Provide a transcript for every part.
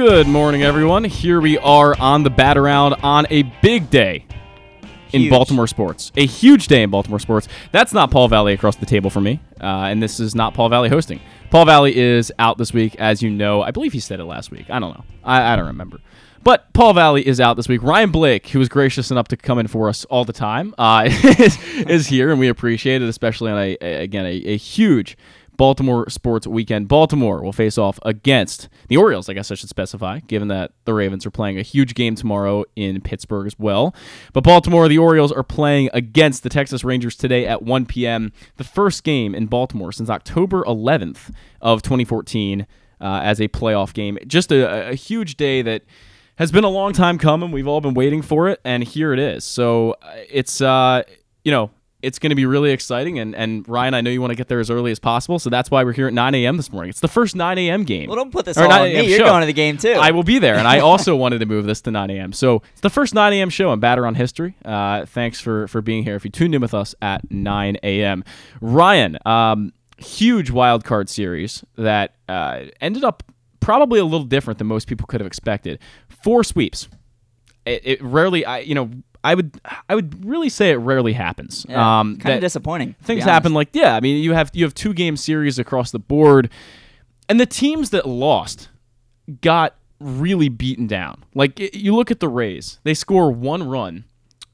Good morning, everyone. Here we are on the bat around on a big day in Huge. Baltimore sports. A huge day in Baltimore sports. That's not Paul Valley across the table for me, uh, and this is not Paul Valley hosting. Paul Valley is out this week, as you know. I believe he said it last week. I don't know. I, I don't remember. But Paul Valley is out this week. Ryan Blake, who was gracious enough to come in for us all the time, uh, is, is here, and we appreciate it, especially on a, a again a, a huge Baltimore sports weekend. Baltimore will face off against the Orioles, I guess I should specify, given that the Ravens are playing a huge game tomorrow in Pittsburgh as well. But Baltimore, the Orioles are playing against the Texas Rangers today at 1 p.m. The first game in Baltimore since October 11th of 2014 uh, as a playoff game. Just a, a huge day that has been a long time coming. We've all been waiting for it, and here it is. So uh, it's uh, you know it's going to be really exciting. And and Ryan, I know you want to get there as early as possible, so that's why we're here at 9 a.m. this morning. It's the first 9 a.m. game. Well, don't put this Or all on me. You're show. going to the game too. I will be there, and I also wanted to move this to 9 a.m. So it's the first 9 a.m. show on Bat Around History. Uh, thanks for for being here. If you tuned in with us at 9 a.m., Ryan, um, huge wild card series that uh, ended up probably a little different than most people could have expected. Four sweeps. It, it rarely, I you know. I would I would really say it rarely happens. yeah, um, kind of disappointing. things happen like yeah i mean you have you have two game series across the board and the teams that lost got really beaten down like you look at the rays they score one run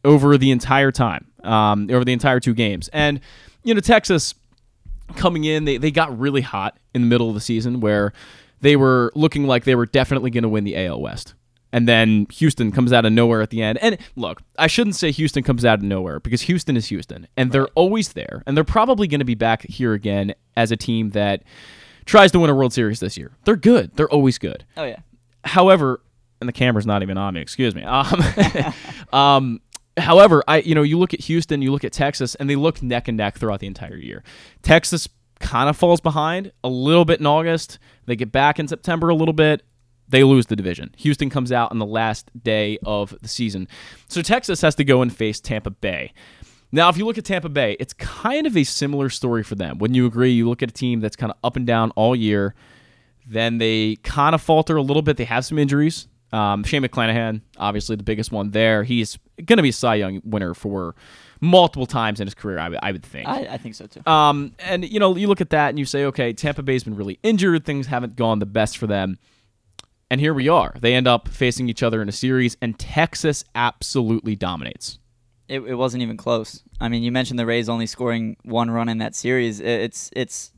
over the entire time um, over the entire two games and you know texas coming in they, they got really hot in the middle of the season where they were looking like they were definitely going to win the al west and then Houston comes out of nowhere at the end. And look, I shouldn't say Houston comes out of nowhere because Houston is Houston and they're always there. And they're probably going to be back here again as a team that tries to win a World Series this year. They're good. They're always good. Oh yeah. However, and the camera's not even on me, excuse me. Um, um, however, I you know, you look at Houston, you look at Texas, and they look neck and neck throughout the entire year. Texas kind of falls behind a little bit in August. They get back in September a little bit. They lose the division. Houston comes out on the last day of the season. So Texas has to go and face Tampa Bay. Now, if you look at Tampa Bay, it's kind of a similar story for them. Wouldn't you agree? You look at a team that's kind of up and down all year. Then they kind of falter a little bit. They have some injuries. Um, Shane McClanahan, obviously the biggest one there. He's going to be a Cy Young winner for multiple times in his career, I would- I would think. I, I think so too. Um, and you know, you look at that and you say, okay, Tampa Bay's been really injured. Things haven't gone the best for them. And here we are. They end up facing each other in a series, and Texas absolutely dominates. It, it wasn't even close. I mean, you mentioned the Rays only scoring one run in that series. It's it's.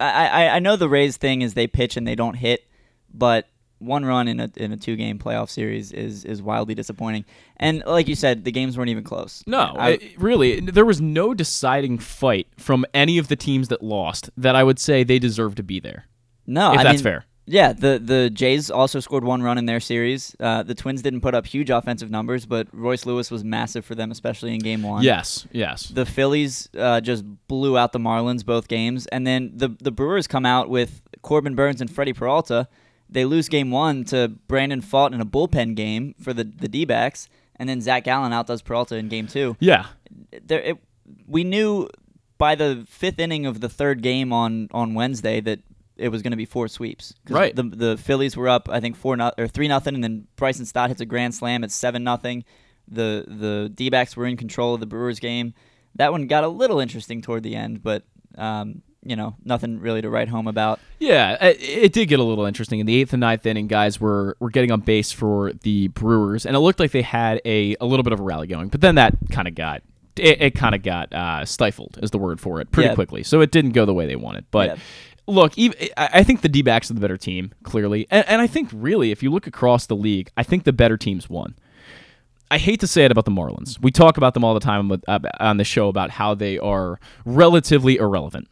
I, I I know the Rays thing is they pitch and they don't hit, but one run in a in a two game playoff series is is wildly disappointing. And like you said, the games weren't even close. No, I, I- really, there was no deciding fight from any of the teams that lost that I would say they deserve to be there. no, if I that's mean, fair. Yeah, the the Jays also scored one run in their series. Uh, the Twins didn't put up huge offensive numbers, but Royce Lewis was massive for them, especially in Game One. Yes, yes. The Phillies uh, just blew out the Marlins both games, and then the the Brewers come out with Corbin Burnes and Freddie Peralta. They lose Game One to Brandon Pfaadt in a bullpen game for the the D backs, and then Zac Gallen outdoes Peralta in Game Two. yeah, There, it, we knew by the fifth inning of the third game on on Wednesday that it was going to be four sweeps. Right. The the Phillies were up, I think four not, or three nothing, and then Bryson Stott hits a grand slam at seven nothing. The the D backs were in control of the Brewers game. That one got a little interesting toward the end, but um, you know nothing really to write home about. Yeah, it, it did get a little interesting. In the eighth and ninth inning, guys were were getting on base for the Brewers, and it looked like they had a, a little bit of a rally going. But then that kind of got it, it kind of got uh, stifled, is the word for it, pretty Yeah. quickly. So it didn't go the way they wanted. But Yeah. Look, even, I think the D backs are the better team, clearly, and, and I think really, if you look across the league, I think the better teams won. I hate to say it about the Marlins. We talk about them all the time on the show about how they are relatively irrelevant.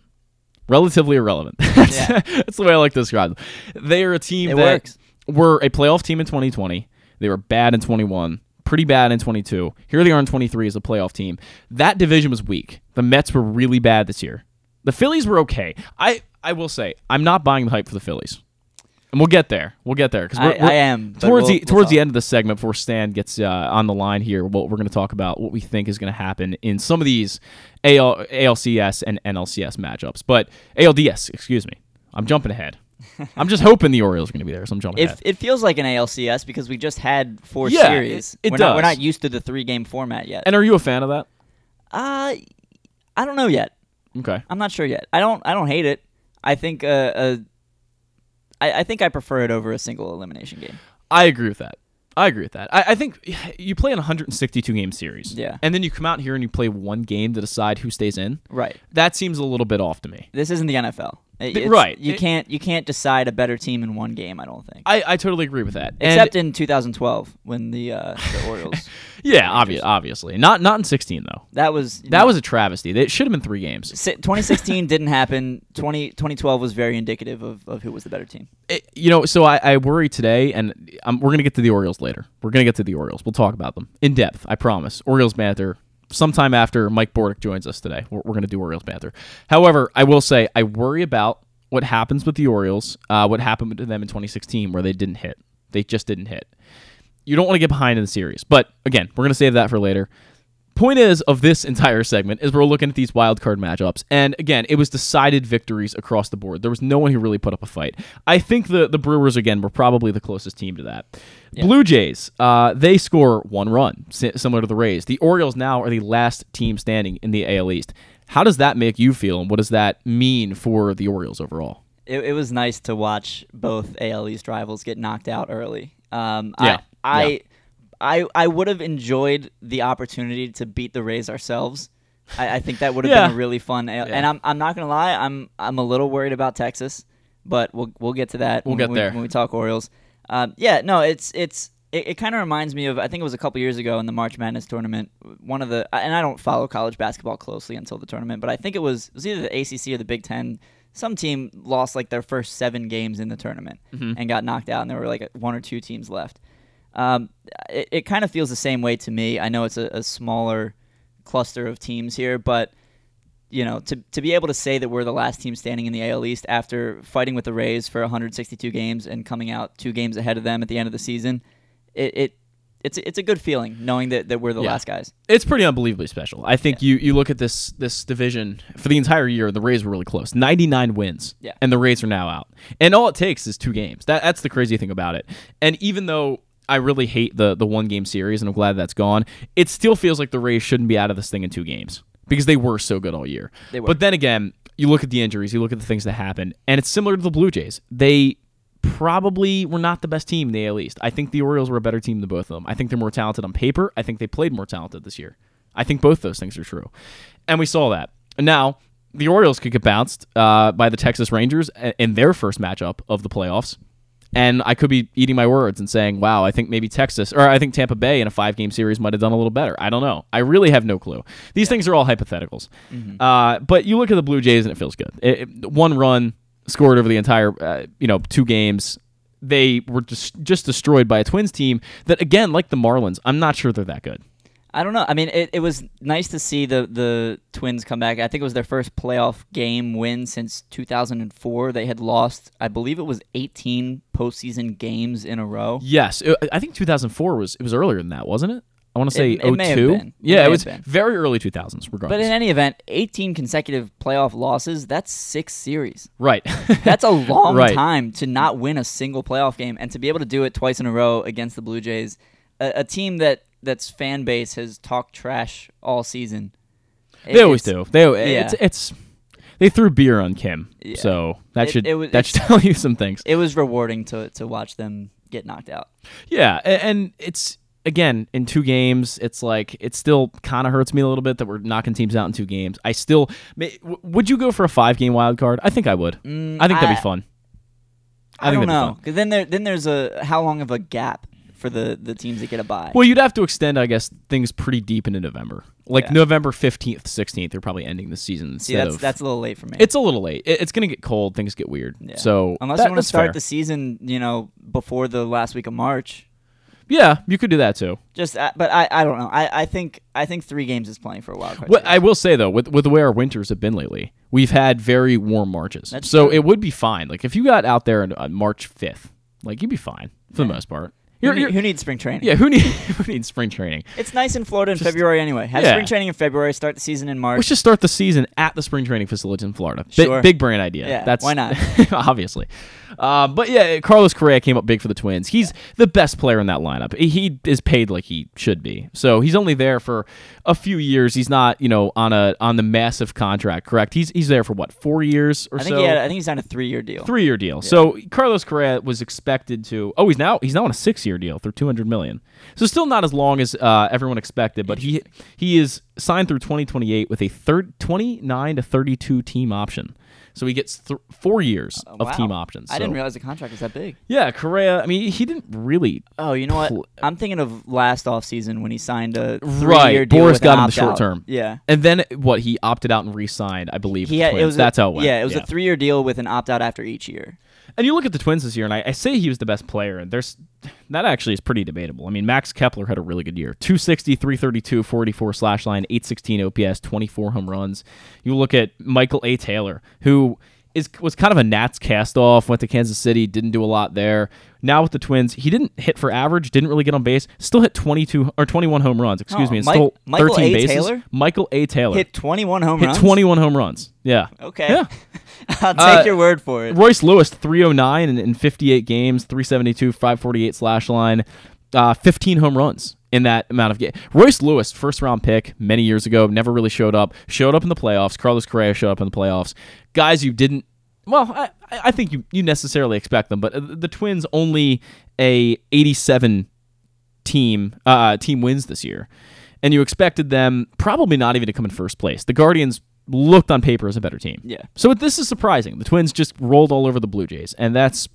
Relatively irrelevant. that's, Yeah. that's the way I like to describe them. They are a team It that works. were a playoff team in 2020. They were bad in 21, pretty bad in 22. Here they are in 23 as a playoff team. That division was weak. The Mets were really bad this year. The Phillies were okay. I, I will say, I'm not buying the hype for the Phillies. And we'll get there. We'll get there because I, I am towards we'll- the we'll towards the end of the segment before Stan gets uh, on the line here, what we're going to talk about what we think is going to happen in some of these AL, ALCS and NLCS matchups. But ALDS, excuse me, I'm jumping ahead. I'm just hoping the Orioles are going to be there. So I'm jumping It, ahead. it feels like an ALCS because we just had four Yeah, series. it- it we're Not, we're not used to the three game format yet. And are you a fan of that? uh, I don't know yet. Okay. I'm not sure yet. I don't. I don't hate it. I think. Uh, uh, I, I think I prefer it over a single elimination game. I agree with that. I agree with that. I, I think you play an 162 game series. Yeah. And then you come out here and you play one game to decide who stays in. Right. That seems a little bit off to me. This isn't the NFL. It- it's- right. You It- can't. You can't decide a better team in one game. I don't think. I, I totally agree with that. And- Except in 2012 when the uh, the Orioles. yeah, obvi- obviously. Not not in 16 though. That was That was a travesty. It should have been three games. 2016 didn't happen. 20, 2012 was very indicative of, of who was the better team. It- you know, so I, I worry today, and um, we're gonna get to the Orioles later. We're gonna get to the Orioles. We'll talk about them in depth. I promise. Orioles banter sometime after Mike Bordick joins us today. We're, we're gonna do Orioles banter. However, I will say I worry about what happens with the Orioles. Uh, what happened to them in 2016, where they didn't hit. They just didn't hit. You don't want to get behind in the series, but again, we're gonna save that for later point is of this entire segment is we're looking at these wild card matchups. And again it was decided victories across the board. There was no one who really put up a fight. I think the the brewers again were probably the closest team to that. Blue jays uh, they score one run similar to the rays. The orioles now are the last team standing in the al east. How does that make you feel and what does that mean for the orioles overall? It, it was nice to watch both AL East rivals get knocked out early. Um, Yeah, I, yeah. I, I, would have enjoyed the opportunity to beat the Rays ourselves. I, I think that would have Yeah. been a really fun. Yeah. And I'm, I'm not gonna lie, I'm, I'm a little worried about Texas, but we'll, we'll get to that. We'll when get we, there. when we talk Orioles. Um, yeah, no, it's, it's. It, it kind of reminds me of I think it was a couple years ago in the March Madness tournament. One of the and I don't follow college basketball closely until the tournament, but I think it was it was either the ACC or the Big Ten some team lost like their first seven games in the tournament Mm-hmm. and got knocked out, and there were like one or two teams left. Um, it it kind of feels the same way to me. I know it's a, a smaller cluster of teams here, but you know, to to be able to say that we're the last team standing in the AL East after fighting with the Rays for 162 games and coming out two games ahead of them at the end of the season, it. it it's, it's a good feeling knowing that, that we're the Yeah. last guys. it's pretty unbelievably special. I think you you look at this this division for the entire year. The Rays were really close, ninety nine wins, Yeah. and the Rays are now out. And all it takes is two games. That that's the crazy thing about it. And even though I really hate the the one game series, and I'm glad that's gone, it still feels like the Rays shouldn't be out of this thing in two games because they were so good all year. They were. But then again, you look at the injuries, you look at the things that happened, and it's similar to the Blue Jays. They probably were not the best team in the AL East. I think the Orioles were a better team than both of them. I think they're more talented on paper. I think they played more talented this year. I think both those things are true. And we saw that. Now the Orioles could get bounced uh, by the Texas Rangers in their first matchup of the playoffs. And I could be eating my words and saying, wow, I think maybe Texas or I think Tampa Bay in a five game series might have done a little better. I don't know. I really have no clue. These things are all hypotheticals. Uh, but you look at the Blue Jays and it feels good. It- it- one run scored over the entire, uh, you know, two games. They were just, just destroyed by a Twins team that, again, like the Marlins, I'm not sure they're that good. I don't know. I mean, it, it was nice to see the the Twins come back. I think it was their first playoff game win since 2004. They had lost, I believe it was 18 postseason games in a row. Yes, it- I think 2004 was it was earlier than that, wasn't it? I want to say It- it may have 02. been. It Yeah, it have was very early 2000s, regardless. But in any event, 18 consecutive playoff losses, that's six series. right. That's a long Right. time to not win a single playoff game and to be able to do it twice in a row against the Blue Jays, a, a team that that's fan base has talked trash all season. they always do. They it's it's they threw beer on Kim, Yeah. so that It- should it was- that should tell you some things. It was rewarding to to watch them get knocked out. Yeah, and it's again in two games. It's like it still kind of hurts me a little bit that we're knocking teams out in two games. I still may, w- would you go for a five game wild card? I think I would. Mm, I think that'd I- be fun. I, think don't know. 'Cause then there then there's a how long of a gap for the the teams that get a bye. Well, you'd have to extend, I guess, things pretty deep into November. Like Yeah. November fifteenth, sixteenth, they're probably ending the season See, instead that's of. that's a little late for me. it's a little late. It- it's gonna get cold. Things get weird. Yeah. So unless that- you want to start fair. the season, you know, before the last week of March. Yeah, you could do that too. Just, uh, but I, I don't know. I, I think I think three games is plenty for a wild card. What. I will say though, with with the way our winters have been lately, we've had very warm Marches. That's so true. it would be fine. Like if you got out there on March fifth, like you'd be fine for the most part. Who, You're- ne- you're- who needs spring training? Yeah, who needs who needs spring training? It's nice in Florida in Just- February anyway. Have Yeah. spring training in February. Start the season in March. Let's just start the season at the spring training facility in Florida. Big, Sure. big brain idea. Yeah, That's why not? obviously. Uh, but yeah, Carlos Correa came up big for the Twins. He's the best player in that lineup. He- is paid like he should be. So he's only there for a few years. He's not, you know, on a on the massive contract. Correct? He's he's there for what four years or I think so. had, I think he signed a three year deal. Three year deal. So Carlos Correa was expected to. Oh, he's now he's now on a six year deal through two hundred million. So still not as long as uh, everyone expected, but he he is signed through twenty twenty eight with a third twenty nine to thirty two team option. So he gets th- four years of Oh, Wow. team options. I didn't realize the contract was that big. Yeah, Correa. I mean, he didn't really. Oh, you know what? Pl- I'm thinking of last offseason when he signed a Right, three-year deal Boras got him the short opt-out. term. Yeah. And then what? He opted out and re-signed, I believe. He had, it was a- That's how it went. Yeah, it was a three-year deal with an opt-out after each year. And you look at the Twins this year, and I, I say he was the best player, and there's that actually is pretty debatable. I mean, Max Kepler had a really good year 260, 332, 44 slash line, 816 OPS, 24 home runs. You look at Michael A. Taylor, who is was kind of a Nats cast off, went to Kansas City, didn't do a lot there. Now with the Twins, he didn't hit for average, didn't really get on base, still hit 22 or 21 home runs, excuse Oh, me, and Mike- stole Michael 13 A. bases. Taylor? Michael A. Taylor Hit 21 home hit runs. 21 home runs. Yeah. Okay. Yeah. I'll take Uh, your word for it. Royce Lewis, 309 in, in 58 games, 372, 548 slash line, uh, 15 home runs in that amount of game. Royce Lewis, first round pick many years ago, never really showed up. Showed up in the playoffs. Carlos Correa showed up in the playoffs. Guys you didn't. Well, I, I think you, you necessarily expect them, but uh, the Twins only a 87 team uh, team wins this year, and you expected them probably not even to come in first place. The Guardians looked on paper as a better team. Yeah. So this is surprising. The Twins just rolled all over the Blue Jays, and that's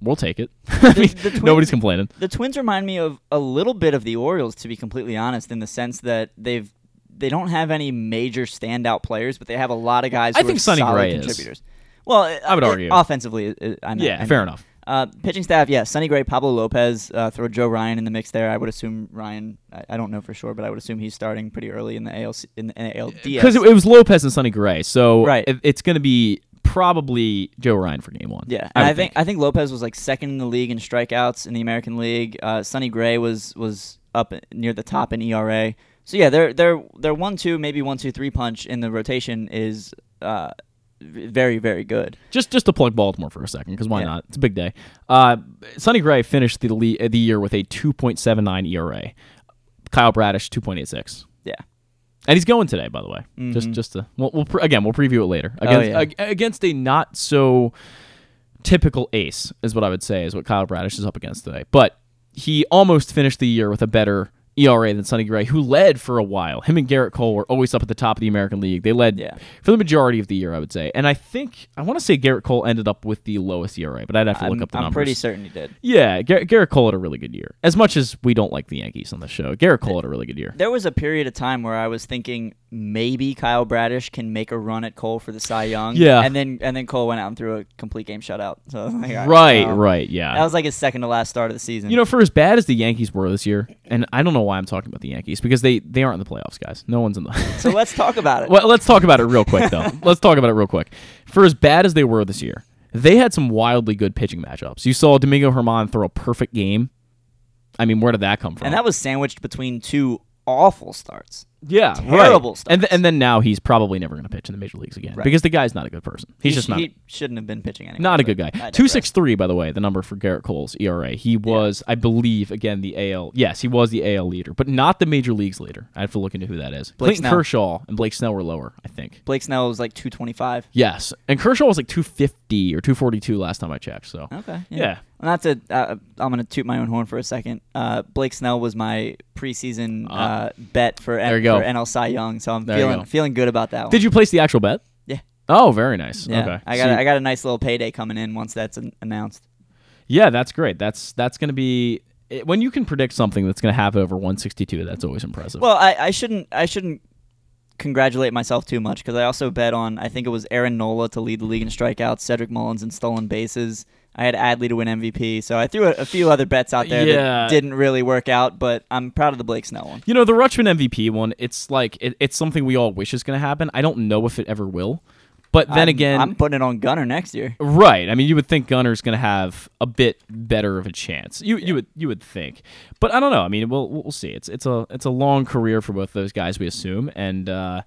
we'll take it. I mean, the Twins- nobody's complaining. The Twins remind me of a little bit of the Orioles, to be completely honest, in the sense that they've they don't have any major standout players, but they have a lot of guys. I who think are Sonny solid Gray is. Well, I would uh, argue. offensively. uh, I know, Yeah, I fair enough. Uh, pitching staff, yeah, Sonny Gray, Pablo Lopez, uh, throw Joe Ryan in the mix there. I would assume Ryan. I, I don't know for sure, but I would assume he's starting pretty early in the ALC in the NLDS. Because it, it was Lopez and Sonny Gray, so Right. it- it's going to be probably Joe Ryan for Game One. Yeah, I and would I think I think Lopez was like second in the league in strikeouts in the American League. Uh, Sonny Gray was was up near the top in ERA. So yeah, their their their one two maybe one two three punch in the rotation is uh, very very good. just just to plug Baltimore for a second, because why Yeah. not? It's a big day. Uh, Sonny Gray finished the le- the year with a 2.79 ERA. E Kyle Bradish 2.86. Yeah, And he's going today, by the way. Just, Mhm. just to, we'll, we'll pre- again, we'll preview it later. Oh, Against, yeah. ag- against a not so typical ace is what I would say is what Kyle Bradish is up against today. But he almost finished the year with a better ERA than Sonny Gray, who led for a while. Him and Gerrit Cole were always up at the top of the American League. They led Yeah. for the majority of the year, I would say. And I think I want to say Gerrit Cole ended up with the lowest ERA, but I'd have to look I'm, up the numbers. I'm pretty certain he did. Yeah, Gar- Gerrit Cole had a really good year. As much as we don't like the Yankees on the show, Gerrit Cole had a really good year. There was a period of time where I was thinking maybe Kyle Bradish can make a run at Cole for the Cy Young. Yeah. and then and then Cole went out and threw a complete game shutout. So like, Right, um, right, yeah. That was like his second to last start of the season. You know, for as bad as the Yankees were this year, and I don't know why I'm talking about the Yankees because they they aren't in the playoffs, guys. No one's in the. so let's talk about it. well, let's talk about it real quick though. let's talk about it real quick. For as bad as they were this year, they had some wildly good pitching matchups. You saw Domingo German throw a perfect game. I mean, where did that come from? And that was sandwiched between two awful starts. Yeah, terrible right. And th- and then now he's probably never going to pitch in the major leagues again Right. because the guy's not a good person. He's He just not. He shouldn't have been pitching anymore. Not a good guy. Two six three, by the way, the number for Gerrit Cole's ERA. He was, I believe, again the AL. Yes, he was the AL leader, but not the major leagues leader. I have to look into who that is. Blake Clayton Snell. Kershaw and Blake Snell were lower, I think. Blake Snell was like 225. Yes, and Kershaw was like two fifty or two forty two last time I checked. So Okay. Yeah. Well, not to. Uh, I'm gonna toot my own horn for a second. Uh, Blake Snell was my preseason Uh, uh, bet for, there you N- go. for NL Cy Young, so I'm There you feeling go. feeling good about that one. did you place the actual bet? Yeah. Oh, very nice. Yeah. Okay. I So got I got a nice little payday coming in once that's an- announced. yeah, that's great. That's that's going to be it- when you can predict something that's going to happen over one sixty two. That's always impressive. Well, I, I shouldn't I shouldn't congratulate myself too much because I also bet on I think it was Aaron Nola to lead the league in strikeouts, Cedric Mullins in stolen bases. I had Adley to win MVP, so I threw a, a few other bets out there Yeah. that didn't really work out. But I'm proud of the Blake Snell one. You know, the Rutschman MVP one, it's like it, it's something we all wish is going to happen. I don't know if it ever will, But then I'm- again, I'm putting it on Gunnar next year. Right. I mean, you would think Gunnar's going to have a bit better of a chance. You you would you would think, but I don't know. I mean, we'll we'll see. It's it's a it's a long career for both those guys, we assume, and uh,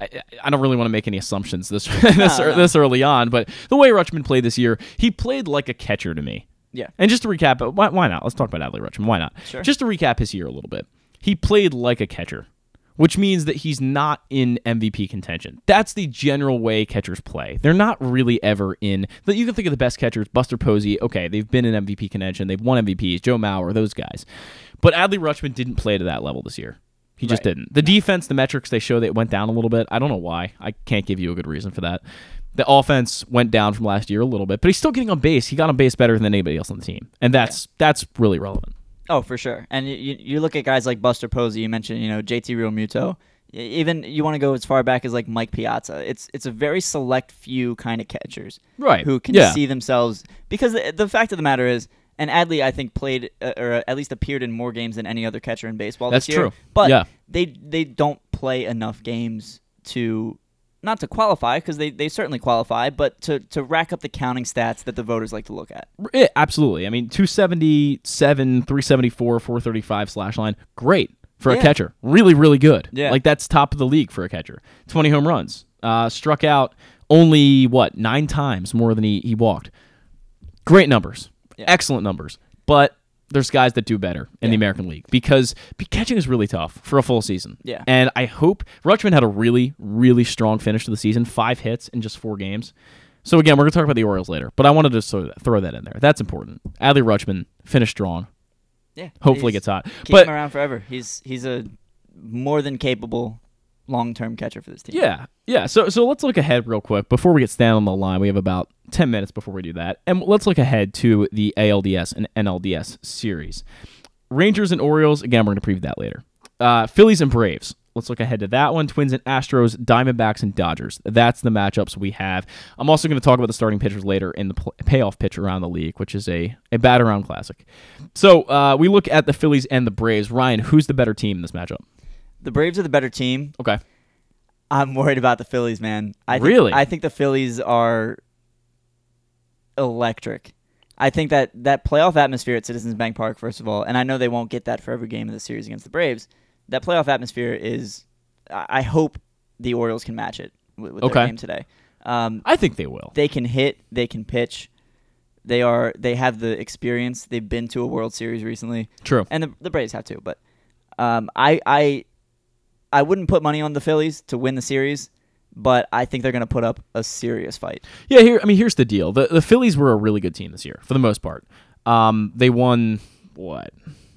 I, I don't really want to make any assumptions this this, No, no. this early on. But the way Rutschman played this year, he played like a catcher to me. Yeah. And just to recap, why, why not? Let's talk about Adley Rutschman. Why not? Sure. Just to recap his year a little bit, he played like a catcher, which means that he's not in MVP contention. That's the general way catchers play. They're not really ever in. That you can think of the best catchers, Buster Posey. Okay, they've been in MVP contention. They've won MVPs. Joe Mauer, those guys. But Adley Rutschman didn't play to that level this year. He just Right. didn't. The defense, the metrics they show that it went down a little bit. I don't know why. I can't give you a good reason for that. The offense went down from last year a little bit, but he's still getting on base. He got on base better than anybody else on the team, and that's that's really relevant. Oh, for sure. And you, you, look at guys like Buster Posey. You mentioned, you know, JT Realmuto. Even you want to go as far back as like Mike Piazza. It's it's a very select few kind of catchers Right. who can Yeah. see themselves because the, the fact of the matter is, and Adley I think played uh, or at least appeared in more games than any other catcher in baseball. That's this year. true. But Yeah. they they don't play enough games to not to qualify because they, they certainly qualify, but to, to rack up the counting stats that the voters like to look at. Yeah, absolutely. I mean, 277, 374, 435 slash line. Great for a catcher. Really, really good. Yeah. Like, that's top of the league for a catcher. 20 home runs. Uh, struck out only, what, nine times more than he, he walked. Great numbers. Yeah. Excellent numbers. But there's guys that do better in the American League because catching is really tough for a full season. Yeah. And I hope Rutschman had a really, really strong finish to the season. Five hits in just four games. So again, we're gonna talk about the Orioles later, but I wanted to sort of throw that in there. That's important. Adley Rutschman finished strong. Yeah. Hopefully gets hot. keep But him around forever. He's he's a more than capable long term catcher for this team. yeah, yeah. So so let's look ahead real quick before we get Stan on the line. We have about ten minutes before we do that, and let's look ahead to the ALDS and NLDS series. Rangers and Orioles. Again, we're gonna preview that later. Uh, Phillies and Braves. Let's look ahead to that one. Twins and Astros, Diamondbacks and Dodgers. That's the matchups we have. I'm also going to talk about the starting pitchers later in the payoff pitch around the league, which is a, a bat around classic. So uh, we look at the Phillies and the Braves. Ryan, who's the better team in this matchup? The Braves are the better team. Okay. I'm worried about the Phillies, man. I think, Really? I think the Phillies are electric. I think that that playoff atmosphere at Citizens Bank Park, first of all, and I know they won't get that for every game of the series against the Braves. That playoff atmosphere is. I hope the Orioles can match it with, with Okay. their game today. Um, I think they will. they can hit, they can pitch. They are they have the experience. They've been to a World Series recently True. and the, the Braves have too. But um, I I I wouldn't put money on the Phillies to win the series, but I think they're going to put up a serious fight. Yeah, here. I mean, here's the deal. The the Phillies were a really good team this year for the most part. Um, they won what?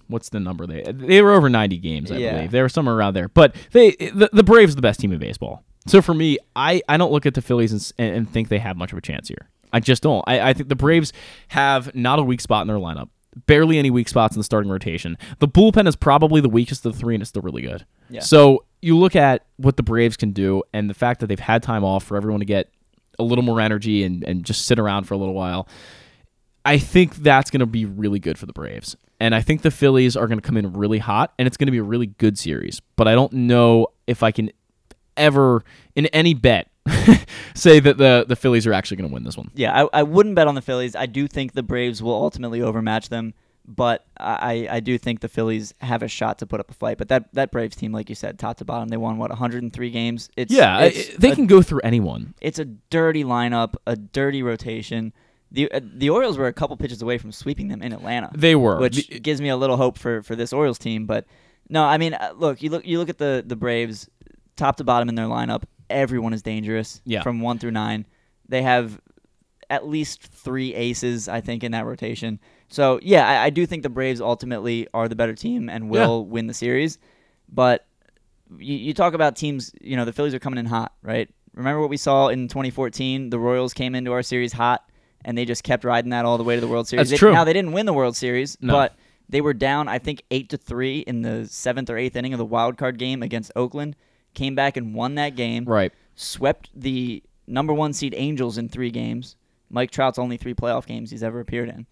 What's the number? They they were over 90 games, I Yeah. believe. They were somewhere around there. But they the, the Braves are the best team in baseball. So for me, I, I don't look at the Phillies and, and, and think they have much of a chance here. I just don't. I, I think the Braves have not a weak spot in their lineup. Barely any weak spots in the starting rotation. The bullpen is probably the weakest of the three, and it's still really good. Yeah. So you look at what the Braves can do, and the fact that they've had time off for everyone to get a little more energy and, and just sit around for a little while. I think that's going to be really good for the Braves. And I think the Phillies are going to come in really hot, and it's going to be a really good series. But I don't know if I can ever, in any bet, say that the, the Phillies are actually going to win this one. Yeah, I, I wouldn't bet on the Phillies. I do think the Braves will ultimately overmatch them, but I, I do think the Phillies have a shot to put up a fight. But that, that Braves team, like you said, top to bottom, they won what 103 games. It's Yeah, it's I- they a can go through anyone. it's a dirty lineup, a dirty rotation. The uh, the Orioles were a couple pitches away from sweeping them in Atlanta, They were. which The- gives me a little hope for, for this Orioles team. But no, I mean, uh, look, you look you look at the the Braves, top to bottom in their lineup. Everyone is dangerous. Yeah. from one through nine, they have at least three aces, I think, in that rotation. So yeah, I, I do think the Braves ultimately are the better team and will win the series. But you, you talk about teams, you know, the Phillies are coming in hot, right? Remember what we saw in 2014? The Royals came into our series hot, and they just kept riding that all the way to the World Series. That's They- true. Now they didn't win the World Series, No. but they were down, I think, eight to three in the seventh or eighth inning of the wild card game against Oakland. Came back and won that game. right. Swept the number one seed Angels in three games. Mike Trout's only three playoff games he's ever appeared in,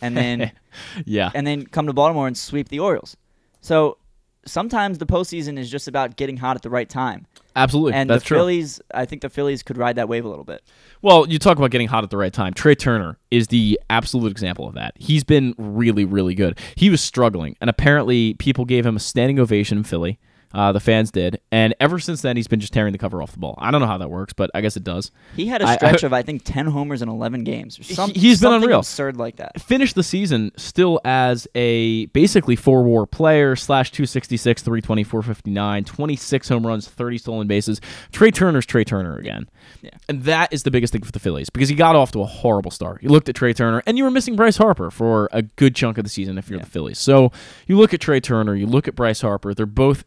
and then Yeah. and then come to Baltimore and sweep the Orioles. So sometimes the postseason is just about getting hot at the right time. Absolutely, And that's the true. Phillies, I think the Phillies could ride that wave a little bit. Well, you talk about getting hot at the right time. Trea Turner is the absolute example of that. He's been really, really good. He was struggling, and apparently people gave him a standing ovation in Philly. Uh, the fans did, and ever since then he's been just tearing the cover off the ball. I don't know how that works, but I guess it does. He had a stretch of I think ten homers in eleven games. Or some, He- he's been unreal. absurd like that. Finished the season still as a basically four war player slash 266, 320, 459, 26 home runs, 30 stolen bases. Trea Turner's Trea Turner again. Yeah. And that is the biggest thing for the Phillies because he got off to a horrible start. You looked at Trea Turner and you were missing Bryce Harper for a good chunk of the season if you're Yeah. the Phillies. So you look at Trea Turner, you look at Bryce Harper. They're both.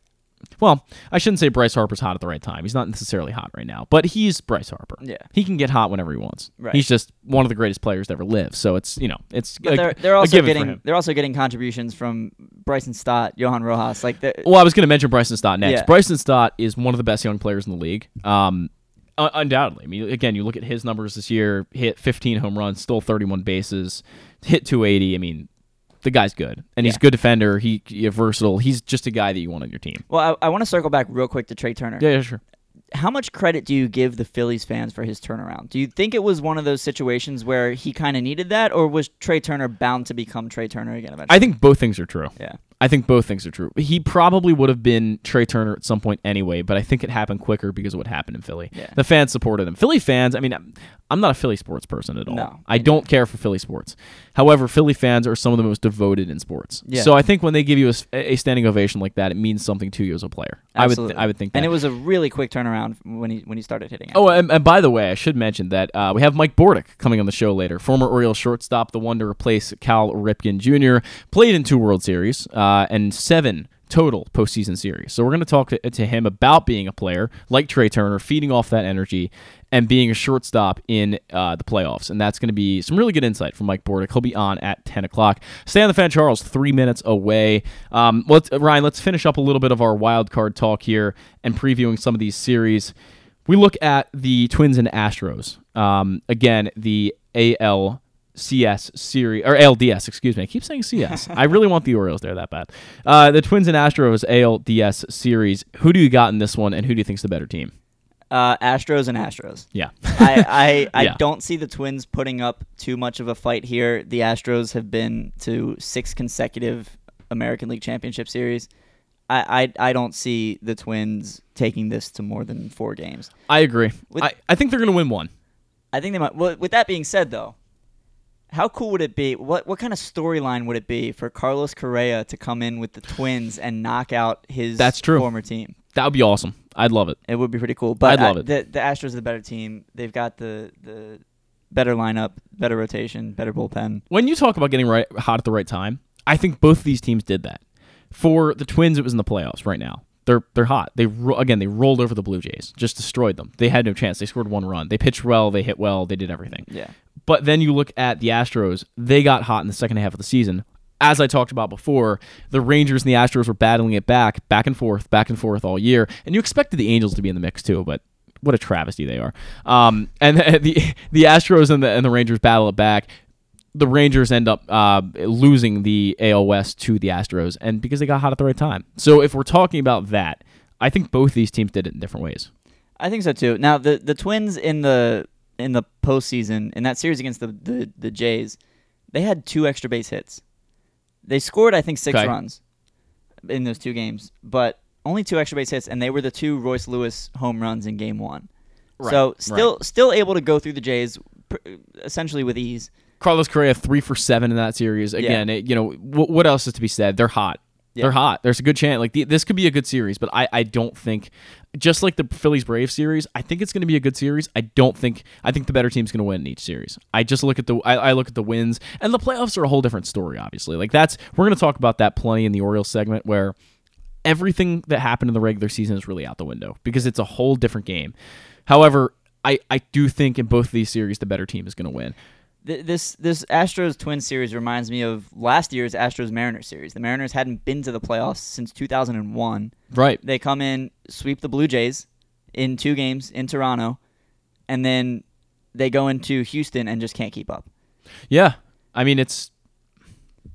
Well, I shouldn't say Bryce Harper's hot at the right time. He's not necessarily hot right now, but he's Bryce Harper. Yeah. He can get hot whenever he wants. Right. He's just one of the greatest players to ever live. So it's, you know, it's a- they're they're also getting they're also getting contributions from Bryson Stott, Johan Rojas. Like the, Well, I was going to mention Bryson Stott next. Yeah. Bryson Stott is one of the best young players in the league. Um, un- undoubtedly. I mean, again, you look at his numbers this year: hit 15 home runs, stole 31 bases, hit 280. I mean, the guy's good, and he's a good defender. He, he versatile. He's just a guy that you want on your team. well, I, I want to circle back real quick to Trea Turner. Yeah, yeah, sure. How much credit do you give the Phillies fans for his turnaround? Do you think it was one of those situations where he kind of needed that, or was Trea Turner bound to become Trea Turner again eventually? I think both things are true. yeah. I think both things are true. He probably would have been Trea Turner at some point anyway, but I think it happened quicker because of what happened in Philly. Yeah. The fans supported him. Philly fans, I mean, I'm- not a Philly sports person at all. No, I don't care for Philly sports. However, Philly fans are some of the most devoted in sports. Yeah. So I think when they give you a standing ovation like that, it means something to you as a player. I would Absolutely. th- I would think that. And it was a really quick turnaround when he when he started hitting. Oh, and, and by the way, I should mention that uh, we have Mike Bordick coming on the show later. Former Orioles shortstop, the one to replace Cal Ripken Jr., played in two World Series uh, and seven total postseason series. So we're going to talk to, him about being a player like Trea Turner, feeding off that energy and being a shortstop in uh, the playoffs. And that's going to be some really good insight from Mike Bordick. He'll be on at 10 o'clock. Stan the fan, Charles, three minutes away. Um, let's, Ryan, let's finish up a little bit of our wild card talk here and previewing some of these series. We look at the Twins and Astros. Um, again, the ALCS series or ALDS, excuse me. I keep saying CS. I really want the Orioles there that bad. Uh, the Twins and Astros ALDS series. Who do you got in this one, and who do you think's the better team? Uh, Astros and Astros. Yeah, I I, I Yeah. don't see the Twins putting up too much of a fight here. The Astros have been to six consecutive American League Championship series. I, I, I don't see the Twins taking this to more than four games. I agree. With- I, I think they're going to win one. I think they might. Well, with that being said, though, how cool would it be? What what kind of storyline would it be for Carlos Correa to come in with the Twins and knock out his That's true. former team? That would be awesome. I'd love it. It would be pretty cool. But I'd love I- it. The, the Astros are the better team. They've got the the better lineup, better rotation, better bullpen. When you talk about getting right hot at the right time, I think both of these teams did that. For the Twins, it was in the playoffs right now. They're they're hot. They again they rolled over the Blue Jays, just destroyed them. They had no chance. They scored one run. They pitched well. They hit well. They did everything. Yeah. But then you look at the Astros, they got hot in the second half of the season. As I talked about before, the Rangers and the Astros were battling it back, back and forth, back and forth all year. And you expected the Angels to be in the mix too, but what a travesty they are. Um, and the the Astros and the and the Rangers battle it back. The Rangers end up uh, losing the AL West to the Astros, and because they got hot at the right time. So if we're talking about that, I think both these teams did it in different ways. I think so too. Now the the Twins in the in the postseason in that series against the the, the Jays, they had two extra base hits. They scored I think six Okay. runs in those two games, but only two extra base hits, and they were the two Royce Lewis home runs in Game One. Right, so right. still still able to go through the Jays pr- essentially with ease. Carlos Correa three for seven in that series. Again, it, you know wh- what else is to be said? They're hot. Yeah. They're hot. There's a good chance. Like the, this could be a good series, but I, I don't think, just like the Phillies Braves series, I think it's going to be a good series. I don't think I think the better team's going to win in each series. I just look at the I, I look at the wins and the playoffs are a whole different story. Obviously, like that's we're going to talk about that plenty in the Orioles segment where everything that happened in the regular season is really out the window because it's a whole different game. However, I, I do think in both of these series the better team is going to win. Th- This this Astros Twins series reminds me of last year's Astros Mariners series. The Mariners hadn't been to the playoffs since 2001. Right. They come in, sweep the Blue Jays in two games in Toronto, and then they go into Houston and just can't keep up. Yeah, I mean it's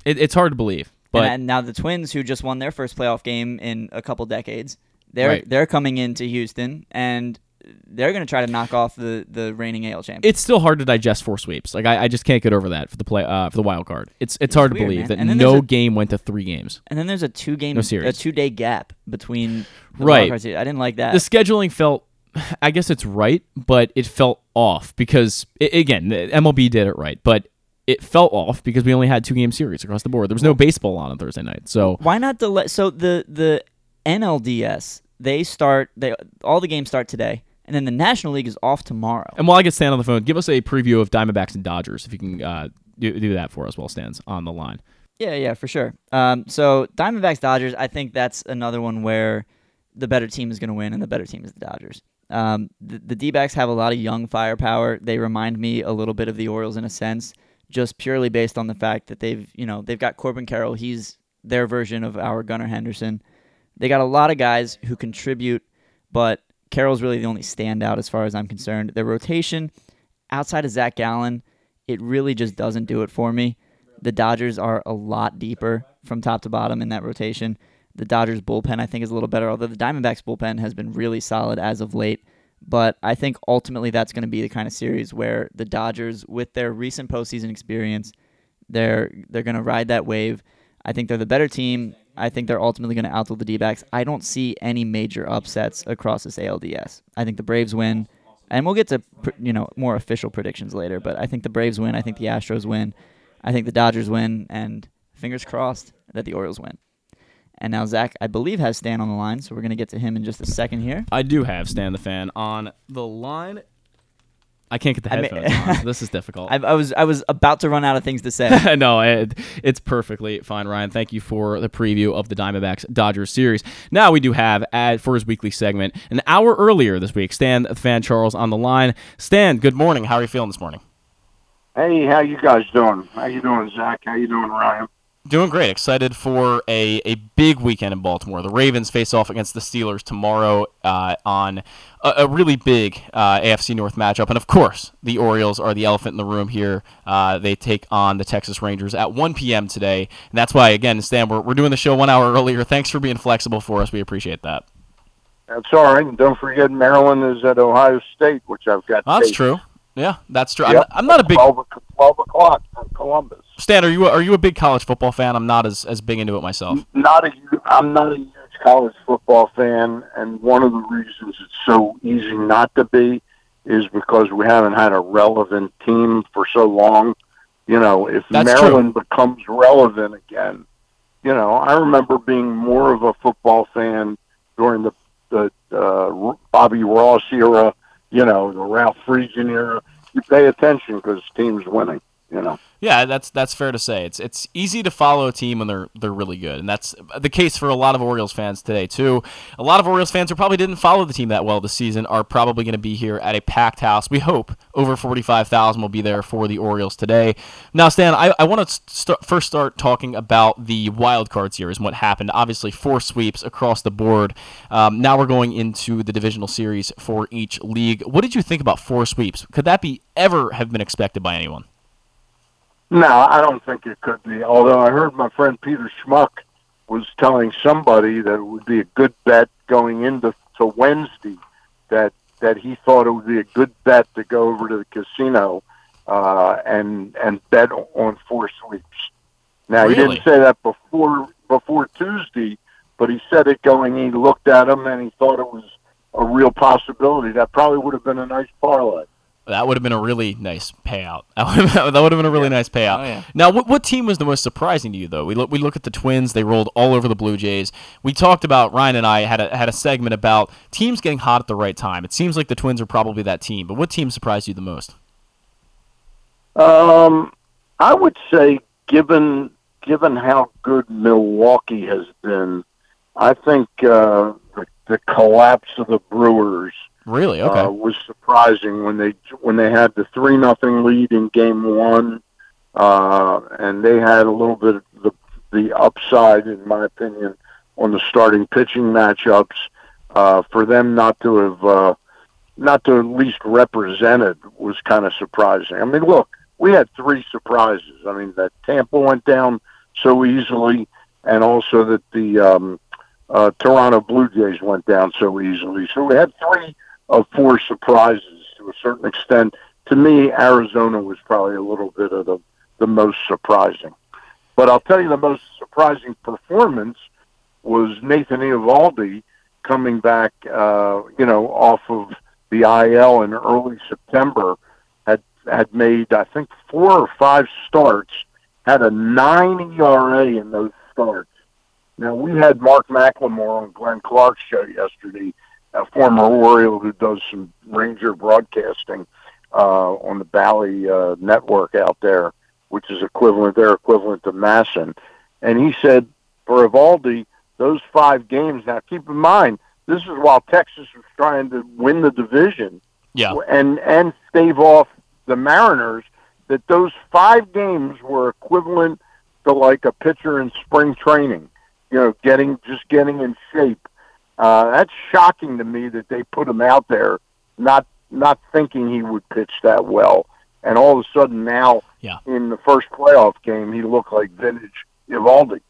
it, it's hard to believe But and, and now the Twins, who just won their first playoff game in a couple decades, they're Right. they're coming into Houston and they're going to try to knock off the the reigning AL champion. it's still hard to digest four sweeps. Like I, I just can't get over that for the play uh, for the wild card. It's it's, hard to believe man. that no a- game went to three games. and then there's a two game No a series. two day gap between the Right. wild card series. I didn't like that. The scheduling felt, I guess it's right, but it felt off because i again MLB did it right, but it felt off because we only had two game series across the board. There was no baseball on on Thursday night, so Why not delay? So the the NLDS they start they all the games start today, and then the National League is off tomorrow. And while I get Stan on the phone, give us a preview of Diamondbacks and Dodgers if you can uh, do, do that for us while Stan's on the line. Yeah, yeah, for sure. Um, so Diamondbacks Dodgers, I think that's another one where the better team is going to win, and the better team is the Dodgers. Um, the, the D-backs have a lot of young firepower. They remind me a little bit of the Orioles in a sense, just purely based on the fact that they've, you know, they've got Corbin Carroll. He's their version of our Gunnar Henderson. They got a lot of guys who contribute, but Carroll's really the only standout as far as I'm concerned. Their rotation, outside of Zac Gallen, it really just doesn't do it for me. The Dodgers are a lot deeper from top to bottom in that rotation. The Dodgers bullpen, I think, is a little better, although the Diamondbacks bullpen has been really solid as of late. But I think ultimately that's going to be the kind of series where the Dodgers, with their recent postseason experience, they're they're going to ride that wave. I think they're the better team. I think they're ultimately going to outdo the D-backs. I don't see any major upsets across this ALDS. I think the Braves win, and we'll get to you know more official predictions later. But I think the Braves win. I think the Astros win. I think the Dodgers win, and fingers crossed that the Orioles win. And now Zach, I believe, has Stan on the line, so we're going to get to him in just a second here. I do have Stan the fan on the line. I can't get the I mean- headphones on. so This is difficult. I, I was I was about to run out of things to say. no, it, it's perfectly fine, Ryan. Thank you for the preview of the Diamondbacks Dodgers series. Now we do have, ad for his weekly segment, an hour earlier this week, Stan the fan Charles on the line. Stan, good morning. How are you feeling this morning? Hey, how you guys doing? How you doing, Zach? How you doing, Ryan? Doing great. Excited for a, a big weekend in Baltimore. The Ravens face off against the Steelers tomorrow uh, on a, a really big uh, AFC North matchup. And of course, the Orioles are the elephant in the room here. Uh, they take on the Texas Rangers at 1 p.m. today. And that's why, again, Stan, we're, we're doing the show one hour earlier. Thanks for being flexible for us. We appreciate that. That's all right. And don't forget, Maryland is at Ohio State, which I've got. That's true. Yeah, that's true. Yep. I'm, I'm not a big 12, o- 12 o'clock from Columbus. Stan. Are you a, are you a big college football fan? I'm not as, as big into it myself. Not a. I'm not a huge college football fan, and one of the reasons it's so easy not to be is because we haven't had a relevant team for so long. You know, if That's Maryland becomes relevant again, you know, I remember being more of a football fan during the the uh, Bobby Ross era. You know, the Ralph Friedgen era. You pay attention because team's winning. You know. Yeah, that's that's fair to say. It's it's easy to follow a team when they're they're really good, and that's the case for a lot of Orioles fans today too. A lot of Orioles fans who probably didn't follow the team that well this season are probably going to be here at a packed house. We hope over forty five thousand will be there for the Orioles today. Now, Stan, I, I want to st- first start talking about the wild card series and what happened. Obviously, four sweeps across the board. Um, now we're going into the divisional series for each league. What did you think about four sweeps? Could that be ever have been expected by anyone? No, I don't think it could be. Although I heard my friend Peter Schmuck was telling somebody that it would be a good bet going into to Wednesday that that he thought it would be a good bet to go over to the casino uh, and and bet on four sweeps. Now he didn't say that before before Tuesday, but he said it going. He looked at him and he thought it was a real possibility. That probably would have been a nice parlay. That would have been a really nice payout. That would have, that would have been a really nice payout. Oh, yeah. Now, what, what team was the most surprising to you, though? We look, we look at the Twins; they rolled all over the Blue Jays. We talked about Ryan and I had a had a segment about teams getting hot at the right time. It seems like the Twins are probably that team. But what team surprised you the most? Um, I would say, given given how good Milwaukee has been, I think uh, the, the collapse of the Brewers Really? Okay. uh, was surprising when they when they had the three nothing lead in game one, uh, and they had a little bit of the the upside, in my opinion, on the starting pitching matchups. Uh, for them not to have uh, not to at least represented was kind of surprising. I mean, look, we had three surprises. I mean, that Tampa went down so easily, and also that the um, uh, Toronto Blue Jays went down so easily. So we had three of four surprises to a certain extent. To me, Arizona was probably a little bit of the, the most surprising. But I'll tell you the most surprising performance was Nathan Eovaldi coming back, uh, you know, off of the IL in early September. Had had made I think four or five starts, had a nine ERA in those starts. Now we had Mark McLemore on Glenn Clark's show yesterday, a former Oriole who does some Ranger broadcasting uh, on the Bally uh, network out there, which is equivalent. They're equivalent to MASN, and he said for Eovaldi, those five games. Now keep in mind, this is while Texas was trying to win the division, Yeah. and and stave off the Mariners. That those five games were equivalent to like a pitcher in spring training. You know, getting just getting in shape. Uh, that's shocking to me that they put him out there, not not thinking he would pitch that well, and all of a sudden now, Yeah. in the first playoff game, he looked like vintage Eovaldi.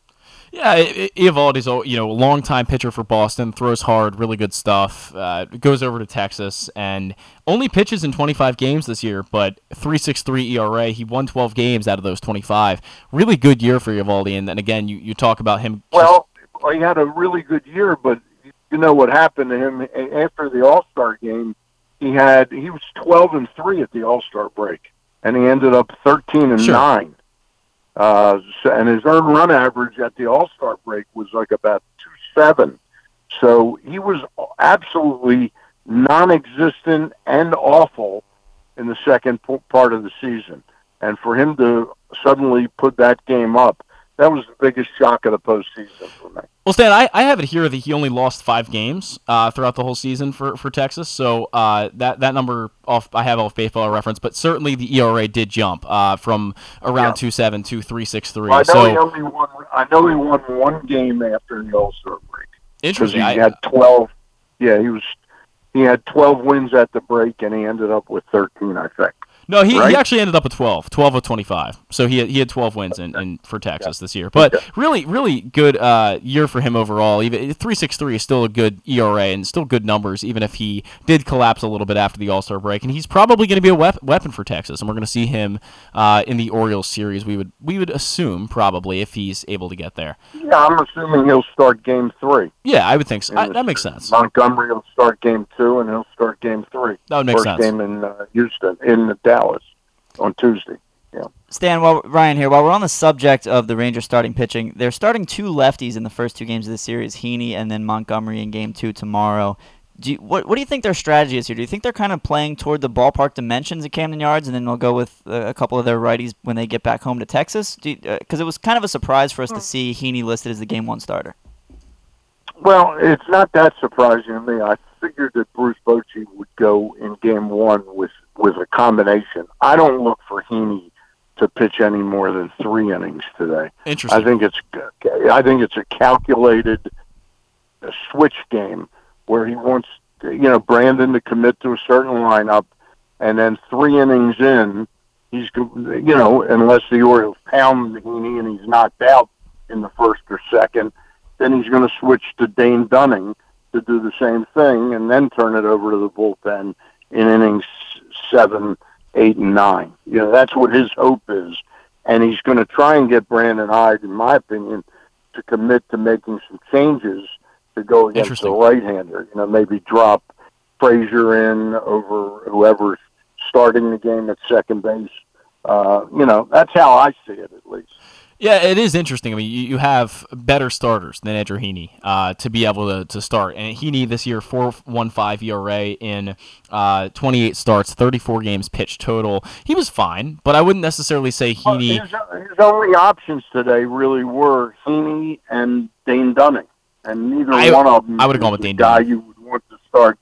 Yeah, I- I- a you know a longtime pitcher for Boston, throws hard, really good stuff. Uh, goes over to Texas and only pitches in 25 games this year, but 3.63 ERA. He won 12 games out of those 25. Really good year for Eovaldi, And then again, you, you talk about him. Well, he had a really good year, but you know what happened to him after the All Star game? He had he was twelve and three at the All Star break, and he ended up thirteen and Sure. nine. Uh, so, and his earned run average at the All Star break was like about two seven. So he was absolutely non-existent and awful in the second p- part of the season. And for him to suddenly put that game up, that was the biggest shock of the postseason for me. Well, Stan, I, I have it here that he only lost five games uh, throughout the whole season for, for Texas. So uh, that that number off I have off baseball reference, but certainly the ERA did jump uh, from around Yeah. two seven to three six three. I know So he only won. I know he won one game after the All Star break because he. I, had twelve. Yeah, he was. He had twelve wins at the break, and he ended up with thirteen. I think. No, he, right? he actually ended up with 12, 12 of 25. So he had, he had 12 wins in, in for Texas this year. But really, really good uh, year for him overall. Even 3.63 is still a good ERA and still good numbers, even if he did collapse a little bit after the All Star break. And he's probably going to be a wep- weapon for Texas, and we're going to see him uh, in the Orioles series. We would we would assume probably if he's able to get there. Yeah, I'm assuming he'll start Game Three. Yeah, I would think so. I, that makes sense. Montgomery will start Game Two, and he'll start Game Three. That would make First sense. game in uh, Houston, in Dallas, on Tuesday. Yeah. Stan, while Ryan here, while we're on the subject of the Rangers starting pitching, they're starting two lefties in the first two games of the series, Heaney and then Montgomery in Game Two tomorrow. Do you, what what do you think their strategy is here? Do you think they're kind of playing toward the ballpark dimensions at Camden Yards, and then they'll go with uh, a couple of their righties when they get back home to Texas? Because it was kind of a surprise for us to see Heaney listed as the Game One starter. Well, it's not that surprising to me. I figured that Bruce Bochy would go in Game One with with a combination. I don't look for Heaney to pitch any more than three innings today. Interesting. I think it's I think it's a calculated switch game where he wants you know Brandon to commit to a certain lineup, and then three innings in, he's you know unless the Orioles pound Heaney and he's knocked out in the first or second, then he's going to switch to Dane Dunning to do the same thing, and then turn it over to the bullpen in innings seven, eight, and nine. You know that's what his hope is, and he's going to try and get Brandon Hyde, in my opinion, to commit to making some changes to go against the right-hander. You know, maybe drop Frazier in over whoever's starting the game at second base. Uh, you know, that's how I see it, at least. Yeah, it is interesting. I mean, you, you have better starters than Andrew Heaney uh, to be able to, to start. And Heaney this year, 4.15 ERA in uh, 28 starts, 34 games pitched total. He was fine, but I wouldn't necessarily say Well, Heaney. his, his only options today really were Heaney and Dane Dunning, and neither I- one of them I would've gone with Dane guy Dunning. you would want to start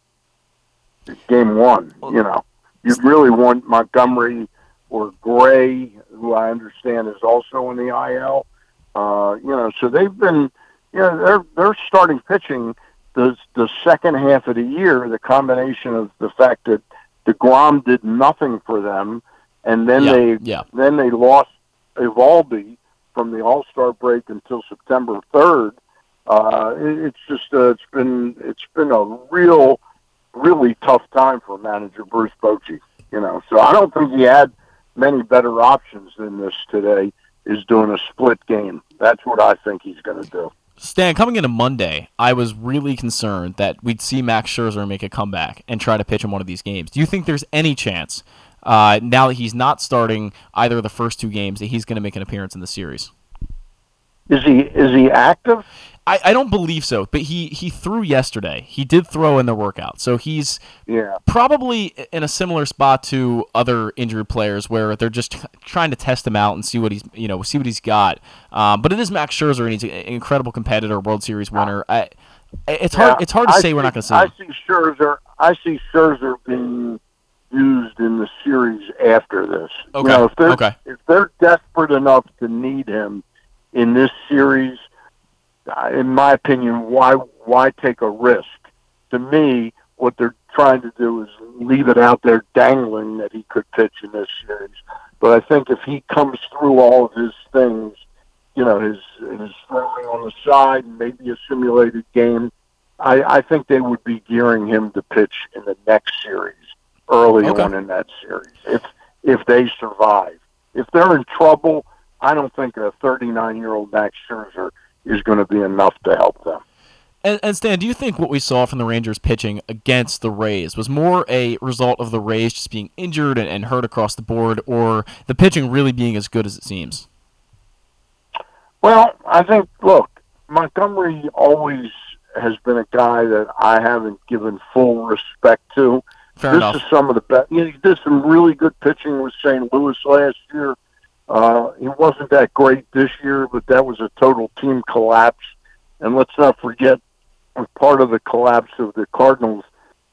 game one. You know, you'd really want Montgomery or Gray, who I understand is also in the IL. Uh, you know, so they've been, you know, they're they're starting pitching the the second half of the year. The combination of the fact that Degrom did nothing for them, and then Yeah, they yeah. then they lost Eovaldi from the All Star break until September third. Uh, it, it's just uh, it's been it's been a real really tough time for manager Bruce Bochy. You know, so I don't think he had many better options than this today. Is doing a split game. That's what I think he's going to do. Stan, coming into Monday, I was really concerned that we'd see Max Scherzer make a comeback and try to pitch in one of these games. Do you think there's any chance, uh, now that he's not starting either of the first two games, that he's going to make an appearance in the series? Is he is he active? I, I don't believe so, but he, he threw yesterday. He did throw in the workout, so he's yeah. probably in a similar spot to other injured players where they're just trying to test him out and see what he's you know see what he's got. Um, but it is Max Scherzer, and he's an incredible competitor, World Series winner. I, it's hard it's hard to I say we're not going to see. I him. see Scherzer. I see Scherzer being used in the series after this. Okay, You know, if they're okay. if they're desperate enough to need him in this series, Uh, in my opinion, why why take a risk? To me, what they're trying to do is leave it out there dangling that he could pitch in this series. But I think if he comes through all of his things, you know, his his throwing on the side, and maybe a simulated game, I, I think they would be gearing him to pitch in the next series, early Okay. on in that series, if if they survive. If they're in trouble, I don't think a 39 year old Max Scherzer is going to be enough to help them. And, and Stan, do you think what we saw from the Rangers pitching against the Rays was more a result of the Rays just being injured and, and hurt across the board, or the pitching really being as good as it seems? Well, I think look, Montgomery always has been a guy that I haven't given full respect to. Fair this enough. is some of the best. You know, he did some really good pitching with St. Louis last year. Uh, he wasn't that great this year, but that was a total team collapse. And let's not forget, part of the collapse of the Cardinals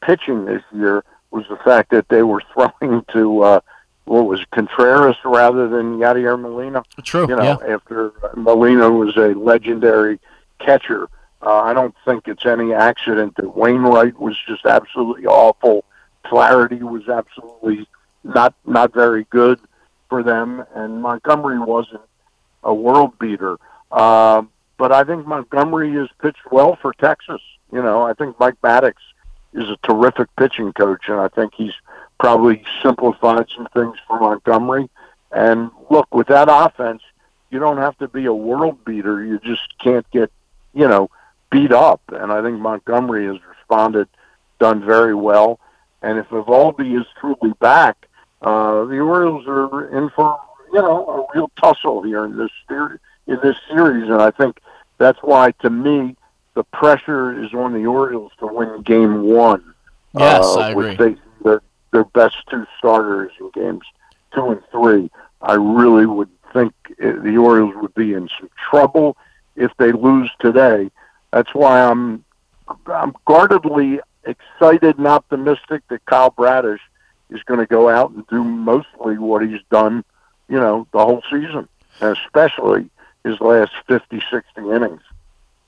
pitching this year was the fact that they were throwing to uh, what was Contreras rather than Yadier Molina True. you know, yeah. after Molina was a legendary catcher. Uh, I don't think it's any accident that Wainwright was just absolutely awful. Flaherty was absolutely not not very good for them, and Montgomery wasn't a world beater. Uh, but I think Montgomery has pitched well for Texas. You know, I think Mike Maddux is a terrific pitching coach, and I think he's probably simplified some things for Montgomery. And look, with that offense, you don't have to be a world beater. You just can't get, you know, beat up. And I think Montgomery has responded, done very well. And if Eovaldi is truly back, uh, the Orioles are in for, you know, a real tussle here in this in this series. And I think that's why, to me, the pressure is on the Orioles to win Game One. Yes, uh, I agree. facing their their best two starters in games two and three. I really would think the Orioles would be in some trouble if they lose today. That's why I'm I'm guardedly excited and optimistic that Kyle Bradish is going to go out and do mostly what he's done, you know, the whole season, and especially his last 50, 60 innings.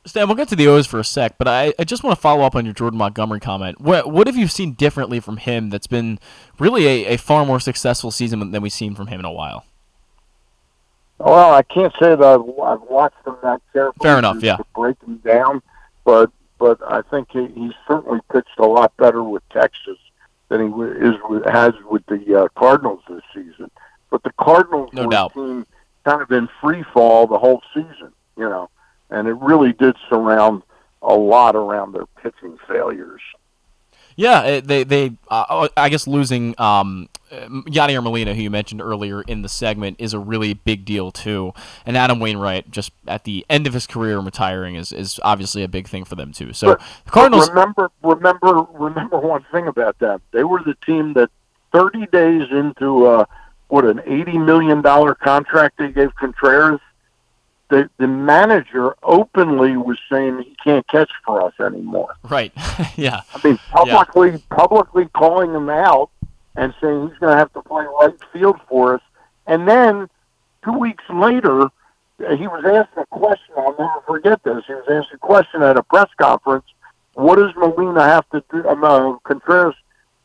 Stan, we'll get to the O's for a sec, but I, I just want to follow up on your Jordan Montgomery comment. What what have you seen differently from him that's been really a, a far more successful season than we've seen from him in a while? Well, I can't say that I've, I've watched him that carefully. Fair enough, to- yeah. To break him down, but but I think he, he's certainly pitched a lot better with Texas than he is with, has with the uh, Cardinals this season. But the Cardinals No were doubt. team kind of in free fall the whole season, you know, and it really did surround a lot around their pitching failures. Yeah, they they uh, I guess losing um, Yadier Molina, who you mentioned earlier in the segment, is a really big deal too. And Adam Wainwright, just at the end of his career and retiring, is is obviously a big thing for them too. So But- the Cardinals, Remember, remember, remember one thing about them. They were the team that 30 days into uh, what an 80 million dollar contract they gave Contreras. The the manager openly was saying he can't catch for us anymore. right? yeah, I mean, publicly publicly calling him out and saying he's going to have to play right field for us. And then two weeks later, he was asked a question. I'll never forget this. He was asked a question at a press conference. What does Molina have to do? Um, uh, Contreras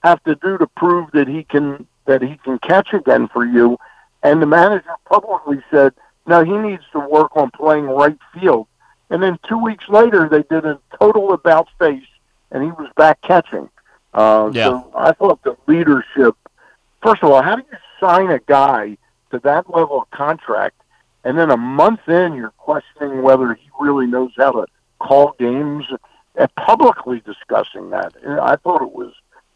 have to do to prove that he can that he can catch again for you? And the manager publicly said, Now he needs to work on playing right field. And then two weeks later, they did a total about face, and he was back catching. Uh, Yeah. So I thought the leadership. First of all, how do you sign a guy to that level of contract, and then a month in, you're questioning whether he really knows how to call games, and publicly discussing that? And I thought it was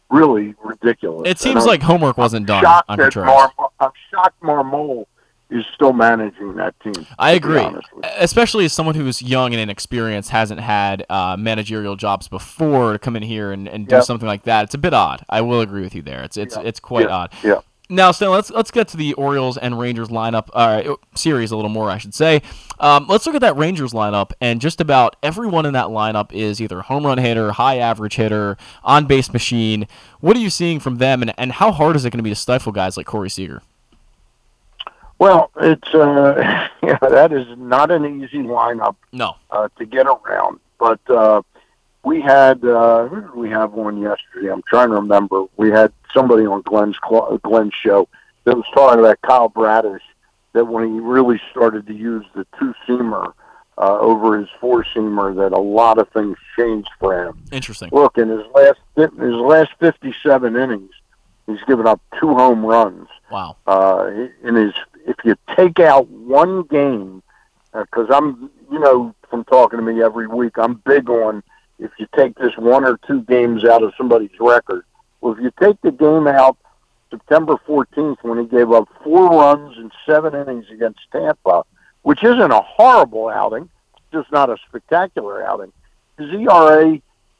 really ridiculous. It seems like homework wasn't done shocked on Mar- I'm shocked Marmol is still managing that team. I agree, honest with you. especially as someone who's young and inexperienced, hasn't had uh, managerial jobs before to come in here and, and do Yeah. something like that. It's a bit odd. I will agree with you there. It's it's Yeah. it's quite Yeah. odd. Yeah. Now, Stan, let's let's get to the Orioles and Rangers lineup uh, series a little more, I should say. Um, let's look at that Rangers lineup, and just about everyone in that lineup is either home run hitter, high average hitter, on base machine. What are you seeing from them, and, and how hard is it going to be to stifle guys like Corey Seager? Well, it's uh, yeah, that is not an easy lineup No, uh, to get around. But uh, we had uh, we have one yesterday? I'm trying to remember. We had somebody on Glenn's Glenn's show that was talking about Kyle Bradish. That when he really started to use the two seamer uh, over his four seamer, that a lot of things changed for him. interesting. Look, in his last his last 57 innings, he's given up two home runs. Wow. Uh, in his, if you take out one game, uh, because I'm, you know, from talking to me every week, I'm big on if you take this one or two games out of somebody's record. Well, if you take the game out September 14th when he gave up four runs in seven innings against Tampa, which isn't a horrible outing, just not a spectacular outing. His ERA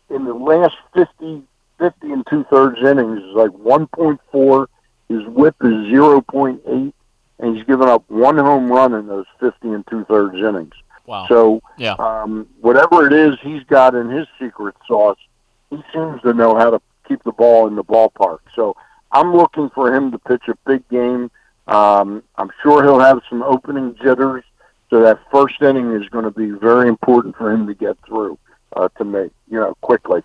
in the last 50, 50 and two thirds innings is like 1.4. His whip is 0.8, and he's given up one home run in those 50 and two thirds innings. Wow. So, Yeah. um, whatever it is he's got in his secret sauce, he seems to know how to keep the ball in the ballpark. So, I'm looking for him to pitch a big game. Um, I'm sure he'll have some opening jitters. So that first inning is going to be very important for him to get through uh, to me, you know, quickly.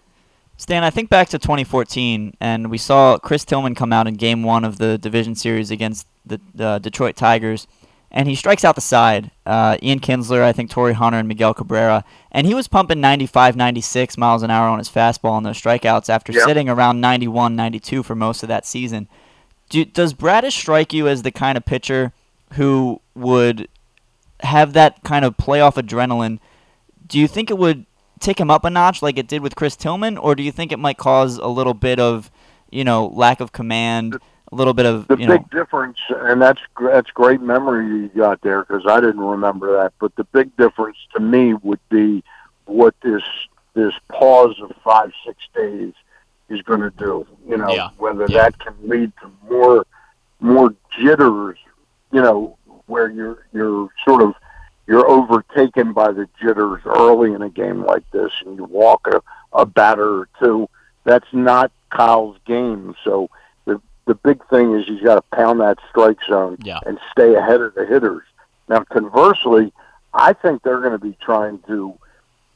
Stan, I think back to 2014, and we saw Chris Tillman come out in Game One of the division series against the uh, Detroit Tigers, and he strikes out the side. Uh, Ian Kinsler, I think Torii Hunter, and Miguel Cabrera, and he was pumping 95, 96 miles an hour on his fastball on those strikeouts after sitting around 91, 92 for most of that season. Do, does Bradish strike you as the kind of pitcher who would have that kind of playoff adrenaline? Do you think it would take him up a notch like it did with Chris Tillman, or do you think it might cause a little bit of, you know, lack of command, a little bit of, The you big know, difference, and that's gr- that's great memory you got there because I didn't remember that. But the big difference to me would be what this this pause of five six days is going to do. You know, Yeah. whether Yeah. that can lead to more more jitters. You know, where you're you're sort of you're overtaken by the jitters early in a game like this, and you walk a, a batter or two. That's not Kyle's game. So the the big thing is he's got to pound that strike zone Yeah. and stay ahead of the hitters. Now, conversely, I think they're going to be trying to,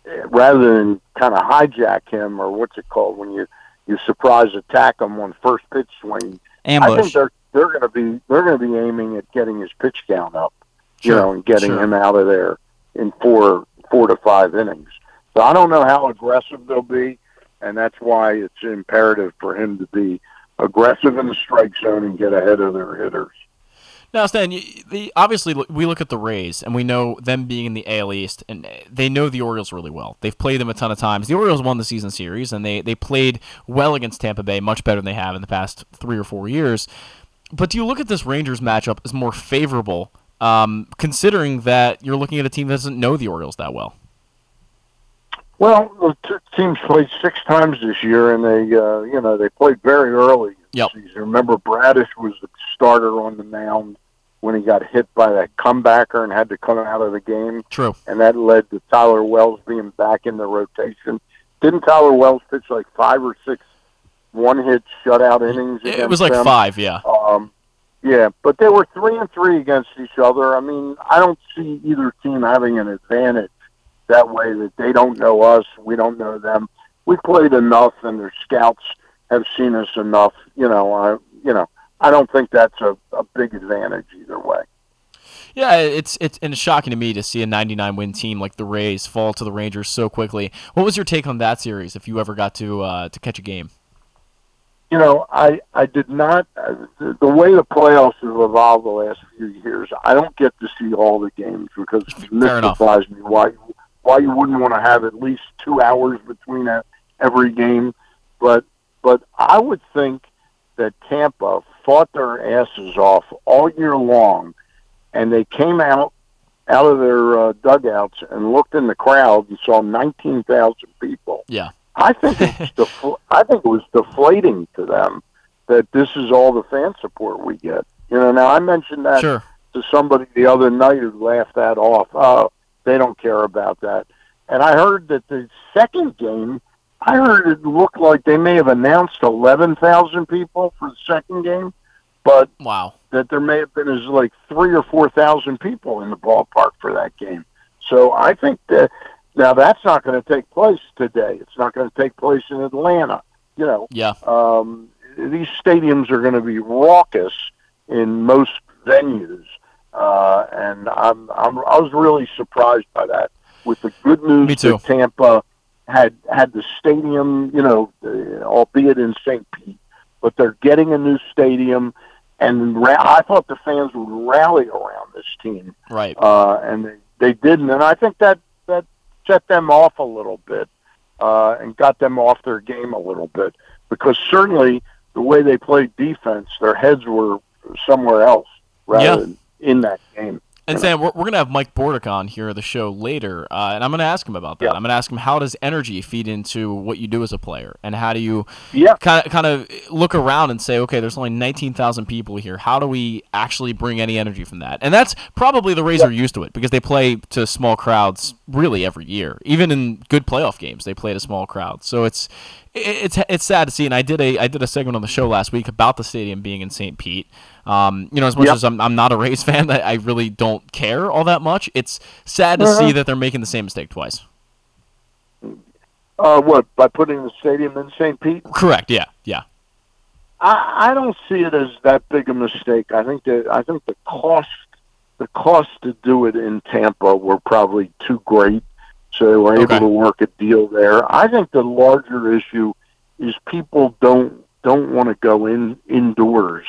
eh, rather than kind of hijack him or what's it called when you you surprise attack him on first pitch swing. I think they're they're going to be they're going to be aiming at getting his pitch count up, you know, and getting sure. him out of there in four four to five innings. So I don't know how aggressive they'll be, and that's why it's imperative for him to be aggressive in the strike zone and get ahead of their hitters. Now, Stan, the, obviously we look at the Rays and we know them being in the AL East, and they know the Orioles really well. They've played them a ton of times. The Orioles won the season series, and they they played well against Tampa Bay, much better than they have in the past three or four years. But do you look at this Rangers matchup as more favorable, um, considering that you're looking at a team that doesn't know the Orioles that well? Well, the t- teams played six times this year, and they, uh, you know, they played very early. Yep. season. Remember, Bradish was the starter on the mound when he got hit by that comebacker and had to come out of the game, True. and that led to Tyler Wells being back in the rotation. Didn't Tyler Wells pitch like five or six one-hit shutout innings? It was like them? five, yeah. Um, yeah, but they were three and three against each other. I mean, I don't see either team having an advantage that way that they don't know us, we don't know them. We played enough, and their scouts have seen us enough. You know, I you know I don't think that's a, a big advantage either way. Yeah, it's it's and it's shocking to me to see a 99 win team like the Rays fall to the Rangers so quickly. What was your take on that series? If you ever got to uh, to catch a game, you know, I I did not uh, the, the way the playoffs have evolved the last few years. I don't get to see all the games because it mystifies me why why you wouldn't want to have at least two hours between a, every game. But but I would think that Tampa fought their asses off all year long, and they came out out of their uh, dugouts and looked in the crowd and saw nineteen thousand people. yeah, I think it's defl- I think it was deflating to them that this is all the fan support we get. You know, now I mentioned that sure. to somebody the other night who laughed that off. Oh, they don't care about that. And I heard that the second game, I heard it looked like they may have announced eleven thousand people for the second game, but Wow. that there may have been as like three or four thousand people in the ballpark for that game. So I think that now that's not going to take place today. It's not going to take place in Atlanta. You know, Yeah. um, these stadiums are going to be raucous in most venues, uh, and I'm, I'm I was really surprised by that. With the good news that Tampa had had the stadium, you know, uh, albeit in St. Pete, but they're getting a new stadium, and ra- I thought the fans would rally around this team, Right. uh, and they, they didn't, and I think that that set them off a little bit uh, and got them off their game a little bit because certainly the way they played defense, their heads were somewhere else rather Yeah. than in that game. And Sam, we're, we're going to have Mike Bordick on here at the show later, uh, and I'm going to ask him about that. Yeah. I'm going to ask him how does energy feed into what you do as a player, and how do you Yeah, kind of kind of look around and say, okay, there's only 19,000 people here. How do we actually bring any energy from that? And that's probably the Rays are used to it because they play to small crowds really every year. Even in good playoff games, they play to small crowds. So it's it- it's it's sad to see. And I did a I did a segment on the show last week about the stadium being in St. Pete. Um, you know, as much Yep. as I'm, I'm not a Rays fan, I, I really don't care all that much. It's sad to see Uh-huh. that they're making the same mistake twice. uh, what by putting the stadium in St. Pete? Correct. Yeah. Yeah. I, I don't see it as that big a mistake. I think that I think the cost the cost to do it in Tampa were probably too great, so they were Okay. able to work a deal there. I think the larger issue is people don't don't want to go in indoors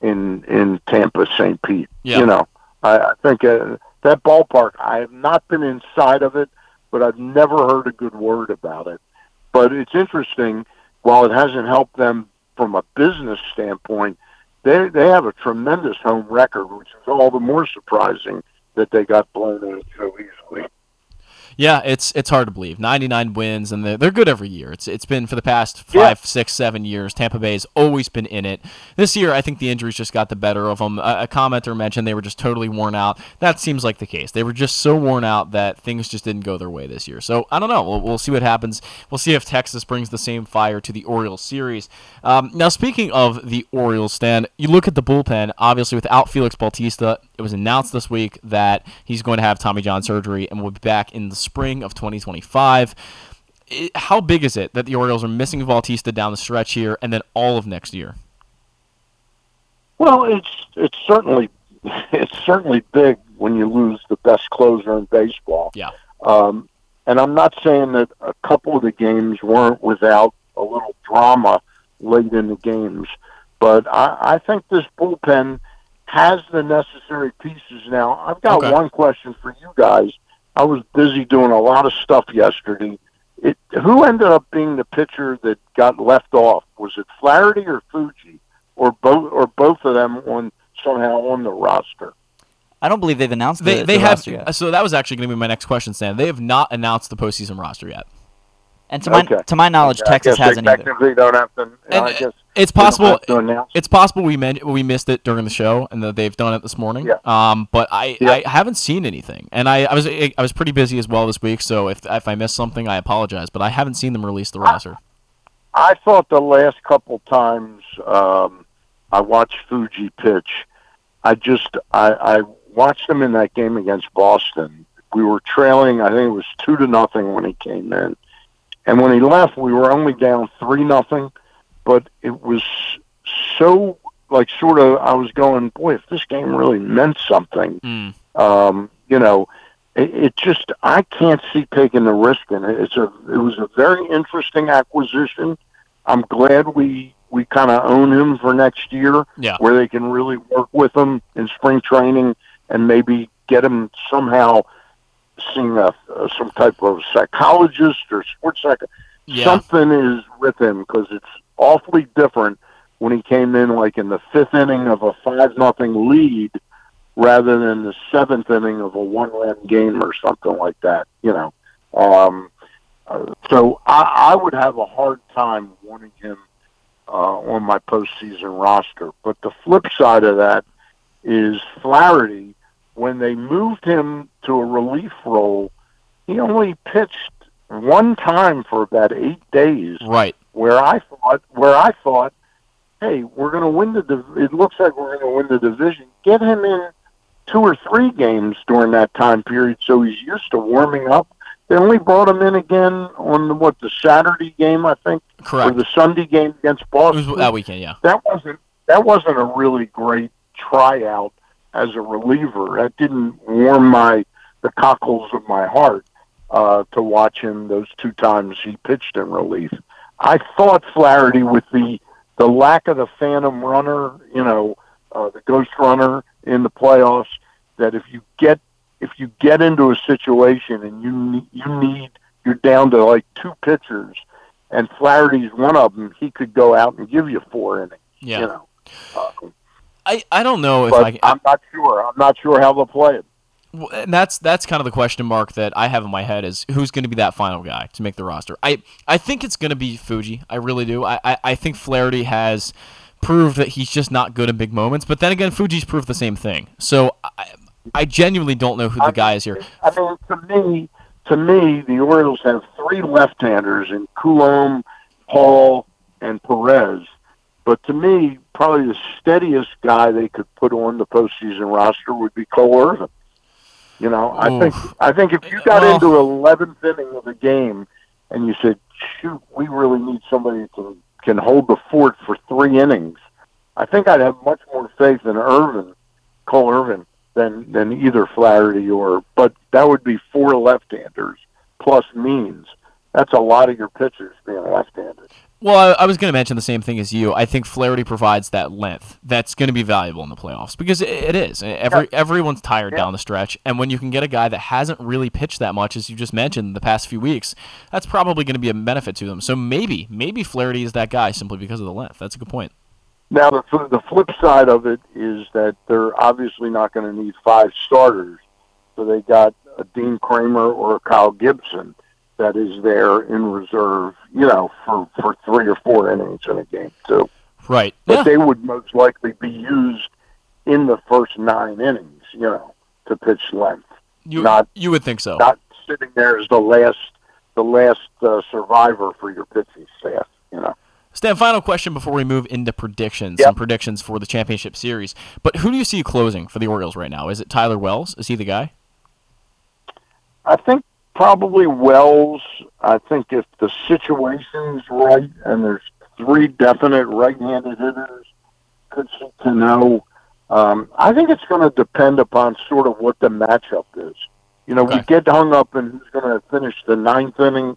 in in Tampa St. Pete. Yeah. You know, I, I think uh, that ballpark. I have not been inside of it, but I've never heard a good word about it. But it's interesting. While it hasn't helped them from a business standpoint, they they have a tremendous home record, which is all the more surprising that they got blown out so easily. Yeah, it's it's hard to believe. 99 wins, and they're, they're good every year. It's it's been for the past Yeah. five, six, seven years. Tampa Bay's always been in it. This year, I think the injuries just got the better of them. A, a commenter mentioned they were just totally worn out. That seems like the case. They were just so worn out that things just didn't go their way this year. So I don't know. We'll, we'll see what happens. We'll see if Texas brings the same fire to the Orioles series. Um, now, speaking of the Orioles, Stan, you look at the bullpen. Obviously, without Felix Bautista, it was announced this week that he's going to have Tommy John surgery and will be back in the spring of 2025. I- How big is it that the Orioles are missing Bautista down the stretch here and then all of next year? Well, it's it's certainly it's certainly big when you lose the best closer in baseball. Yeah. Um, and I'm not saying that a couple of the games weren't without a little drama late in the games, but I, I think this bullpen has the necessary pieces now. I've got Okay. one question for you guys. I was busy doing a lot of stuff yesterday. It, who ended up being the pitcher that got left off? Was it Flaherty or Fuji, or both, or both of them on somehow on the roster? I don't believe they've announced They, the, they the have roster yet. so that was actually going to be my next question, Sam. They have not announced the postseason roster yet. And to my Okay. to my knowledge, I Texas guess hasn't either. technically don't have to. And I guess It's possible. to It's possible we men- we missed it during the show and that they've done it this morning. Yeah. Um, but I, Yeah. I haven't seen anything, and I, I was I was pretty busy as well this week. So if if I missed something, I apologize. But I haven't seen them release the roster. I thought the last couple times um, I watched Fuji pitch, I just I, I watched him in that game against Boston. We were trailing, I think it was two to nothing when he came in, and when he left, we were only down three nothing, but it was so like sort of I was going, boy, if this game really meant something, Mm. um, you know, it, it just I can't see taking the risk in it. It's a it was a very interesting acquisition. I'm glad we we kind of own him for next year, Yeah. where they can really work with him in spring training and maybe get him somehow seeing a, uh, some type of psychologist or sports psych. Yeah. Something is with him because it's awfully different when he came in like in the fifth inning of a five nothing lead rather than the seventh inning of a one run game or something like that. You know, um, uh, so I, I would have a hard time wanting him uh, on my postseason roster. But the flip side of that is Flaherty. When they moved him to a relief role, he only pitched one time for about eight days Right. where I thought where I thought, hey, we're going to win the. div- It looks like we're going to win the division. Get him in two or three games during that time period, so he's used to warming up. They only brought him in again on the, what the Saturday game, I think, or Correct. the Sunday game against Boston. was that weekend. Yeah. that wasn't that wasn't a really great tryout as a reliever. That didn't warm my the cockles of my heart uh, to watch him those two times he pitched in relief. I thought Flaherty with the the lack of the phantom runner, you know, uh, the ghost runner in the playoffs, that if you get if you get into a situation and you you need you're down to like two pitchers, and Flaherty's one of them, he could go out and give you four innings Yeah. you know. Uh, I, I don't know if but I can. I'm not sure. I'm not sure how they'll play it. Well, and that's that's kind of the question mark that I have in my head is who's going to be that final guy to make the roster. I I think it's going to be Fuji. I really do. I, I I think Flaherty has proved that he's just not good in big moments. But then again, Fuji's proved the same thing. So I I genuinely don't know who the guy is here. I mean, to me, to me, the Orioles have three left-handers in Coulombe, Paul, and Perez. But to me, probably the steadiest guy they could put on the postseason roster would be Cole Irvin. You know, I think I think if you got Well- into eleventh inning of the game and you said, "Shoot, we really need somebody who can can hold the fort for three innings," I think I'd have much more faith in Irvin, Cole Irvin, than than either Flaherty or. But that would be four left-handers plus means. That's a lot of your pitchers being left-handed. Well, I, I was going to mention the same thing as you. I think Flaherty provides that length that's going to be valuable in the playoffs because it, it is. Every everyone's tired Yeah. down the stretch, and when you can get a guy that hasn't really pitched that much, as you just mentioned, the past few weeks, that's probably going to be a benefit to them. So maybe maybe Flaherty is that guy simply because of the length. That's a good point. Now, the, the flip side of it is that they're obviously not going to need five starters. So they got a Dean Kremer or a Kyle Gibson that is there in reserve, you know, for, for three or four innings in a game, too. Right. But Yeah. they would most likely be used in the first nine innings, you know, to pitch length, you not- you would think so. not sitting there as the last the last uh, survivor for your pitching staff, you know. Stan, final question before we move into predictions Yep. and predictions for the championship series. But who do you see closing for the Orioles right now? Is it Tyler Wells? Is he the guy? I think probably Wells. I think if the situation's right and there's three definite right-handed hitters, could see Cano. Um, I think it's going to depend upon sort of what the matchup is. You know, we get hung up in who's going to finish the ninth inning,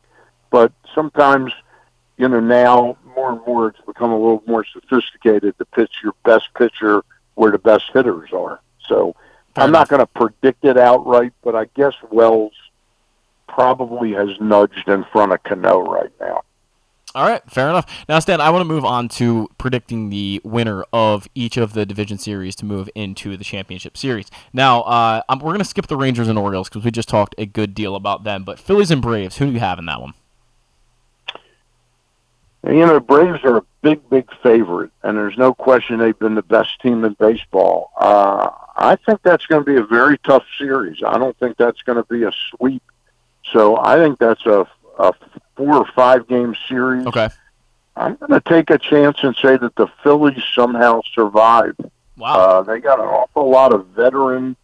but sometimes, you know, now more and more it's become a little more sophisticated to pitch your best pitcher where the best hitters are. So Fair I'm enough. not going to predict it outright, but I guess Wells probably has nudged in front of Cano right now. All right, fair enough. Now, Stan, I want to move on to predicting the winner of each of the division series to move into the championship series. Now, uh, we're going to skip the Rangers and Orioles because we just talked a good deal about them. But Phillies and Braves, who do you have in that one? You know, Braves are a big, big favorite, and there's no question they've been the best team in baseball. Uh, I think that's going to be a very tough series. I don't think that's going to be a sweep. So I think that's a, a four or five game series. Okay. I'm going to take a chance and say that the Phillies somehow survive. Wow. Uh, they got an awful lot of veteran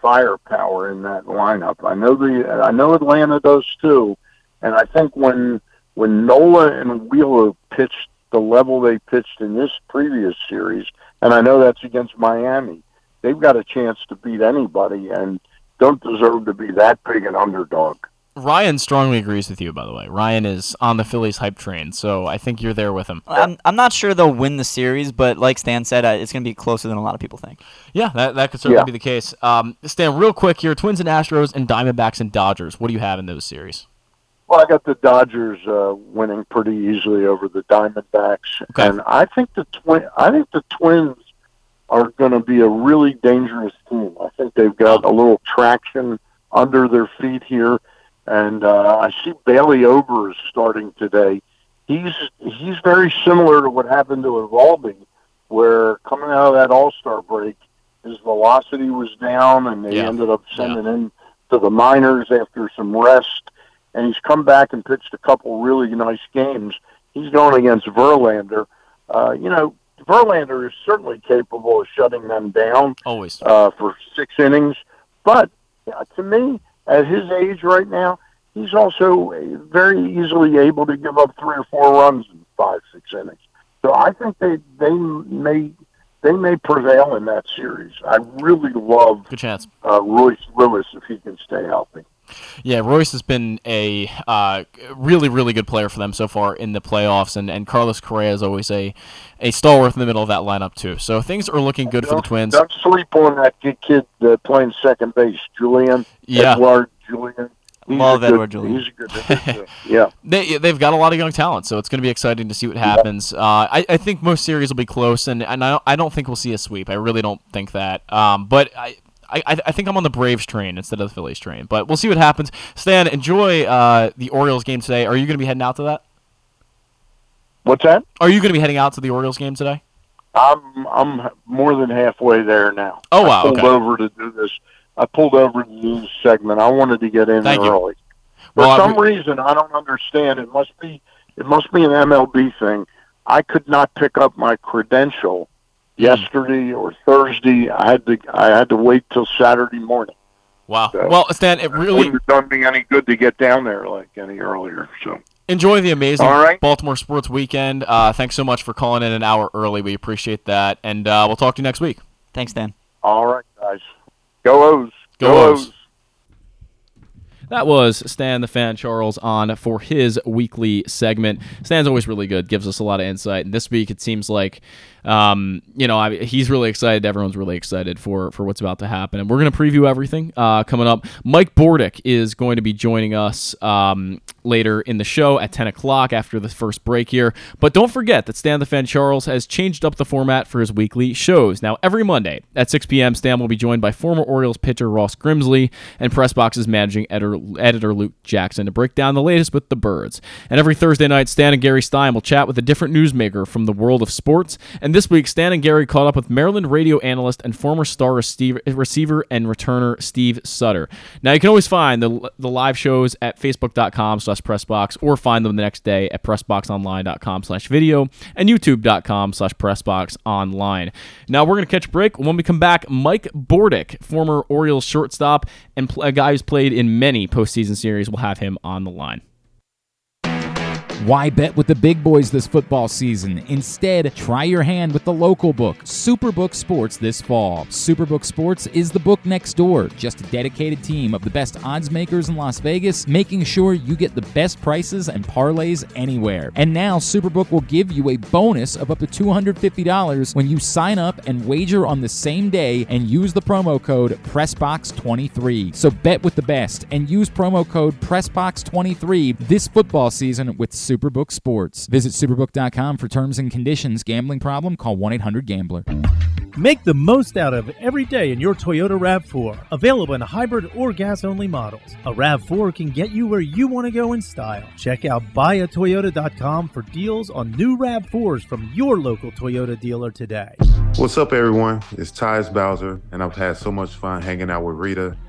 firepower in that lineup. I know the I know Atlanta does too, and I think when when Nola and Wheeler pitched the level they pitched in this previous series, and I know that's against Miami, they've got a chance to beat anybody and don't deserve to be that big an underdog. Ryan strongly agrees with you, by the way. Ryan is on the Phillies hype train, so I think you're there with him. I'm, I'm not sure they'll win the series, but like Stan said, uh, it's going to be closer than a lot of people think. Yeah, that, that could certainly Yeah. be the case. Um, Stan, real quick here Twins and Astros and Diamondbacks and Dodgers. What do you have in those series? Well, I got the Dodgers uh, winning pretty easily over the Diamondbacks, Okay. and I think the twin. I think the Twins are going to be a really dangerous team. I think they've got a little traction under their feet here, and uh, I see Bailey Ober is starting today. He's he's very similar to what happened to Eovaldi, where coming out of that All Star break, his velocity was down, and they Yeah. ended up sending him to the minors after some rest and he's come back and pitched a couple really nice games. He's going against Verlander. Uh, you know, Verlander is certainly capable of shutting them down Always. uh, for six innings, but uh, to me, at his age right now, he's also very easily able to give up three or four runs in five, six innings. So I think they they may they may prevail in that series. I really love Good chance. uh, Royce Lewis if he can stay healthy. Yeah, Royce has been a uh, really, really good player for them so far in the playoffs, and, and Carlos Correa is always a, a stalwart in the middle of that lineup, too. So things are looking good for the Twins. Don't sleep on that kid, kid uh, playing second base, Julien. Yeah. Edouard Julien. He's Love a good, Edouard Julien. He's a good. hitter. yeah. They, they've got a lot of young talent, so it's going to be exciting to see what happens. Uh, I, I think most series will be close, and, and I, don't, I don't think we'll see a sweep. I really don't think that. Um, but I, I, I think I'm on the Braves train instead of the Phillies train. But we'll see what happens. Stan, enjoy uh, the Orioles game today. Are you going to be heading out to that? What's that? Are you going to be heading out to the Orioles game today? I'm I'm more than halfway there now. Oh, wow, I pulled okay. over to do this. I pulled over to do this segment. I wanted to get in Thank you. early. For Well, some reason, I don't understand. It must be it must be an MLB thing. I could not pick up my credential. Yesterday or Thursday. I had to I had to wait till Saturday morning. Wow. So- Well, Stan, it really wouldn't have done me any good to get down there like any earlier. So enjoy the amazing All right. Baltimore sports weekend. Uh, thanks so much for calling in an hour early. We appreciate that, and uh, we'll talk to you next week. Thanks, Dan. all right, guys, go O's, Go O's. That was Stan the Fan Charles on for his weekly segment. Stan's always really good, gives us a lot of insight. And this week it seems like, um, you know, I, he's really excited. Everyone's really excited for for what's about to happen, and we're going to preview everything uh, coming up. Mike Bordick is going to be joining us um, later in the show at 10 o'clock after the first break here. But don't forget that Stan the Fan Charles has changed up the format for his weekly shows. Now, every Monday at 6 p.m., Stan will be joined by former Orioles pitcher Ross Grimsley and Pressbox's managing editor, editor Luke Jackson to break down the latest with the birds. And every Thursday night, Stan and Gary Stein will chat with a different newsmaker from the world of sports. And this week, Stan and Gary caught up with Maryland radio analyst and former star receiver, and returner Steve Suter. Now, you can always find the, the live shows at facebook.com slash pressbox or find them the next day at pressboxonline.com slash video and youtube.com slash pressboxonline. Now, we're going to catch a break. When we come back, Mike Bordick, former Orioles shortstop and a guy who's played in many postseason series, will have him on the line. Why bet with the big boys this football season? Instead, try your hand with the local book, Superbook Sports, this fall. Superbook Sports is the book next door, just a dedicated team of the best odds makers in Las Vegas, making sure you get the best prices and parlays anywhere. And now, Superbook will give you a bonus of up to $250 when you sign up and wager on the same day and use the promo code PRESSBOX23. So bet with the best and use promo code PRESSBOX23 this football season with Superbook Sports. Visit superbook.com for terms and conditions. Gambling problem? Call 1-800-GAMBLER. Make the most out of every day in your Toyota RAV4. Available in hybrid or gas only models. A RAV4 can get you where you want to go in style. Check out buyatoyota.com for deals on new RAV4s from your local Toyota dealer today. What's up, everyone? It's Tyus Bowser, and I've had so much fun hanging out with Rita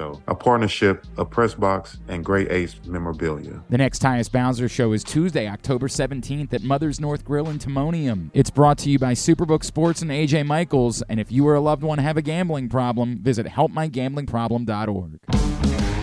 a partnership of Pressbox and Great Ace Memorabilia. The next Tyus Bowser Show is Tuesday, October 17th at Mother's North Grill in Timonium. It's brought to you by Superbook Sports and AJ Michaels. And if you or a loved one have a gambling problem, visit helpmygamblingproblem.org.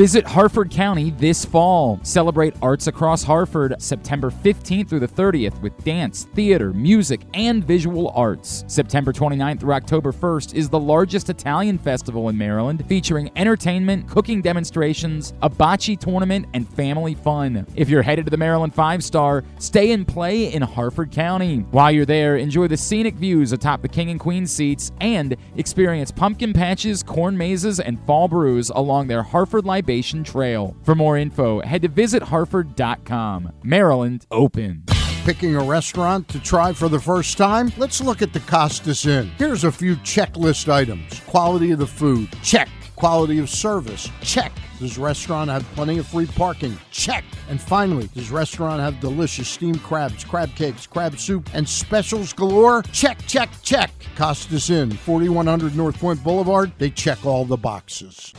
Visit Harford County this fall. Celebrate arts across Harford September 15th through the 30th with dance, theater, music, and visual arts. September 29th through October 1st is the largest Italian festival in Maryland, featuring entertainment, cooking demonstrations, a bocce tournament, and family fun. If you're headed to the Maryland Five Star, stay and play in Harford County. While you're there, enjoy the scenic views atop the King and Queen seats and experience pumpkin patches, corn mazes, and fall brews along their Harford Libation Trail. For more info, head to visitharford.com. Maryland open. Picking a restaurant to try for the first time? Let's look at the Costas Inn. Here's a few checklist items quality of the food, check. Quality of service, check. Does restaurant have plenty of free parking? Check. And finally, does restaurant have delicious steamed crabs, crab cakes, crab soup, and specials galore? Check, check, check. Costas Inn, 4100 North Point Boulevard. They check all the boxes.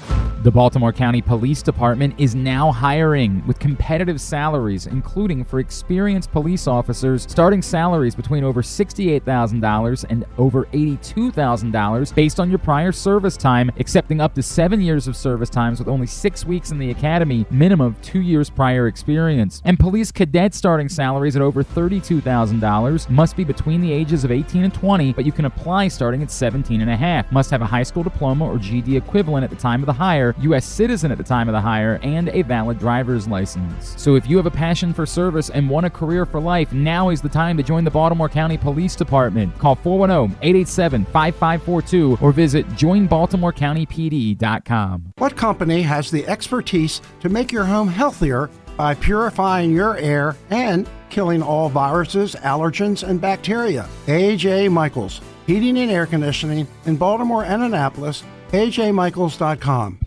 The Baltimore County Police Department is now hiring with competitive salaries, including for experienced police officers, starting salaries between over $68,000 and over $82,000 based on your prior service time, accepting up to seven years of service times with only six weeks in the academy, minimum of two years prior experience. And police cadet starting salaries at over $32,000 must be between the ages of 18 and 20, but you can apply starting at 17 and a half. Must have a high school diploma or GD equivalent at the time of the hire, U.S. citizen at the time of the hire, and a valid driver's license. So if you have a passion for service and want a career for life, now is the time to join the Baltimore County Police Department. Call 410 887 5542 or visit joinbaltimorecountypd.com. What company has the expertise to make your home healthier by purifying your air and killing all viruses, allergens, and bacteria? AJ Michaels, Heating and Air Conditioning in Baltimore and Annapolis, ajmichaels.com.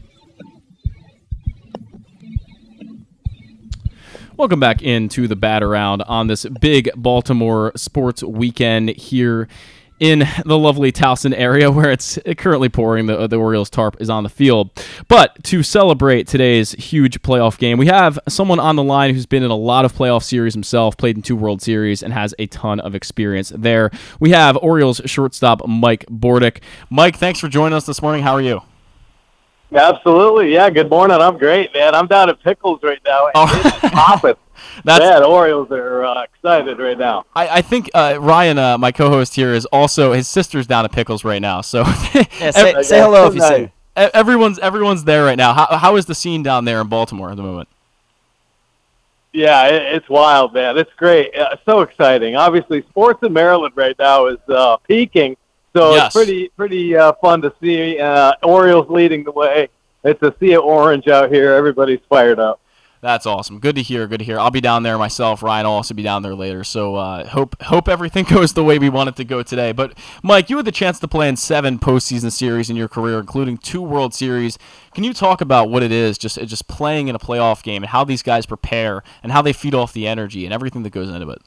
Welcome back into the bat around on this big Baltimore sports weekend here in the lovely Towson area where it's currently pouring. The, uh, the Orioles tarp is on the field. But to celebrate today's huge playoff game, we have someone on the line who's been in a lot of playoff series himself, played in two World Series, and has a ton of experience there. We have Orioles shortstop Mike Bordick. Mike, thanks for joining us this morning. How are you? Absolutely, yeah. Good morning. I'm great, man. I'm down at Pickles right now. Oh. It's popping. That's yeah, Orioles are uh, excited right now. I, I think uh, Ryan, uh, my co-host here, is also his sister's down at Pickles right now. So Yeah, say, say hello if you see. everyone's everyone's there right now. How, how is the scene down there in Baltimore at the moment? Yeah, it, it's wild, man. It's great. Uh, so exciting. Obviously, sports in Maryland right now is uh, peaking, so Yes. it's pretty pretty uh, fun to see. Uh, Orioles leading the way. It's a sea of orange out here. Everybody's fired up. That's awesome. Good to hear. Good to hear. I'll be down there myself. Ryan will also be down there later. So uh, hope hope everything goes the way we want it to go today. But Mike, you had the chance to play in seven postseason series in your career, including two World Series. Can you talk about what it is just just playing in a playoff game and how these guys prepare and how they feed off the energy and everything that goes into it?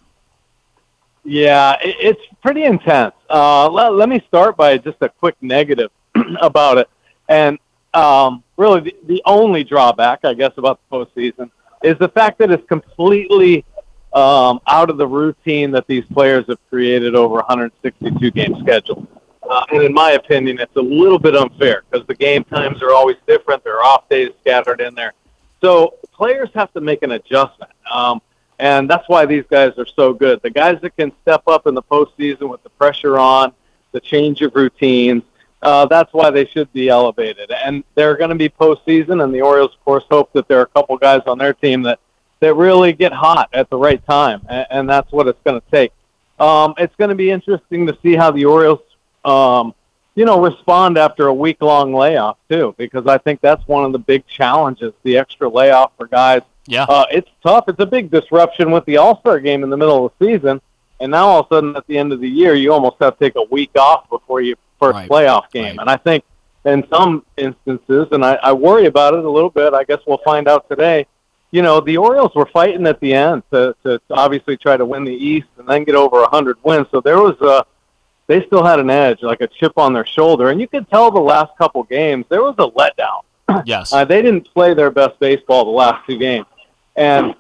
Yeah, it's pretty intense. Uh, let, let me start by just a quick negative about it. And um, really, the, the only drawback, I guess, about the postseason is the fact that it's completely um, out of the routine that these players have created over a 162 game schedule. Uh, and in my opinion, it's a little bit unfair because the game times are always different. There are off days scattered in there. So players have to make an adjustment. Um, and that's why these guys are so good. The guys that can step up in the postseason with the pressure on, the change of routines, uh, that's why they should be elevated. And they're going to be postseason, and the Orioles, of course, hope that there are a couple guys on their team that, that really get hot at the right time, and, and that's what it's going to take. Um, it's going to be interesting to see how the Orioles, um, you know, respond after a week-long layoff too, because I think that's one of the big challenges: the extra layoff for guys. Yeah, uh, it's tough. It's a big disruption with the All-Star game in the middle of the season, and now all of a sudden at the end of the year, you almost have to take a week off before your first Right. playoff game. Right. And I think in some instances, and I, I worry about it a little bit. I guess we'll find out today. You know, the Orioles were fighting at the end to, to obviously try to win the East and then get over a 100 wins. So there was a, they still had an edge, like a chip on their shoulder. And you could tell the last couple games, there was a letdown. yes. Uh, they didn't play their best baseball the last two games. And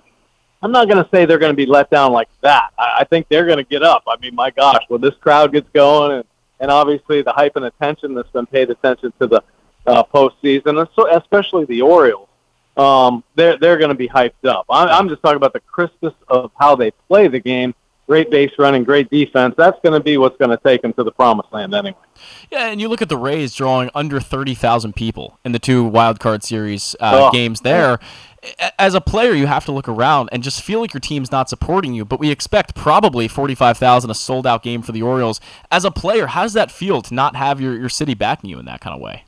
I'm not going to say they're going to be let down like that. I, I think they're going to get up. I mean, my gosh, when this crowd gets going and, and obviously the hype and attention that's been paid attention to the uh, postseason, and so especially the Orioles, um, they're, they're going to be hyped up. I, I'm just talking about the crispness of how they play the game. Great base running, great defense. That's going to be what's going to take them to the promised land anyway. Yeah, and you look at the Rays drawing under 30,000 people in the two wild card series uh, Oh, games there. As a player, you have to look around and just feel like your team's not supporting you, but we expect probably 45,000, a sold out game for the Orioles. As a player, how does that feel to not have your, your city backing you in that kind of way?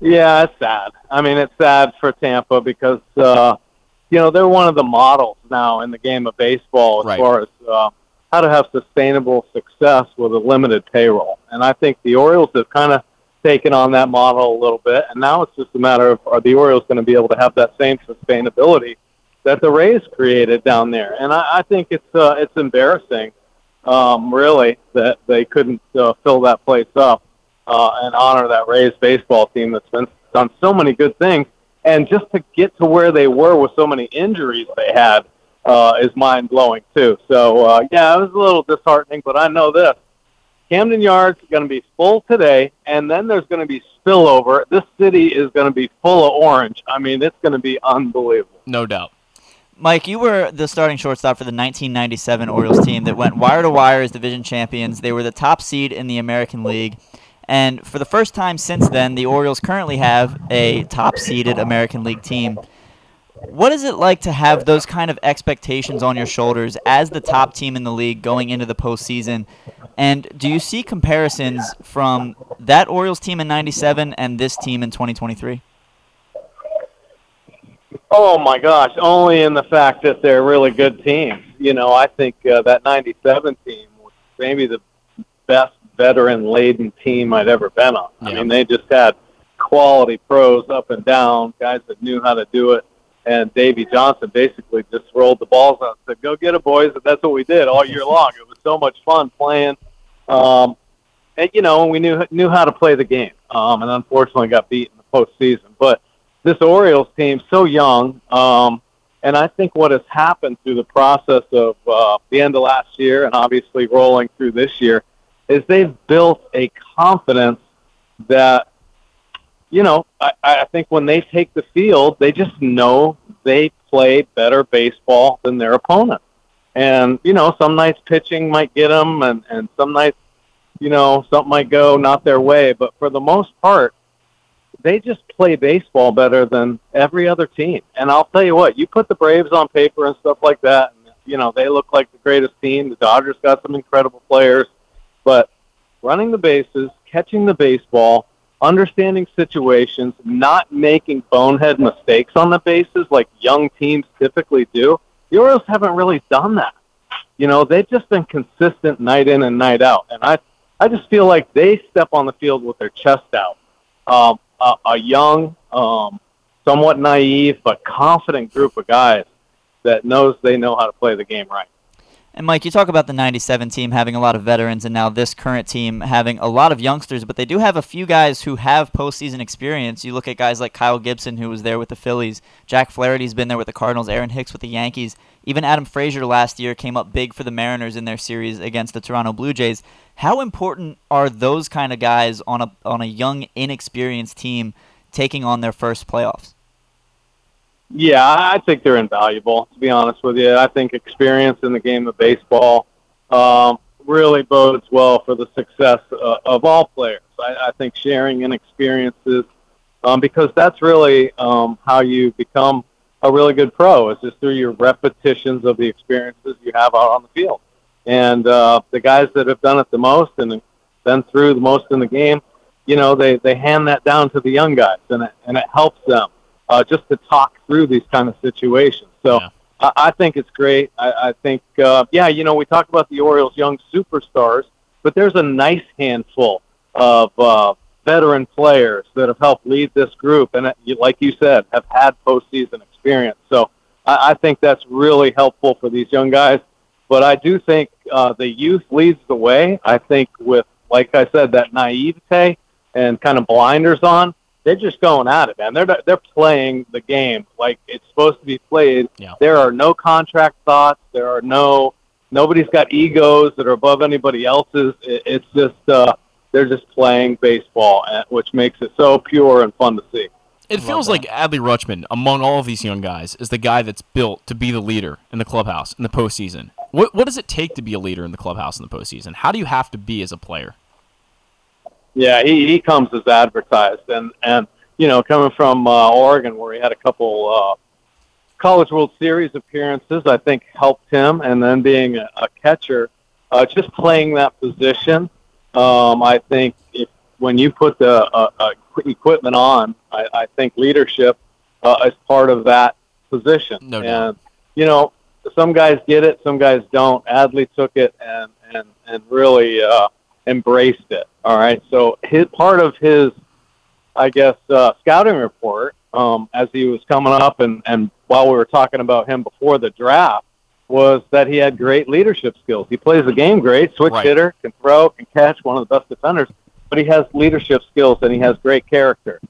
Yeah, it's sad. I mean, it's sad for Tampa because uh, you know they're one of the models now in the game of baseball as Right. far as uh, how to have sustainable success with a limited payroll. And I think the Orioles have kind of taken on that model a little bit, and now it's just a matter of are the Orioles going to be able to have that same sustainability that the Rays created down there? And I, I think it's uh, it's embarrassing, um, really, that they couldn't uh, fill that place up uh, and honor that Rays baseball team that's been done so many good things. And just to get to where they were with so many injuries they had uh, is mind blowing too. So uh, yeah, it was a little disheartening, but I know this: Camden Yards is going to be full today, and then there's going to be spillover. This city is going to be full of orange. I mean, it's going to be unbelievable. No doubt. Mike, you were the starting shortstop for the 1997 Orioles team that went wire to wire as division champions. They were the top seed in the American League. And for the first time since then, the Orioles currently have a top seeded American League team. What is it like to have those kind of expectations on your shoulders as the top team in the league going into the postseason? And do you see comparisons from that Orioles team in 97 and this team in 2023? Oh my gosh! Only in the fact that they're really good teams. You know, I think uh, that '97 team was maybe the best veteran-laden team I'd ever been on. I mean, they just had quality pros up and down, guys that knew how to do it. And Davey Johnson basically just rolled the balls out and said, "Go get it, boys!" And that's what we did all year long. It was so much fun playing. Um, and you know, we knew knew how to play the game. Um, and unfortunately, got beat in the postseason. But this Orioles team so young, um, and I think what has happened through the process of uh, the end of last year and obviously rolling through this year is they've built a confidence that you know I, I think when they take the field, they just know they play better baseball than their opponent. And you know, some nights pitching might get them, and and some nights, you know, something might go not their way. But for the most part, they just play baseball better than every other team. And I'll tell you what, you put the Braves on paper and stuff like that, and you know they look like the greatest team. The Dodgers got some incredible players, but running the bases, catching the baseball, understanding situations, not making bonehead mistakes on the bases like young teams typically do. The Orioles haven't really done that. You know, they've just been consistent night in and night out, and I, I just feel like they step on the field with their chest out. Um, a, a young, um, somewhat naive but confident group of guys that knows they know how to play the game right. And Mike, you talk about the 97 team having a lot of veterans and now this current team having a lot of youngsters, but they do have a few guys who have postseason experience. You look at guys like Kyle Gibson, who was there with the Phillies, Jack Flaherty's been there with the Cardinals, Aaron Hicks with the Yankees. Even Adam Frazier last year came up big for the Mariners in their series against the Toronto Blue Jays. How important are those kind of guys on a on a young, inexperienced team taking on their first playoffs? Yeah, I think they're invaluable. To be honest with you, I think experience in the game of baseball um, really bodes well for the success uh, of all players. I, I think sharing in experiences, um, because that's really um, how you become a really good pro, is just through your repetitions of the experiences you have out on the field. And uh, the guys that have done it the most and been through the most in the game, you know, they, they hand that down to the young guys, and it, and it helps them uh, just to talk through these kind of situations. So Yeah. I, I think it's great. I, I think, uh, yeah, you know, we talk about the Orioles' young superstars, but there's a nice handful of uh, veteran players that have helped lead this group, and uh, like you said, have had postseason experience. So I, I think that's really helpful for these young guys. But I do think uh, the youth leads the way. I think with, like I said, that naivete and kind of blinders on, they're just going at it, man. They're they're playing the game like it's supposed to be played. Yeah. There are no contract thoughts. There are no nobody's got egos that are above anybody else's. It, it's just uh, they're just playing baseball, uh, which makes it so pure and fun to see. It feels like Adley Rutschman, among all of these young guys, is the guy that's built to be the leader in the clubhouse in the postseason. What what does it take to be a leader in the clubhouse in the postseason? How do you have to be as a player? Yeah, he, he comes as advertised, and and you know, coming from uh, Oregon, where he had a couple uh, College World Series appearances, I think helped him, and then being a, a catcher, uh, just playing that position, um, I think if when you put the uh, uh, equipment on, I, I think leadership uh, is part of that position. No doubt. and you know, some guys get it, some guys don't. Adley took it and and and really uh, embraced it. All right, so his part of his, I guess, uh, scouting report um, as he was coming up, and and while we were talking about him before the draft, was that he had great leadership skills. He plays the game great, switch Right. hitter, can throw, can catch, one of the best defenders, but he has leadership skills and he has great character.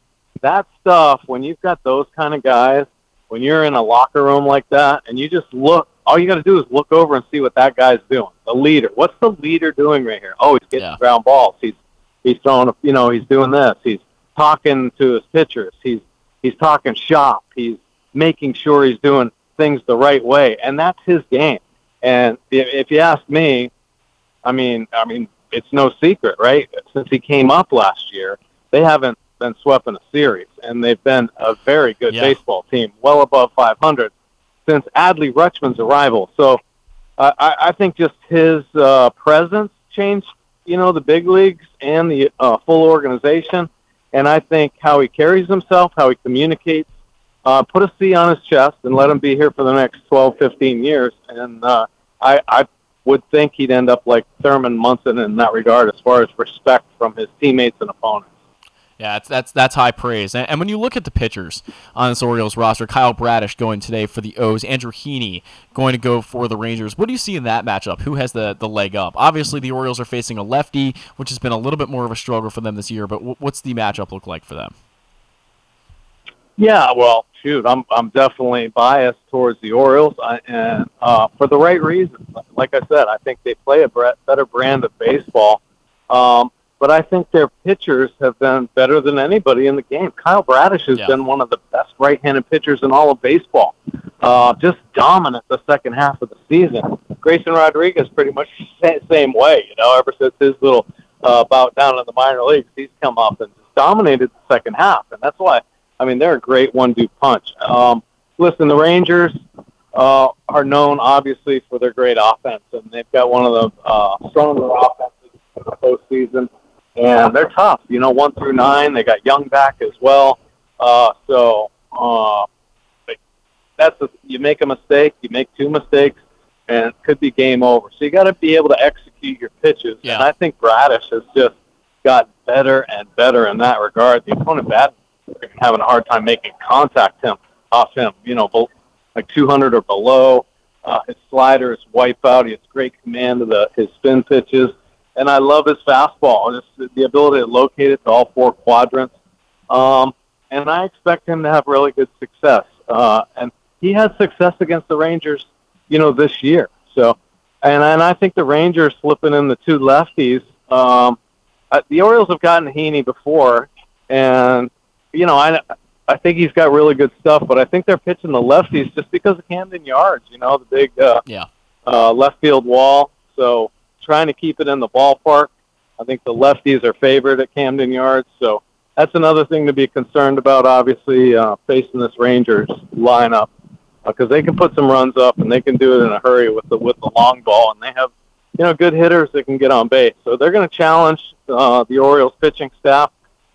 That stuff, when you've got those kind of guys, when you're in a locker room like that, and you just look, all you got to do is look over and see what that guy's doing. The leader. What's the leader doing right here? Oh, he's getting Yeah. ground balls. He's he's throwing. a- You know, he's doing this. He's talking to his pitchers. He's he's talking shop. He's making sure he's doing things the right way, and that's his game. And if, if you ask me, I mean, I mean, it's no secret, right? Since he came up last year, they haven't been swept in a series, and they've been a very good Yeah. baseball team, well above 500 since Adley Rutschman's arrival. So uh, I, I think just his uh, presence changed, you know, the big leagues and the uh, full organization. And I think how he carries himself, how he communicates, uh, put a C on his chest and let him be here for the next 12, 15 years. And uh, I, I would think he'd end up like Thurman Munson in that regard as far as respect from his teammates and opponents. Yeah, that's that's that's high praise. And, and when you look at the pitchers on this Orioles roster, Kyle Bradish going today for the O's, Andrew Heaney going to go for the Rangers. What do you see in that matchup? Who has the the leg up? Obviously, the Orioles are facing a lefty, which has been a little bit more of a struggle for them this year. But wh- what's the matchup look like for them? Yeah, well, shoot, I'm I'm definitely biased towards the Orioles, I, and uh, for the right reasons. Like I said, I think they play a better brand of baseball, um, but I think their pitchers have been better than anybody in the game. Kyle Bradish has Yeah. been one of the best right-handed pitchers in all of baseball. Uh, just dominant the second half of the season. Grayson Rodriguez pretty much same way. You know, ever since his little uh, bout down in the minor leagues, he's come up and just dominated the second half, and that's why. I mean, they're a great one-two punch. Um, listen, the Rangers uh, are known obviously for their great offense, and they've got one of the uh, stronger offenses in the postseason, and they're tough. You know, one through nine. They got Young back as well. Uh, so uh, that's a, you make a mistake, you make two mistakes, and it could be game over. So you got to be able to execute your pitches, Yeah. and I think Bradish has just got better and better in that regard. The opponent bat having a hard time making contact him off him, you know, like 200 or below. Uh, his slider is wipeout. He has great command of the his spin pitches, and I love his fastball. Just the ability to locate it to all four quadrants. Um, and I expect him to have really good success. Uh, and he had success against the Rangers, you know, this year. So, and and I think the Rangers slipping in the two lefties. Um, uh, the Orioles have gotten Heaney before, and you know, I I think he's got really good stuff, but I think they're pitching the lefties just because of Camden Yards. You know, the big uh, yeah uh, left field wall. So trying to keep it in the ballpark. I think the lefties are favored at Camden Yards, so that's another thing to be concerned about. Obviously, uh, facing this Rangers lineup because uh, they can put some runs up and they can do it in a hurry with the with the long ball, and they have you know good hitters that can get on base. So they're going to challenge uh, the Orioles pitching staff.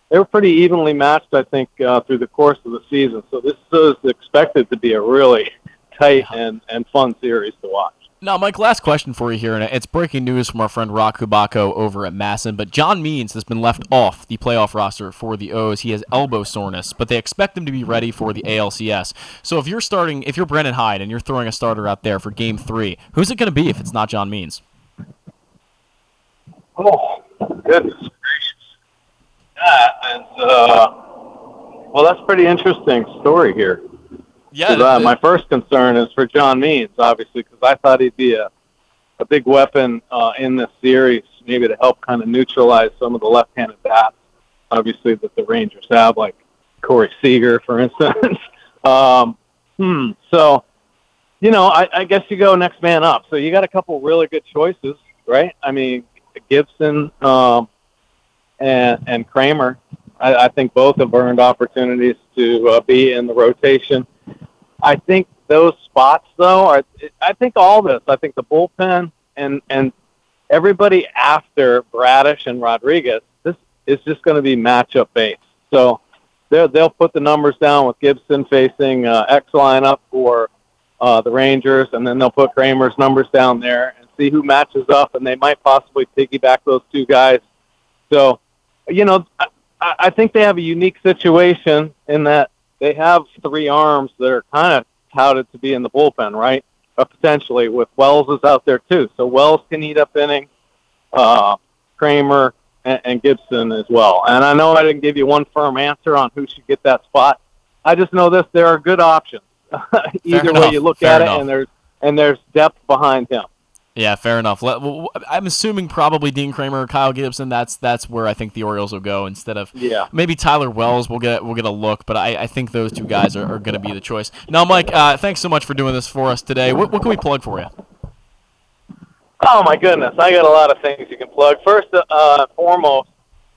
They were pretty evenly matched, I think, uh, through the course of the season. So this is expected to be a really tight and, and fun series to watch. Now, Mike, last question for you here, and it's breaking news from our friend Roch Kubatko over at MASN, but John Means has been left off the playoff roster for the O's. He has elbow soreness, but they expect him to be ready for the ALCS. So if you're starting, if you're Brandon Hyde and you're throwing a starter out there for game three, who's it going to be if it's not John Means? Oh, goodness gracious. That is, uh, well, that's pretty interesting story here. Yeah. Uh, my first concern is for John Means, obviously, because I thought he'd be a, a big weapon uh, in this series, maybe to help kind of neutralize some of the left-handed bats, obviously, that the Rangers have, like Corey Seager, for instance. um, hmm. So, you know, I, I guess you go next man up. So you got a couple really good choices, right? I mean, Gibson um, and, and Kremer. I, I think both have earned opportunities to uh, be in the rotation. I think those spots, though, are. I think all this. I think the bullpen and and everybody after Bradish and Rodriguez. This is just going to be matchup based. So they'll they'll put the numbers down with Gibson facing uh, X lineup for uh, the Rangers, and then they'll put Kremer's numbers down there and see who matches up, and they might possibly piggyback those two guys. So, you know, I, I think they have a unique situation in that they have three arms that are kind of touted to be in the bullpen, right? Uh, potentially with Wells is out there too, so Wells can eat up innings. Uh, Kremer and, and Gibson as well. And I know I didn't give you one firm answer on who should get that spot. I just know this: there are good options. Either way you look at enough. it, and there's and there's depth behind him. Yeah, fair enough. I'm assuming probably Dean Kremer or Kyle Gibson. That's that's where I think the Orioles will go instead of Yeah. maybe Tyler Wells. We'll get we'll get a look, but I, I think those two guys are, are going to be the choice. Now, Mike, uh, thanks so much for doing this for us today. What, what can we plug for you? Oh my goodness, I got a lot of things you can plug. First, uh, foremost,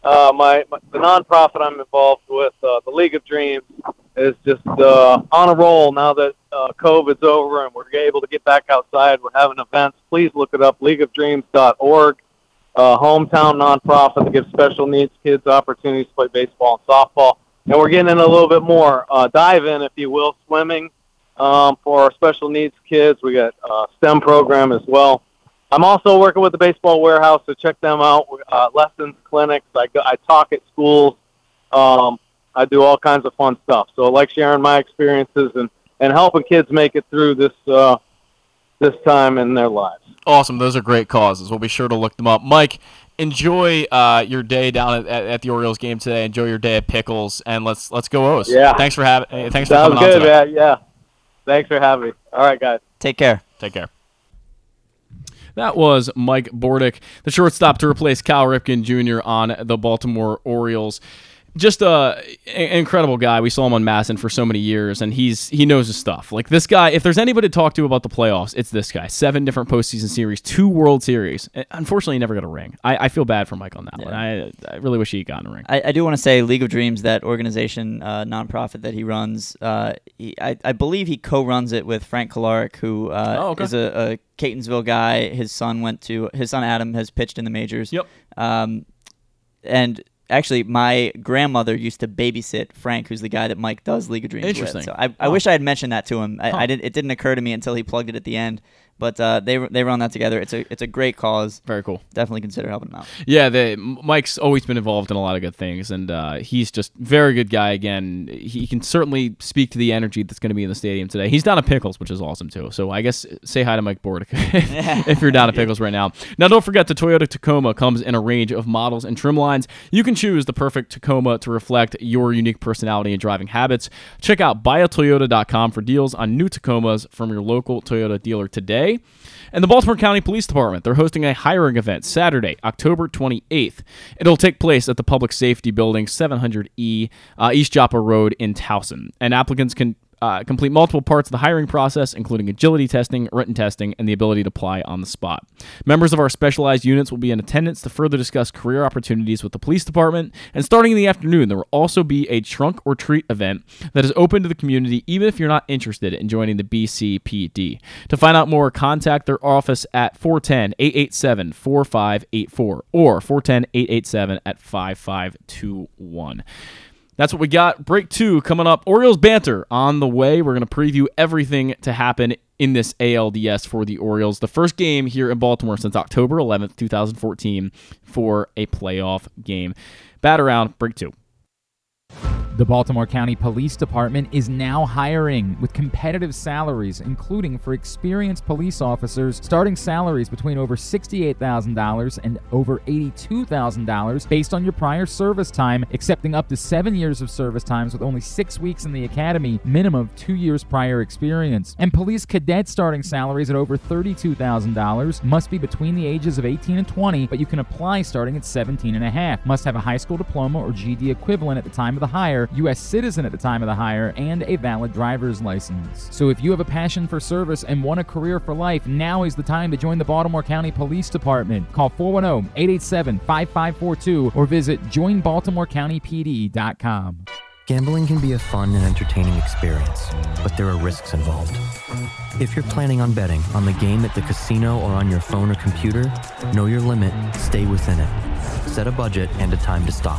uh, my, my the nonprofit I'm involved with, uh, the League of Dreams, is just uh, on a roll now that uh, COVID's over and we're able to get back outside. We're having events. Please look it up, leagueofdreams.org. Uh, hometown nonprofit that gives special needs kids opportunities to play baseball and softball. And we're getting in a little bit more uh, dive in, if you will, swimming um, for our special needs kids. We got uh, STEM program as well. I'm also working with the Baseball Warehouse, so check them out. Uh, lessons, clinics. I, go, I talk at schools. Um, I do all kinds of fun stuff. So I like sharing my experiences and, and helping kids make it through this uh, this time in their lives. Awesome. Those are great causes. We'll be sure to look them up. Mike, enjoy uh, your day down at, at, at the Orioles game today. Enjoy your day at Pickles, and let's let's go O's. Yeah. Thanks for having. Thanks for Sounds coming good, on today. man. Yeah. Thanks for having me. All right, guys. Take care. Take care. That was Mike Bordick, the shortstop to replace Cal Ripken Jr. on the Baltimore Orioles. Just a an incredible guy. We saw him on MASN for so many years, and he's he knows his stuff. Like this guy, if there's anybody to talk to about the playoffs, it's this guy. Seven different postseason series, two World Series. Unfortunately, he never got a ring. I, I feel bad for Mike on that one. I, I really wish he had gotten a ring. I, I do want to say League of Dreams, that organization, uh, nonprofit that he runs. Uh, he, I, I believe he co-runs it with Frank Kolarek, who uh, Oh, okay. is a, a Catonsville guy. His son went to his son Adam has pitched in the majors. Yep. Um, and actually, my grandmother used to babysit Frank, who's the guy that Mike does League of Dreams Interesting. with. So I, I wish I had mentioned that to him. I, Huh. I did. It didn't occur to me until he plugged it at the end. But uh, they they run that together. It's a it's a great cause. Very cool. Definitely consider helping them out. Yeah, the, Mike's always been involved in a lot of good things, and uh, he's just very good guy. Again, he can certainly speak to the energy that's going to be in the stadium today. He's down at Pickles, which is awesome too. So I guess say hi to Mike Bordick if, if you're down at Pickles right now. Now, don't forget the Toyota Tacoma comes in a range of models and trim lines. You can choose the perfect Tacoma to reflect your unique personality and driving habits. Check out buyatoyota.com for deals on new Tacomas from your local Toyota dealer today. And the Baltimore County Police Department, they're hosting a hiring event Saturday, October 28th. It'll take place at the Public Safety Building, 700E, uh, East Joppa Road in Towson. And applicants can uh, complete multiple parts of the hiring process, including agility testing, written testing, and the ability to apply on the spot. Members of our specialized units will be in attendance to further discuss career opportunities with the police department. And starting in the afternoon, there will also be a trunk or treat event that is open to the community, even if you're not interested in joining the BCPD. To find out more, contact their office at 410 887 4584 or 410 887 at 5521. That's what we got. Break two coming up. Orioles banter on the way. We're going to preview everything to happen in this ALDS for the Orioles. The first game here in Baltimore since October 11th, 2014, for a playoff game. Bat around, break two. The Baltimore County Police Department is now hiring with competitive salaries, including for experienced police officers, starting salaries between over $68,000 and over $82,000 based on your prior service time, accepting up to seven years of service times with only six weeks in the academy, minimum of two years prior experience. And police cadet starting salaries at over $32,000 must be between the ages of 18 and 20, but you can apply starting at 17 and a half. Must have a high school diploma or GD equivalent at the time of the hire, U.S. citizen at the time of the hire, and a valid driver's license. So if you have a passion for service and want a career for life, now is the time to join the Baltimore County Police Department. Call 410-887-5542 or visit joinbaltimorecountypd.com. Gambling can be a fun and entertaining experience, but there are risks involved. If you're planning on betting on the game at the casino or on your phone or computer, know your limit, stay within it. Set a budget and a time to stop.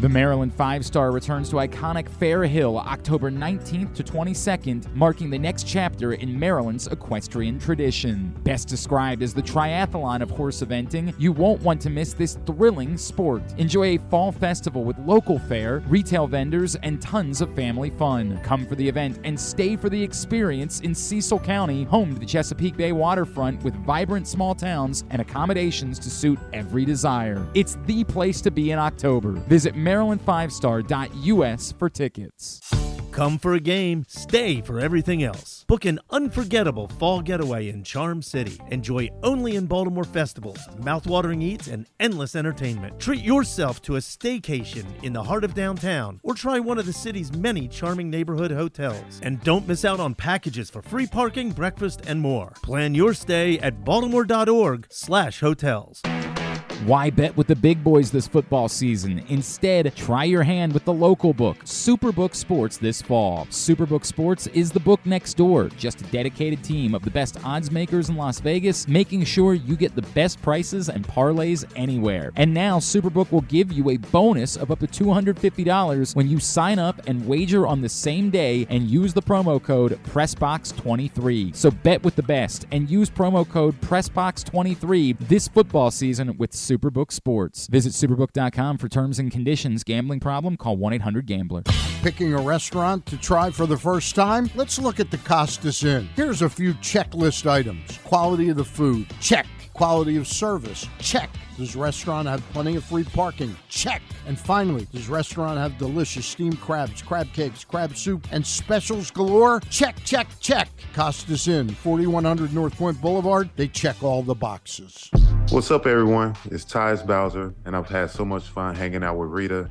The Maryland Five Star returns to iconic Fair Hill October 19th to 22nd, marking the next chapter in Maryland's equestrian tradition. Best described as the triathlon of horse eventing, you won't want to miss this thrilling sport. Enjoy a fall festival with local fare, retail vendors, and tons of family fun. Come for the event and stay for the experience in Cecil County, home to the Chesapeake Bay waterfront with vibrant small towns and accommodations to suit every desire. It's the place to be in October. Visit MarylandFiveStar.us for tickets. Come for a game, stay for everything else. Book an unforgettable fall getaway in Charm City. Enjoy only in Baltimore festivals, mouthwatering eats, and endless entertainment. Treat yourself to a staycation in the heart of downtown or try one of the city's many charming neighborhood hotels. And don't miss out on packages for free parking, breakfast, and more. Plan your stay at baltimore.org/hotels. Why bet with the big boys this football season? Instead, try your hand with the local book, Superbook Sports, this fall. Superbook Sports is the book next door, just a dedicated team of the best odds makers in Las Vegas, making sure you get the best prices and parlays anywhere. And now, Superbook will give you a bonus of up to $250 when you sign up and wager on the same day and use the promo code PressBox23. So bet with the best and use promo code PressBox23 this football season with Superbook Sports. Visit superbook.com for terms and conditions. Gambling problem? Call 1 800 Gambler. Picking a restaurant to try for the first time? Let's look at the Costas Inn. Here's a few checklist items quality of the food, check. Quality of service, check. Does restaurant have plenty of free parking? Check. And finally, does restaurant have delicious steamed crabs, crab cakes, crab soup, and specials galore? Check, check, check. Costas Inn, 4100 North Point Boulevard. They check all the boxes. What's up, everyone? It's Tyus Bowser, and I've had so much fun hanging out with Rita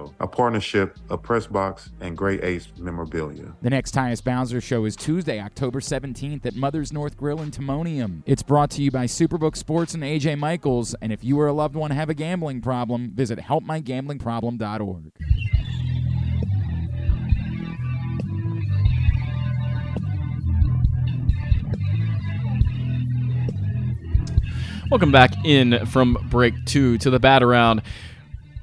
a partnership of Pressbox and Great Ace Memorabilia. The next Tyus Bowser show is Tuesday, October 17th at Mother's North Grill in Timonium. It's brought to you by Superbook Sports and AJ Michaels. And if you or a loved one have a gambling problem, visit helpmygamblingproblem.org. Welcome back in from break two to the bat around.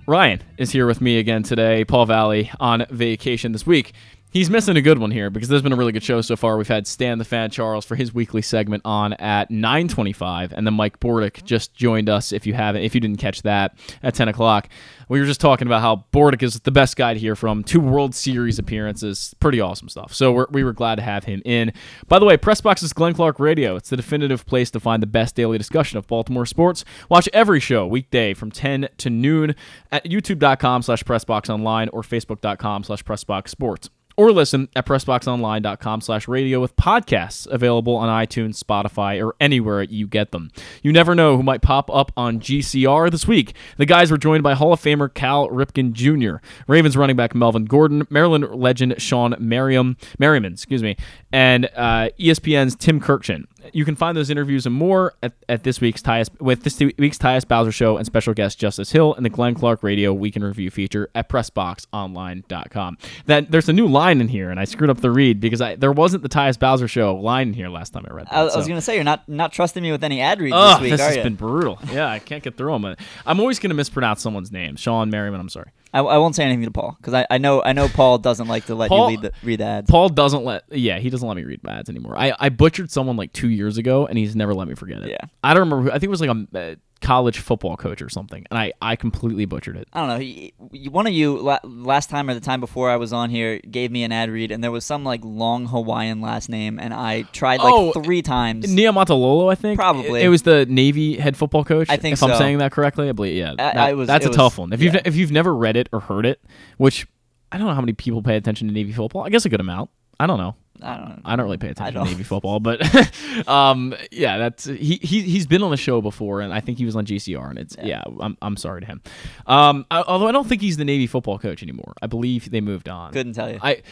Ryan is here with me again today. Paul Valley on vacation this week. He's missing a good one here because there's been a really good show so far. We've had Stan the Fan Charles for his weekly segment on at 9:25, and then Mike Bordick just joined us. If you haven't, if you didn't catch that at 10 o'clock, we were just talking about how Bordick is the best guy to hear from. Two World Series appearances, pretty awesome stuff. So we're, we were glad to have him in. By the way, Pressbox is Glenn Clark Radio. It's the definitive place to find the best daily discussion of Baltimore sports. Watch every show weekday from 10 to noon at YouTube.com/slash PressBoxOnline or Facebook.com/slash PressBoxSports or listen at pressboxonline.com slash radio with podcasts available on iTunes, Spotify, or anywhere you get them. You never know who might pop up on GCR this week. The guys were joined by Hall of Famer Cal Ripken Jr., Ravens running back Melvin Gordon, Maryland legend Sean Merriam, Merriman, excuse me, and uh, ESPN's Tim Kurkjian. You can find those interviews and more at, at this week's Tyus with this week's Tyus Bowser Show and special guest Justice Hill and the Glenn Clark Radio Week in Review feature at PressBoxOnline.com. That there's a new line in here, and I screwed up the read because I there wasn't the Tyus Bowser Show line in here last time I read. That, I, I was gonna say you're not not trusting me with any ad reads Oh, this week, this are has you? been brutal. Yeah, I can't get through them. I'm always going to mispronounce someone's name. Sean Merriman. I'm sorry. I, I won't say anything to Paul because I, I know I know Paul doesn't like to let Paul- you read the, read the ads. Paul doesn't let. Yeah, he doesn't let me read ads anymore. I, I butchered someone like two years ago, and he's never let me forget it. Yeah. I don't remember. Who, I think it was like a uh, college football coach or something, and I I completely butchered it. I don't know. He, one of you last time or the time before I was on here gave me an ad read, and there was some like long Hawaiian last name, and I tried like Oh, three times. Niumatalolo, I think. Probably. It, it was the Navy head football coach. I think if I'm saying that correctly, I believe. Yeah, that- I was- that's a tough one. If you've if you've never read it or heard it, which I don't know how many people pay attention to Navy football. I guess a good amount. I don't know. I don't know. I don't really pay attention to. Navy football, but um, yeah, that's he, he he's been on the show before, and I think he was on GCR, and it's yeah, I'm, I'm sorry to him. Um, I, although I don't think he's the Navy football coach anymore. I believe they moved on. Couldn't tell you. I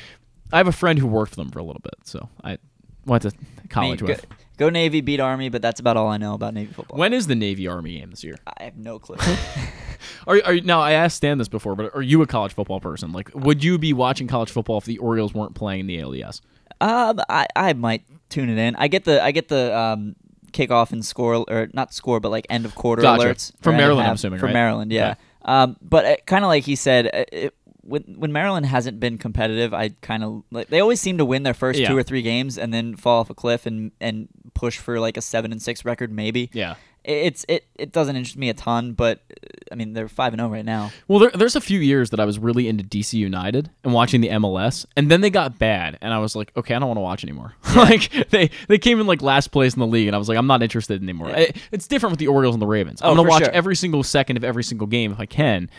I have a friend who worked for them for a little bit, so I went to college with. Go Navy, beat Army, but that's about all I know about Navy football. When is the Navy Army game this year? I have no clue. Are, are now I asked Stan this before, but are you a college football person? Like, would you be watching college football if the Orioles weren't playing the ALDS? Um, I, I might tune it in. I get the I get the um kickoff and score or not score, but like end of quarter Gotcha. alerts From Maryland, I'm assuming, From right? Maryland, yeah. Okay. Um, but kind of like he said, uh, it, when when Maryland hasn't been competitive, I kind of like they always seem to win their first Yeah. two or three games and then fall off a cliff and and push for like a seven and six record maybe. Yeah. It's it it doesn't interest me a ton, but uh, I mean they're five and zero right now. Well, there, there's a few years that I was really into DC United and watching the MLS, and then they got bad, and I was like, okay, I don't want to watch anymore. like they they came in like last place in the league, and I was like, I'm not interested anymore. Yeah. It- it's different with the Orioles and the Ravens. Oh, I'm gonna watch sure. every single second of every single game if I can,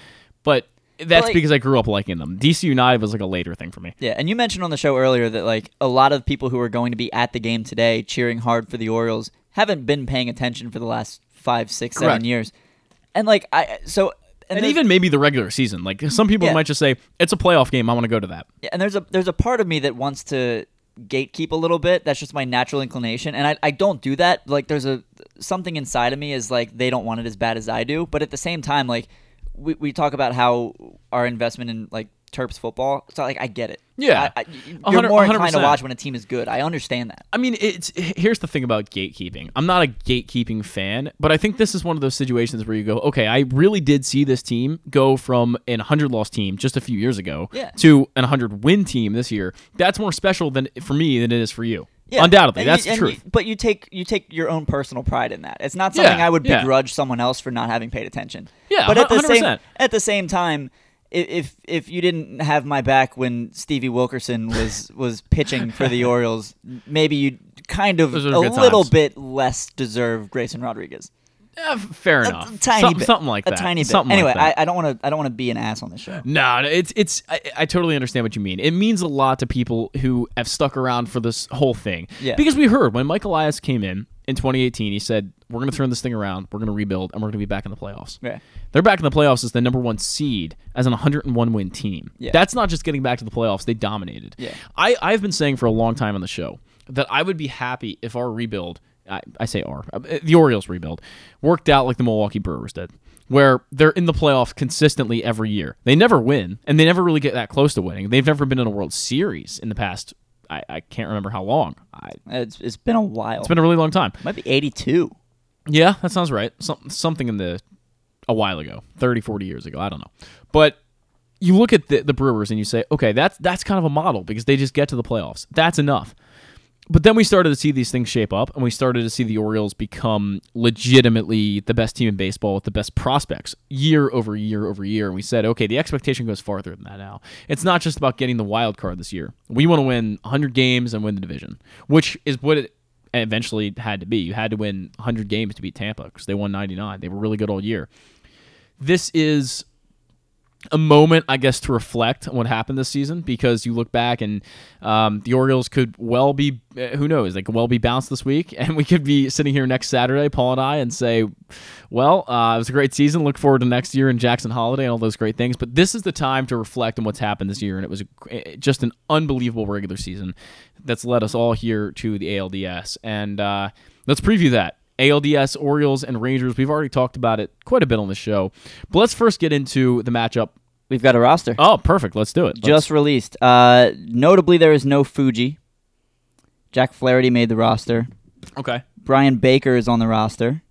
but that's like- because I grew up liking them. DC United was like a later thing for me. Yeah, and you mentioned on the show earlier that like a lot of people who are going to be at the game today cheering hard for the Orioles haven't been paying attention for the last five, six, seven Correct. years. And like I so And, there's- even maybe the regular season. Like some people Yeah. might just say it's a playoff game. I want to go to that. Yeah, and there's a there's a part of me that wants to gatekeep a little bit. That's just my natural inclination, and I, I don't do that. Like there's a something inside of me is like they don't want it as bad as I do, but at the same time, like we, we talk about how our investment in like Terps football. So like I get it. Yeah. I, I, you're more inclined to watch when a team is good. I understand that. I mean, it's here's the thing about gatekeeping. I'm not a gatekeeping fan, but I think this is one of those situations where you go, okay, I really did see this team go from an 100 loss team just a few years ago Yeah. to an 100 win team this year. That's more special than for me than it is for you. Yeah, Undoubtedly, and that's you- you- but you take you take your own personal pride in that. It's not something Yeah, I would yeah. begrudge someone else for not having paid attention. Yeah, but at the same 100%. at the same time, if if you didn't have my back when Stevie Wilkerson was was pitching for the Orioles, maybe you kind of a little times. bit less deserve Grayson Rodriguez. Yeah, fair A- enough. a tiny Some- bit, something like a that. A tiny bit. Something anyway, like that. I, I don't want to I don't want to be an ass on the show. No, it's it's. I, I totally understand what you mean. It means a lot to people who have stuck around for this whole thing. Yeah. Because we heard when Mike Elias came in in 2018, he said, "We're going to turn this thing around. We're going to rebuild, and we're going to be back in the playoffs." Yeah. They're back in the playoffs as the number one seed as an 101 win team. Yeah. That's not just getting back to the playoffs. They dominated. Yeah. I, I've been saying for a long time on the show that I would be happy if our rebuild, I, I say our, uh, the Orioles rebuild, worked out like the Milwaukee Brewers did, where they're in the playoffs consistently every year. They never win, and they never really get that close to winning. They've never been in a World Series in the past, I, I can't remember how long. I, It's it's been a while. it's been a really long time. It Might be 82. Yeah, that sounds right. Some, something in the a while ago, 30, 40 years ago. I don't know. But you look at the, the Brewers and you say, okay, that's that's kind of a model because they just get to the playoffs. That's enough. But then we started to see these things shape up, and we started to see the Orioles become legitimately the best team in baseball with the best prospects year over year over year. And we said, okay, the expectation goes farther than that now. It's not just about getting the wild card this year. We want to win 100 games and win the division, which is what it eventually had to be. You had to win 100 games to beat Tampa because they won 99. They were really good all year. This is a moment, I guess, to reflect on what happened this season because you look back and um, the Orioles could well be, uh, who knows, they could well be bounced this week, and we could be sitting here next Saturday, Paul and I, and say, well, uh, it was a great season. Look forward to next year and Jackson Holliday and all those great things. But this is the time to reflect on what's happened this year, and it was a, just an unbelievable regular season that's led us all here to the ALDS. And uh, let's preview that. ALDS, Orioles, and Rangers. We've already talked about it quite a bit on the show. But let's first get into the matchup. We've got a roster. Oh, perfect. Let's do it. Let's- Just released. Uh, notably, there is no Fuji. Jack Flaherty made the roster. okay. Bryan Baker is on the roster.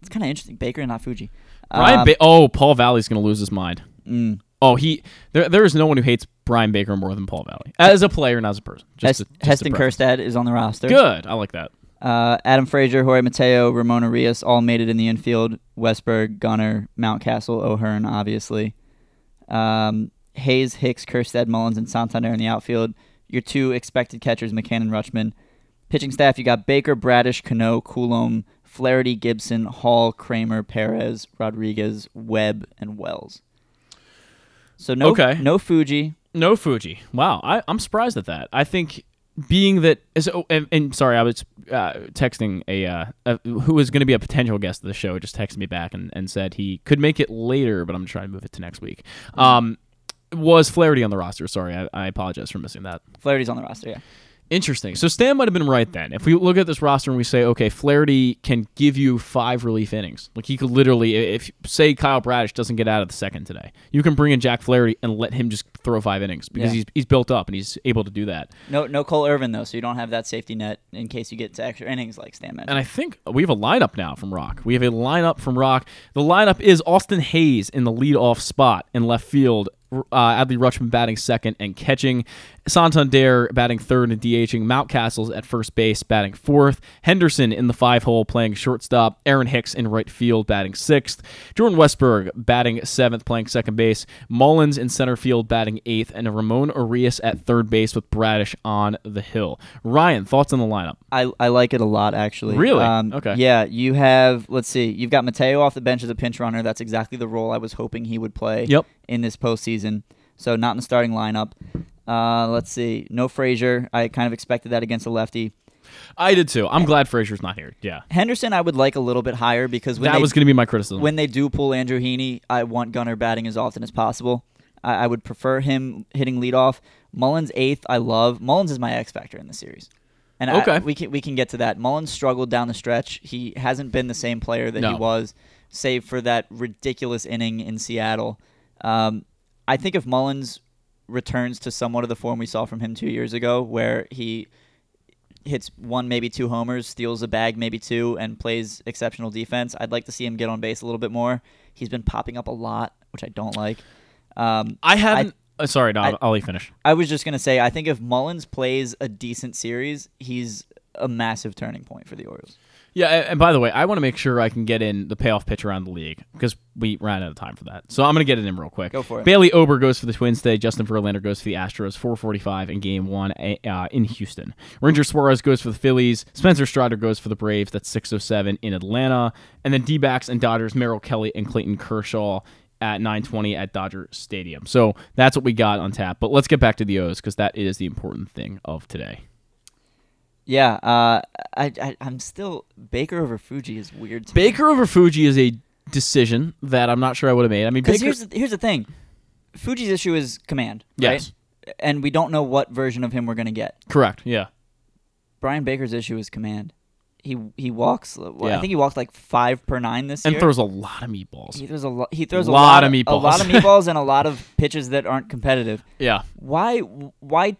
It's kind of interesting. Baker and not Fuji. Bryan Um, ba- oh, Paul Valley's going to lose his mind. mm. Oh, he there. There is no one who hates Bryan Baker more than Paul Valley as a player and as a person. Just, Hest- just Heston. Kjerstad is on the roster. Good. I like that. Uh, Adam Frazier, Jorge Mateo, Ramon Urias all made it in the infield. Westburg, Gunnar, Mountcastle, O'Hearn, obviously. Um, Hays, Hicks, Kjerstad, Mullins, and Santander in the outfield. Your two expected catchers, McCann and Rutschman. Pitching staff, you got Baker, Bradish, Cano, Coulombe, Flaherty, Gibson, Hall, Kremer, Perez, Rodriguez, Webb, and Wells. So no, Okay. no Fuji. No Fuji. Wow, I, I'm surprised at that. I think being that oh, and, and sorry, I was uh, texting a, uh, a who was going to be a potential guest of the show. Just texted me back and, and said he could make it later, but I'm trying to move it to next week. Um, was Flaherty on the roster? Sorry, I, I apologize for missing that. Flaherty's on the roster, yeah. Interesting. So Stan might have been right then. If we look at this roster and we say, okay, Flaherty can give you five relief innings. Like he could literally, if say Kyle Bradish doesn't get out of the second today, you can bring in Jack Flaherty and let him just throw five innings because Yeah. he's he's built up and he's able to do that. No, no Cole Irvin though, so you don't have that safety net in case you get to extra innings like Stan mentioned. And I think we have a lineup now from Roch. We have a lineup from Roch. The lineup is Austin Hays in the leadoff spot in left field. Uh, Adley Rutschman batting second and catching. Santander batting third and DHing. Mountcastle's at first base batting fourth. Henderson in the five hole playing shortstop. Aaron Hicks in right field batting sixth. Jordan Westburg batting seventh playing second base. Mullins in center field batting eighth. And Ramon Urias at third base with Bradish on the hill. Ryan, thoughts on the lineup? I, I like it a lot actually. Really? Um, Okay. Yeah, you have let's see, you've got Mateo off the bench as a pinch runner. That's exactly the role I was hoping he would play. Yep. In this postseason, so not in the starting lineup. Uh, let's see, no Frazier. I kind of expected that against a lefty. I did too. I'm glad Frazier's not here. Yeah. Henderson, I would like a little bit higher because when that they, was going to be my criticism. when they do pull Andrew Heaney, I want Gunnar batting as often as possible. I, I would prefer him hitting leadoff. Mullins eighth, I love. Mullins is my X factor in the series, and I- Okay. we can we can get to that. Mullins struggled down the stretch. He hasn't been the same player that he was, save for that ridiculous inning in Seattle. Um, I think if Mullins returns to somewhat of the form we saw from him two years ago, where he hits one, maybe two homers, steals a bag, maybe two, and plays exceptional defense. I'd like to see him get on base a little bit more. He's been popping up a lot, which I don't like. Um, I haven't. uh, sorry, no, I- I'll, I'll let you finish. I was just gonna say, I think if Mullins plays a decent series, he's a massive turning point for the Orioles. Yeah, and by the way, I want to make sure I can get in the payoff pitch around the league because we ran out of time for that. So I'm going to get it in real quick. Go for it. Bailey Ober goes for the Twins today. Justin Verlander goes for the Astros. 4:45 in Game One uh, in Houston. Ranger Suarez goes for the Phillies. Spencer Strider goes for the Braves. That's 6:07 in Atlanta. And then D-backs and Dodgers. Merrill Kelly and Clayton Kershaw at 9:20 at Dodger Stadium. So that's what we got on tap. But let's get back to the O's because that is the important thing of today. Yeah, uh, I, I I'm still Baker over Fuji is weird. To Baker over Fuji is a decision that I'm not sure I would have made. I mean, Because here's the, here's the thing, Fuji's issue is command, Yes. right? And we don't know what version of him we're gonna get. Correct. Yeah. Bryan Baker's issue is command. He he walks. well, I think he walked like five per nine this And year. And throws a lot of meatballs. He throws a lot. He throws a Lot lot, of meatballs. A lot of meatballs and a lot of pitches that aren't competitive. Yeah. Why? Why?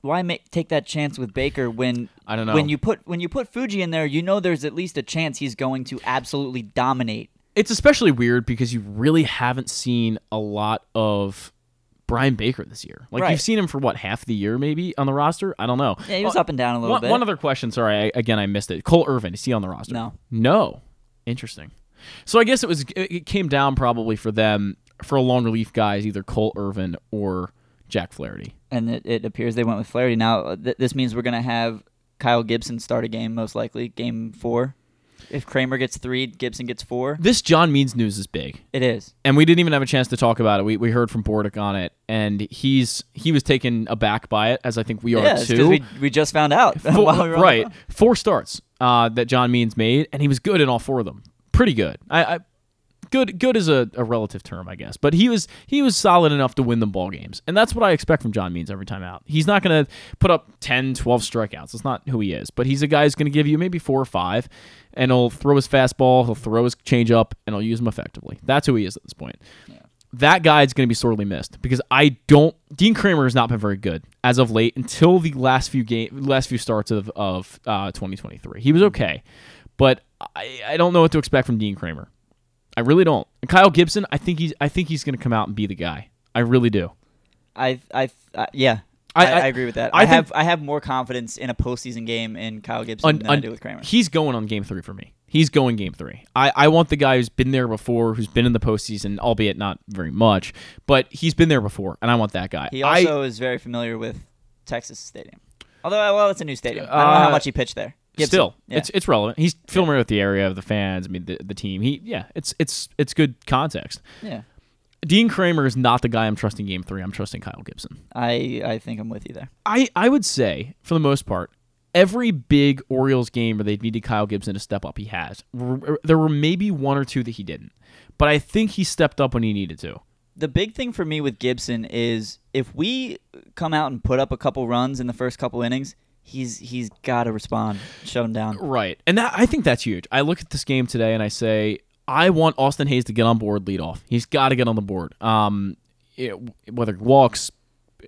Why make take that chance with Baker when I don't know. when you put when you put Fuji in there, you know there's at least a chance he's going to absolutely dominate. It's especially weird because you really haven't seen a lot of Bryan Baker this year. Like Right. you've seen him for what half the year maybe on the roster. I don't know. Yeah, he was Well, up and down a little one, bit. One other question. Sorry, I, again I missed it. Cole Irvin is he on the roster? No. No. Interesting. So I guess it was it it came down probably for them for a long relief guys either Cole Irvin or Jack Flaherty. and it, it appears they went with Flaherty. Now th- this means we're gonna have Kyle Gibson start a game most likely, game four. If Kremer gets three, Gibson gets four. This John Means news is big. It is. and we didn't even have a chance to talk about it. We, we heard from Bordick on it, and he's he was taken aback by it, as I think we are Yeah, too. we, we just found out. Four- while we right, four starts uh, that John Means made, and he was good in all four of them. Pretty good. I, I good good is a, a relative term, I guess, but he was he was solid enough to win them ball games, and that's what I expect from John Means every time out. He's not going to put up 10, 12 strikeouts. That's not who he is, but he's a guy who's going to give you maybe four or five, and he'll throw his fastball, he'll throw his changeup, and he'll use them effectively. That's who he is at this point that guy is going to be sorely missed because I don't. Dean Kremer has not been very good as of late until the last few game, last few starts of of uh, 2023. He was okay, but I, I don't know what to expect from Dean Kremer. I really don't. And Kyle Gibson, I think he's I think he's going to come out and be the guy. I really do. I, I, uh, yeah. I- I, I, agree with that. I I, have I have more confidence in a postseason game in Kyle Gibson Un- than I do with Kremer. He's going on game three for me. He's going game three. I, I want the guy who's been there before, who's been in the postseason, albeit not very much, but he's been there before, and I want that guy. He also is very familiar with Texas Stadium. Although, well, it's a new stadium. I don't know Uh, how much he pitched there. Gibson. Still, yeah. it's it's relevant. He's familiar with the area of the fans. I mean, the, the team. He yeah, it's it's it's good context. yeah. Dean Kremer is not the guy I'm trusting game three. I'm trusting Kyle Gibson. I I think I'm with you there. I I would say for the most part, every big Orioles game where they needed Kyle Gibson to step up, he has. There were maybe one or two that he didn't, but I think he stepped up when he needed to. The big thing for me with Gibson is if we come out and put up a couple runs in the first couple innings, he's he's got to respond, shut him down. Right. And that I think that's huge. I look at this game today and I say, I want Austin Hays to get on board lead off. He's got to get on the board. Um, it, whether he walks,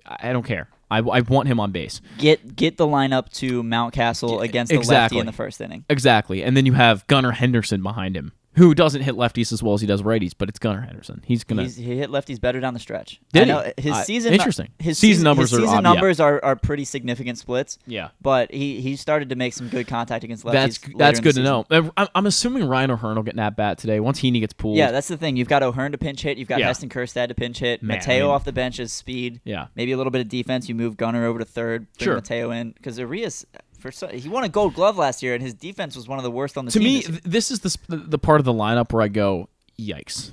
I don't care. I, I want him on base. Get get the lineup to Mountcastle against the lefty exactly. in the first inning. Exactly. And then you have Gunnar Henderson behind him, who doesn't hit lefties as well as he does righties, but it's Gunnar Henderson. He's going He's, to. he hit lefties better down the stretch. Did I he? know his Uh, season interesting. His Season numbers his are season odd, yeah. numbers are, are pretty significant splits. Yeah. but he, he started to make some good contact against lefties. That's later that's in good the to season. know. I'm, I'm assuming Ryan O'Hearn will get an at bat today once Heaney gets pulled. Yeah, that's the thing. You've got O'Hearn to pinch hit. You've got Yeah. Heston Kjerstad to pinch hit. Man, Mateo mean- off the bench is speed. Yeah. Maybe a little bit of defense. You move Gunnar over to third. Bring Sure. Mateo in because Urias, for so, he won a Gold Glove last year, and his defense was one of the worst on the to team. To me, this this is the, the part of the lineup where I go, yikes.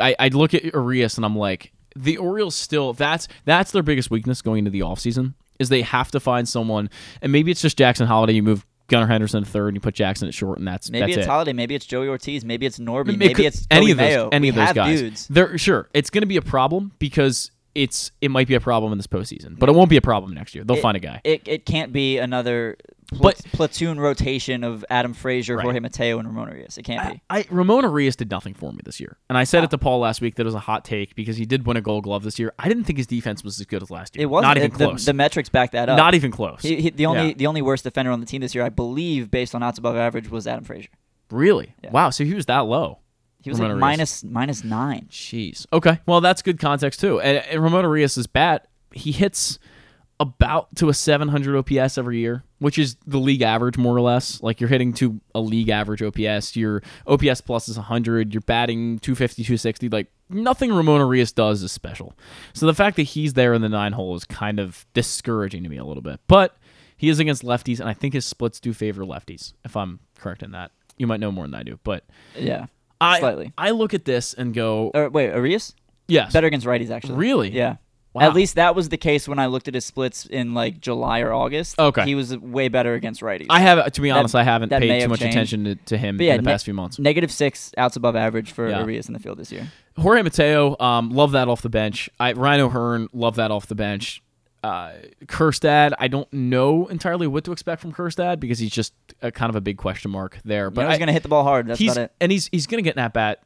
I, I look at Urias and I'm like, the Orioles still that's that's their biggest weakness going into the offseason is they have to find someone and maybe it's just Jackson Holliday, you move Gunnar Henderson to third and you put Jackson at short and that's maybe that's it's it. Holliday. Maybe it's Joey Ortiz. Maybe it's Norby. Maybe it's any of those Mayo. any We of those guys. dudes. They're sure it's going to be a problem because it's it might be a problem in this postseason, but it won't be a problem next year. They'll It- find a guy. It, it can't be another pl- But- platoon rotation of Adam Frazier, Right. Jorge Mateo, and Ramon Urias. It can't be. I Ramon Urias did nothing for me this year, and I said it ah. to Paul last week that it was a hot take because he did win a Gold Glove this year. I didn't think his defense was as good as last year. It wasn't. even it- close. The metrics back that up. Not even close. He, he, the only Yeah. the only worst defender on the team this year, I believe, based on outs above average, was Adam Frazier. really? Yeah. Wow. So he was that low. He was Ramon like minus minus nine. Jeez. Okay. Well, that's good context too. And, and Ramon Urias' bat, he hits about to a 700 OPS every year. which is the league average more or less. Like you're hitting to a league average OPS. Your OPS plus is 100. You're batting 250, 260. Like nothing Ramon Urias does is special. So the fact that he's there in the nine hole is kind of discouraging to me a little bit. But he is against lefties, and I think his splits do favor lefties. If I'm correct in that, you might know more than I do. But Yeah, I slightly. I look at this and go, Or wait, Urias? yes, Better against righties actually. Really? Yeah. Wow. At least that was the case when I looked at his splits in like July or August. Okay. He was way better against righties. I have to be honest, I haven't that may paid too have much changed. attention to, to him But yeah, in the ne- past few months. Negative six outs above average for Yeah. Urias in the field this year. Jorge Mateo, um, love that off the bench. I, Ryan O'Hearn, love that off the bench. Uh, Kjerstad, I don't know entirely what to expect from Kjerstad because he's just a, kind of a big question mark there. But But he's going to hit the ball hard. That's he's about it. and he's he's going to get an at bat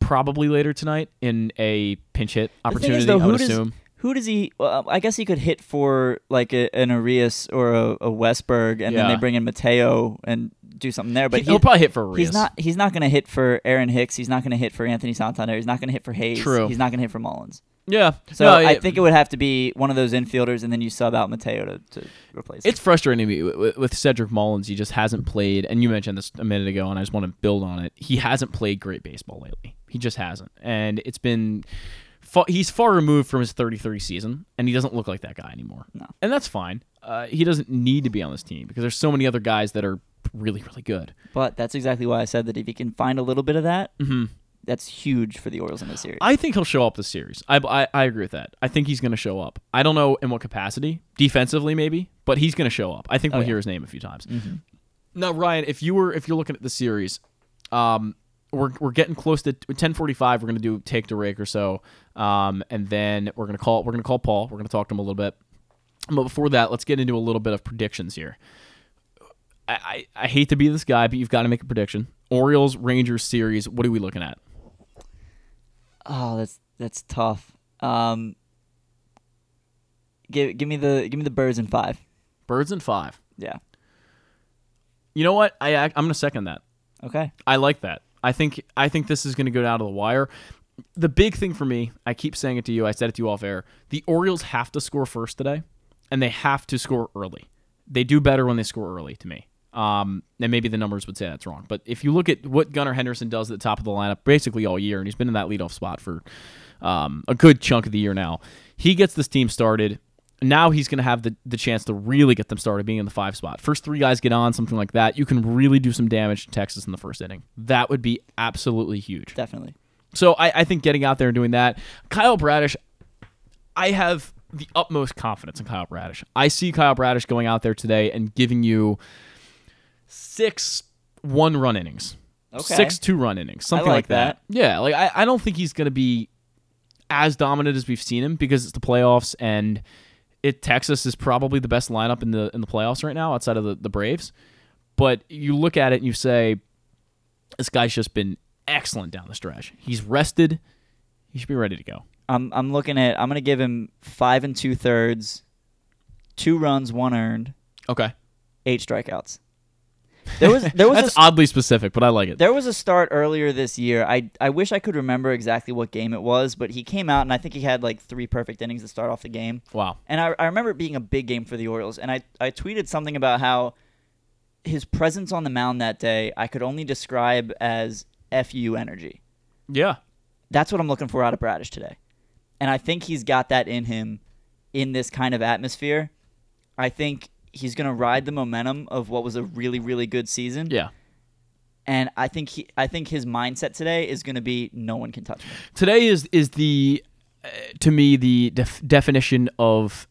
probably later tonight in a pinch hit opportunity. is, though, I would does, assume. who does he? Well, I guess he could hit for like a, an Urias or a, a Westburg, and then they bring in Mateo and do something there. But He- he'll probably hit for Urias. He's not. He's not going to hit for Aaron Hicks. He's not going to hit for Anthony Santander. He's not going to hit for Hays. True. He's not going to hit for Mullins. Yeah. So No, I yeah. think it would have to be one of those infielders, and then you sub out Mateo to, to replace. him. It's frustrating me with, with Cedric Mullins. He just hasn't played, and you mentioned this a minute ago, and I just want to build on it. He hasn't played great baseball lately. He just hasn't, and it's been. fa- He's far removed from his 33 season, and he doesn't look like that guy anymore. No. And that's fine. Uh, he doesn't need to be on this team because there's so many other guys that are really, really good. But that's exactly why I said that if he can find a little bit of that, Mhm. That's huge for the Orioles in this series. I think he'll show up this series. I, I, I agree with that. I think he's going to show up. I don't know in what capacity, defensively maybe, but he's going to show up. I think Oh, we'll yeah. hear his name a few times. Mhm. Now, Ryan, if you were if you're looking at the series, um, we're, we're getting close to 10:45. We're going to do take to rake or so, um, and then we're going to call we're going to call Paul. We're going to talk to him a little bit. But before that, let's get into a little bit of predictions here. I, I, I hate to be this guy, but you've got to make a prediction. Orioles Rangers series. What are we looking at? Oh, that's that's tough. Um, give give me the give me the birds in five. Birds in five. Yeah. You know what? I I'm going to second that. Okay. I like that. I think I think this is going to go down to the wire. The big thing for me, I keep saying it to you. I said it to you off air. The Orioles have to score first today, and they have to score early. They do better when they score early, to me. Um, and maybe the numbers would say that's wrong, but if you look at what Gunnar Henderson does at the top of the lineup, basically all year, and he's been in that leadoff spot for um, a good chunk of the year now, he gets this team started. Now he's going to have the, the chance to really get them started being in the five spot. First three guys get on, something like that. You can really do some damage to Texas in the first inning. That would be absolutely huge. Definitely. So I, I think getting out there and doing that. Kyle Bradish, I have the utmost confidence in Kyle Bradish. I see Kyle Bradish going out there today and giving you six one run innings. Okay. Six two run innings. Something like that. Yeah, like I, I don't think he's gonna be as dominant as we've seen him because it's the playoffs and it Texas is probably the best lineup in the in the playoffs right now outside of the, the Braves. But you look at it and you say, this guy's just been excellent down the stretch. He's rested. He should be ready to go. I'm I'm looking at I'm gonna give him five and two thirds, two runs, one earned, Okay. eight strikeouts. There was there was That's a, oddly specific, but I like it. There was a start earlier this year. I I wish I could remember exactly what game it was, but he came out and I think he had like three perfect innings to start off the game. Wow. And I, I remember it being a big game for the Orioles. And I, I tweeted something about how his presence on the mound that day I could only describe as FU energy. Yeah. That's what I'm looking for out of Bradish today. And I think he's got that in him in this kind of atmosphere. I think he's going to ride the momentum of what was a really, really good season. Yeah. And I think he, I think his mindset today is going to be no one can touch me. Today is is the uh, to me the def- definition of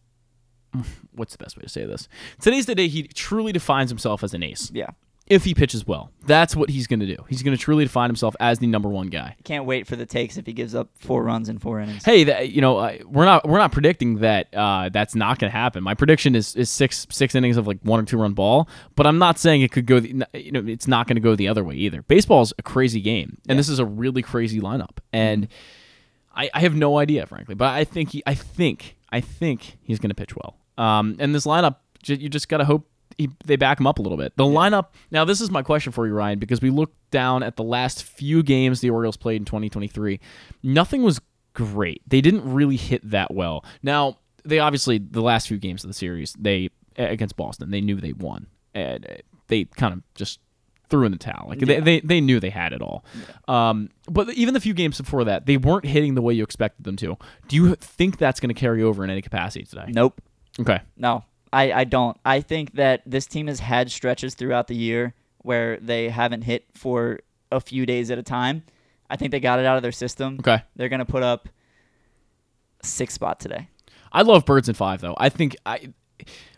what's the best way to say this? Today's the day he truly defines himself as an ace. Yeah. If he pitches well, that's what he's going to do. He's going to truly define himself as the number one guy. Can't wait for the takes if he gives up four runs in four innings. Hey, that, you know, uh, we're not we're not predicting that uh, that's not going to happen. My prediction is is six six innings of like one or two run ball, but I'm not saying it could go. The, you know, it's not going to go the other way either. Baseball's a crazy game, and this is a really crazy lineup, and I, I have no idea, frankly. But I think he, I think, I think he's going to pitch well. Um, and this lineup, j- you just got to hope he, they back him up a little bit. The lineup. Now, this is my question for you, Ryan, because we looked down at the last few games the Orioles played in 2023. Nothing was great. They didn't really hit that well. Now, they obviously the last few games of the series they against Boston. They knew they won, and they kind of just threw in the towel. Like they, they they knew they had it all. Um, but even the few games before that, they weren't hitting the way you expected them to. Do you think that's going to carry over in any capacity today? Nope. Okay. No, I, I don't. I think that this team has had stretches throughout the year where they haven't hit for a few days at a time. I think they got it out of their system. Okay. They're going to put up six spot today. I love birds in five though. I think I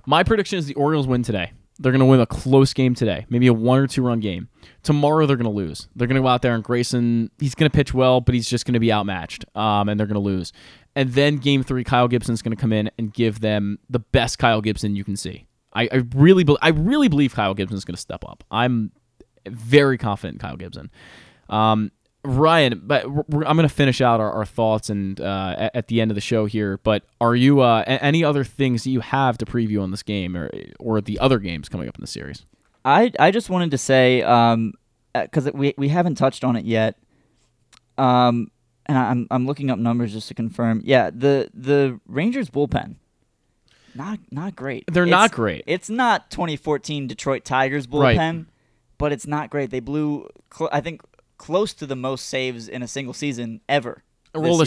my prediction is the Orioles win today. They're going to win a close game today, maybe a one or two run game. Tomorrow they're going to lose. They're going to go out there and Grayson. He's going to pitch well, but he's just going to be outmatched, um, and they're going to lose. And then game three, Kyle Gibson's going to come in and give them the best Kyle Gibson you can see. I, I really, be, I really believe Kyle Gibson's going to step up. I'm very confident in Kyle Gibson. Um, Ryan, but I'm going to finish out our, our thoughts and uh, at, the end of the show here. But are you uh, any other things that you have to preview on this game or or the other games coming up in the series? I I just wanted to say um because we we haven't touched on it yet. Um, and I'm I'm looking up numbers just to confirm. Yeah, the the Rangers bullpen. Not not great. They're not great. It's not 2014 Detroit Tigers Right. bullpen, but it's not great. They blew cl- I think close to the most saves in a single season ever.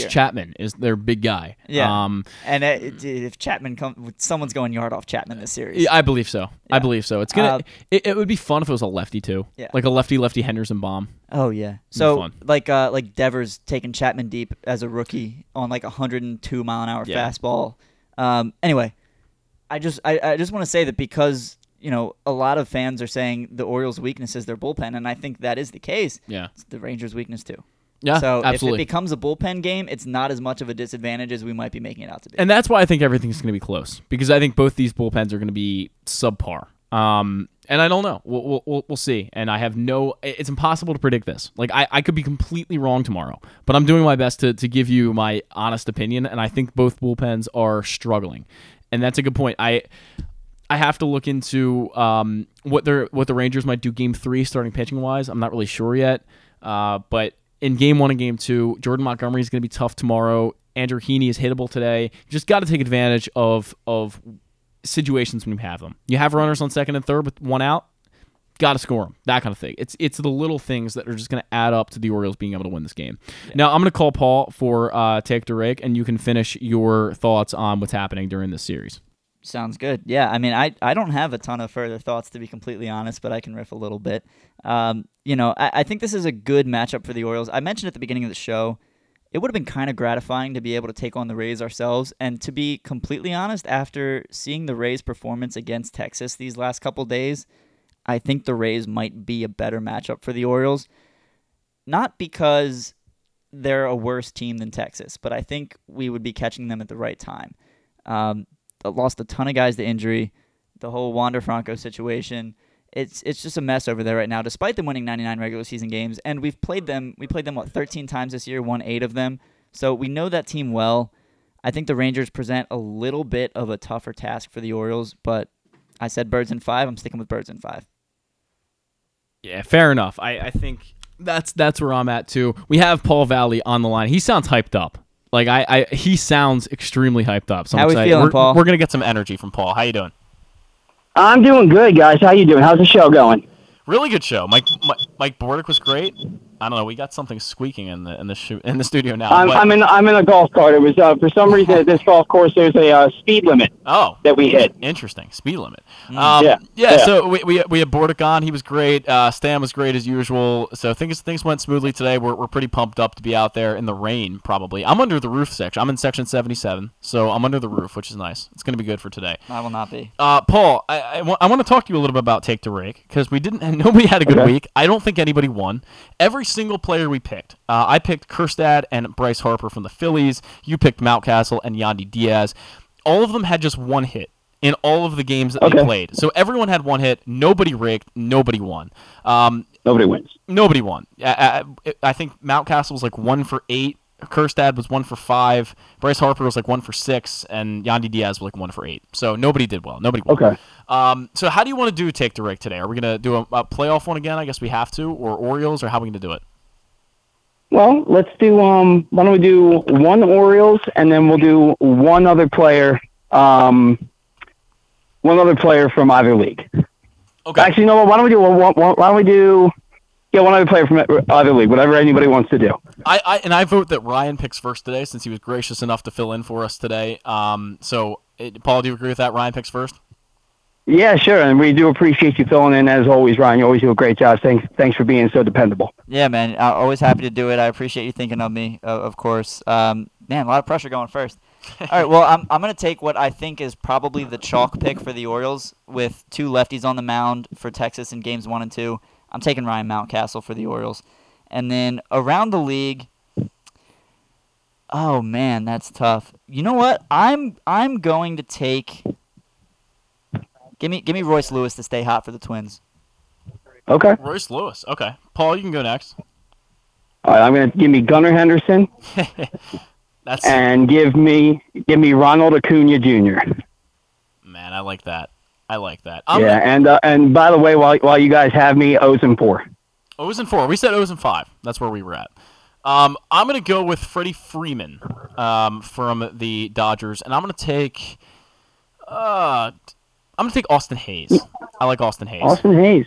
Year. Chapman is their big guy. Yeah. Um, and uh, it- if Chapman comes, someone's going yard off Chapman this series. yeah, I believe so. I believe so. It's gonna. Uh, it, it would be fun if it was a lefty too. Yeah. Like a lefty lefty Henderson bomb. Oh yeah. So like uh like Devers taking Chapman deep as a rookie on like a 102 mile an hour Yeah. fastball. Um anyway, I just I, I just want to say that because you know a lot of fans are saying the Orioles' weakness is their bullpen, and I think that is the case. Yeah. It's the Rangers' weakness too. Yeah, So absolutely. if it becomes a bullpen game, it's not as much of a disadvantage as we might be making it out to be. And that's why I think everything's going to be close because I think both these bullpens are going to be subpar. Um, and I don't know. We'll, we'll, we'll, see. And I have no. It's impossible to predict this. Like I, I could be completely wrong tomorrow, but I'm doing my best to to give you my honest opinion. And I think both bullpens are struggling, and that's a good point. I. I have to look into um, what they what the Rangers might do game three starting pitching wise. I'm not really sure yet. Uh, but in game one and game two, Jordan Montgomery is going to be tough tomorrow. Andrew Heaney is hittable today. You just got to take advantage of of situations when you have them. You have runners on second and third with one out. Got to score them. That kind of thing. It's it's the little things that are just going to add up to the Orioles being able to win this game. Now I'm going to call Paul for uh, take to rake, and you can finish your thoughts on what's happening during this series. Sounds good. Yeah, I mean, I I don't have a ton of further thoughts to be completely honest, but I can riff a little bit. Um, you know, I, I think this is a good matchup for the Orioles. I mentioned at the beginning of the show, it would have been kind of gratifying to be able to take on the Rays ourselves. And to be completely honest, after seeing the Rays' performance against Texas these last couple days, I think the Rays might be a better matchup for the Orioles. Not because they're a worse team than Texas, but I think we would be catching them at the right time. Um, lost a ton of guys to injury. The whole Wander Franco situation. It's it's just a mess over there right now. Despite them winning 99 regular season games, and we've played them. We played them what 13 times this year, won eight of them. So we know that team well. I think the Rangers present a little bit of a tougher task for the Orioles, but I said birds in five. I'm sticking with birds in five. Yeah, fair enough. I, I think that's that's where I'm at too. We have Paul Valley on the line. He sounds hyped up. Like I, I he sounds extremely hyped up. So I'm How we excited. feeling, we're, Paul? We're gonna get some energy from Paul. How you doing? I'm doing good, guys. How you doing? How's the show going? Really good show. Mike Mike, Mike Bordick was great. I don't know. We got something squeaking in the in the shu- in the studio now. I'm, but- I'm in I'm in a golf cart. It was uh, for some reason at this golf course there's a uh, speed limit oh that we hit. Interesting speed limit. Mm. Um, Yeah, yeah, yeah. So we, we, we had Bordick on. He was great. Uh, Stan was great as usual. So things things went smoothly today. We're, we're pretty pumped up to be out there in the rain. Probably. I'm under the roof section. I'm in section 77, so I'm under the roof, which is nice. It's gonna be good for today. I will not be. Uh, Paul, I, I, want to talk to you a little bit about take to rake because we didn't. Nobody had a good Okay. week. I don't think anybody won. Every single player we picked. Uh, I picked Kjerstad and Bryce Harper from the Phillies. You picked Mountcastle and Yandy Diaz. All of them had just one hit in all of the games that they played. So everyone had one hit. Nobody rigged. Nobody won. Um, Nobody wins. nobody won. I, I, I think Mountcastle was like one for eight. Kjerstad was one for five. Bryce Harper was like one for six, and Yandy Diaz was like one for eight. So nobody did well. Nobody won. Okay. Um, so how do you want to do take the rake today? Are we gonna do a, a playoff one again? I guess we have to, or Orioles, or how are we gonna do it? Well, let's do um. Why don't we do one Orioles and then we'll do one other player. Um, one other player from either league. Okay. Actually, no. Why don't we do? Why don't we do? Yeah, one other player from either league. Whatever anybody wants to do. I, I and I vote that Ryan picks first today since he was gracious enough to fill in for us today. Um, so it, Paul, do you agree with that? Ryan picks first. Yeah, sure, and we do appreciate you filling in as always, Ryan. You always do a great job. Thanks, thanks for being so dependable. Yeah, man. Uh, always happy to do it. I appreciate you thinking of me, uh, of course. Um, man, a lot of pressure going first. All right, well, I'm, I'm going to take what I think is probably the chalk pick for the Orioles with two lefties on the mound for Texas in games one and two. I'm taking Ryan Mountcastle for the Orioles. And then around the league, oh man, that's tough. You know what? I'm I'm going to take Give me give me Royce Lewis to stay hot for the Twins. Okay. Royce Lewis. Okay. Paul, you can go next. All right, I'm going to give me Gunnar Henderson. That's and give me give me Ronald Acuna Jr. Man, I like that. I like that. I'm yeah, and uh, and by the way, while while you guys have me, O's and four. O's and four. We said O's and five. That's where we were at. Um, I'm gonna go with Freddie Freeman um, from the Dodgers, and I'm gonna take. Uh, I'm gonna take Austin Hays. I like Austin Hays. Austin Hays.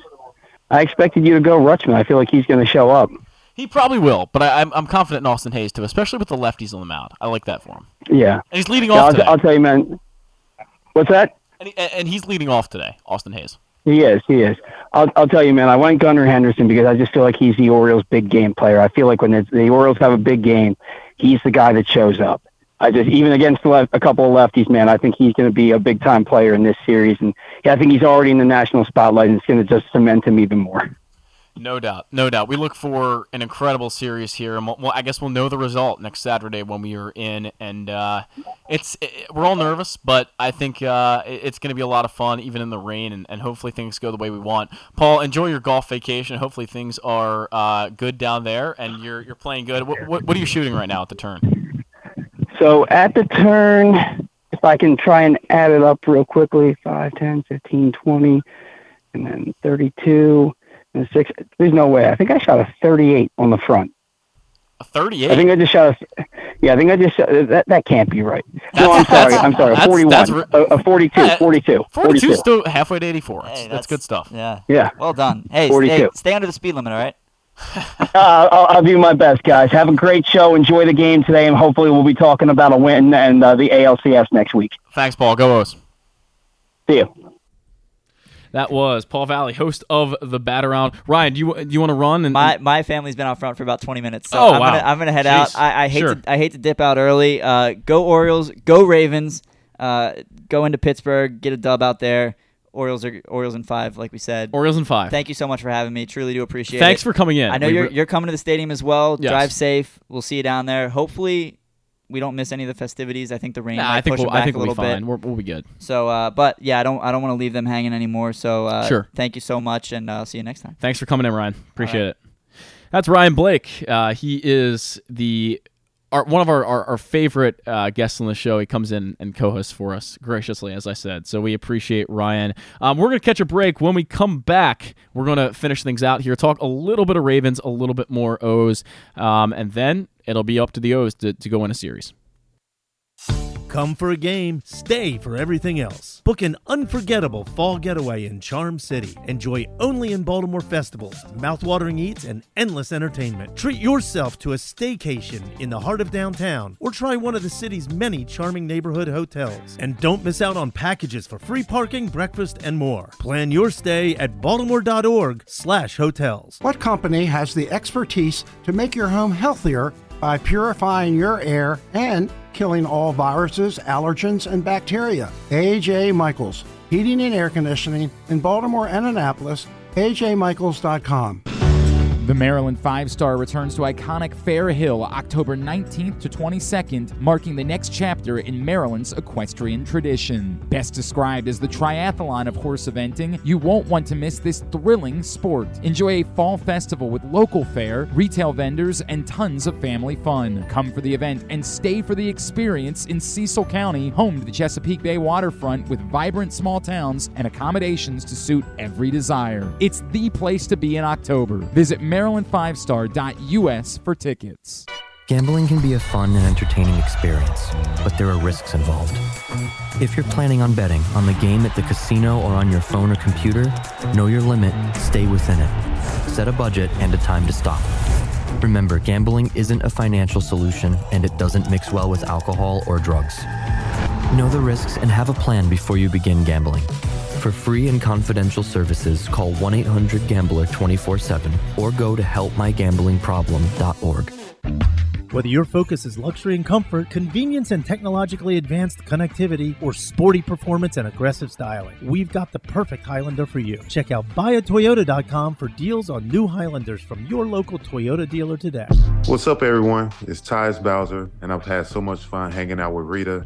I expected you to go Rutschman. I feel like he's going to show up. He probably will, but I, I'm I'm confident in Austin Hays too, especially with the lefties on the mound. I like that for him. Yeah. And he's leading Yeah, off I'll. I'll tell you, man. What's that? And, he, and he's leading off today, Austin Hays. He is. He is. I'll, I'll tell you, man. I went Gunnar Henderson because I just feel like he's the Orioles' big game player. I feel like when it's, the Orioles have a big game, he's the guy that shows up. I just even against left, a couple of lefties, man. I think he's going to be a big time player in this series, and yeah, I think he's already in the national spotlight, and it's going to just cement him even more. No doubt, no doubt. We look for an incredible series here, and we'll, I guess we'll know the result next Saturday when we are in. And uh, it's it, we're all nervous, but I think uh, it- it's going to be a lot of fun, even in the rain, and, and hopefully things go the way we want. Paul, enjoy your golf vacation. Hopefully things are uh, good down there, and you're you're playing good. What, what, what are you shooting right now at the turn? So at the turn, if I can try and add it up real quickly 5, 10, 15, 20, and then 32, and 6. There's no way. I think I shot a 38 on the front. A 38. I think I just shot a. Yeah, I think I just shot, that that can't be right. No, I'm sorry. I'm sorry. A That's- 41. that's re- a, a 42. Yeah, 42. 42 is still halfway to 84. That's, that's good stuff. Yeah. Yeah. Well done. Hey, 42. stay, stay under the speed limit, all right? Uh, I'll, I'll do my best, guys. Have a great show. Enjoy the game today, and hopefully we'll be talking about a win and uh, the ALCS next week. Thanks, Paul. Go O's. See you. That was Paul Valley, host of the Bat Around. Ryan, do you do you want to run? And My my family's been out front for about 20 minutes, so Oh, I'm wow. gonna I'm gonna head Jeez. out. I, I hate Sure. to I hate to dip out early. Uh, go Orioles, go Ravens. Uh, go into Pittsburgh, get a dub out there. Orioles are Orioles in five, like we said. Orioles in five. Thank you so much for having me. Truly do appreciate it. Thanks for coming in. I know We you're re- you're coming to the stadium as well. Yes. Drive safe. We'll see you down there. Hopefully, we don't miss any of the festivities. I think the rain Nah, I think push we'll, back I think a we'll be little bit. fine. We're, we'll be good. So, uh, but yeah, I don't I don't want to leave them hanging anymore. So, uh, Sure. Thank you so much, and uh, see you next time. Thanks for coming in, Ryan. Appreciate it. That's Ryan Blake. Uh, he is the our, one of our, our, our favorite uh, guests on the show. He comes in and co-hosts for us graciously, as I said. So we appreciate Ryan. Um, we're going to catch a break. When we come back, we're going to finish things out here. Talk a little bit of Ravens, a little bit more O's, um, and then it'll be up to the O's to, to go in a series. Come for a game, stay for everything else. Book an unforgettable fall getaway in Charm City. Enjoy only in Baltimore festivals, mouthwatering eats, and endless entertainment. Treat yourself to a staycation in the heart of downtown or try one of the city's many charming neighborhood hotels. And don't miss out on packages for free parking, breakfast, and more. Plan your stay at baltimore.org/hotels. What company has the expertise to make your home healthier by purifying your air and killing all viruses, allergens, and bacteria? AJ Michaels, Heating and Air Conditioning in Baltimore and Annapolis. AJMichaels.com. The Maryland Five Star returns to iconic Fair Hill October 19th to 22nd, marking the next chapter in Maryland's equestrian tradition. Best described as the triathlon of horse eventing, you won't want to miss this thrilling sport. Enjoy a fall festival with local fare, retail vendors, and tons of family fun. Come for the event and stay for the experience in Cecil County, home to the Chesapeake Bay waterfront with vibrant small towns and accommodations to suit every desire. It's the place to be in October. Visit MarylandFiveStar.us for tickets. Gambling can be a fun and entertaining experience, but there are risks involved. If you're planning on betting on the game at the casino or on your phone or computer, know your limit, stay within it. Set a budget and a time to stop. Remember, gambling isn't a financial solution and it doesn't mix well with alcohol or drugs. Know the risks and have a plan before you begin gambling. For free and confidential services, call 1 800 Gambler 24 7 or go to helpmygamblingproblem.org. Whether your focus is luxury and comfort, convenience and technologically advanced connectivity, or sporty performance and aggressive styling, we've got the perfect Highlander for you. Check out buyatoyota.com for deals on new Highlanders from your local Toyota dealer today. What's up, everyone? It's Tyus Bowser, and I've had so much fun hanging out with Rita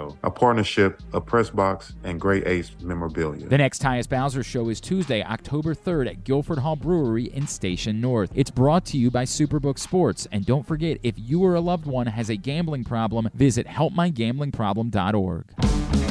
a partnership of Pressbox and Great Ace Memorabilia. The next Tyus Bowser show is Tuesday, October 3rd at Guilford Hall Brewery in Station North. It's brought to you by Superbook Sports. And don't forget, if you or a loved one has a gambling problem, visit helpmygamblingproblem.org.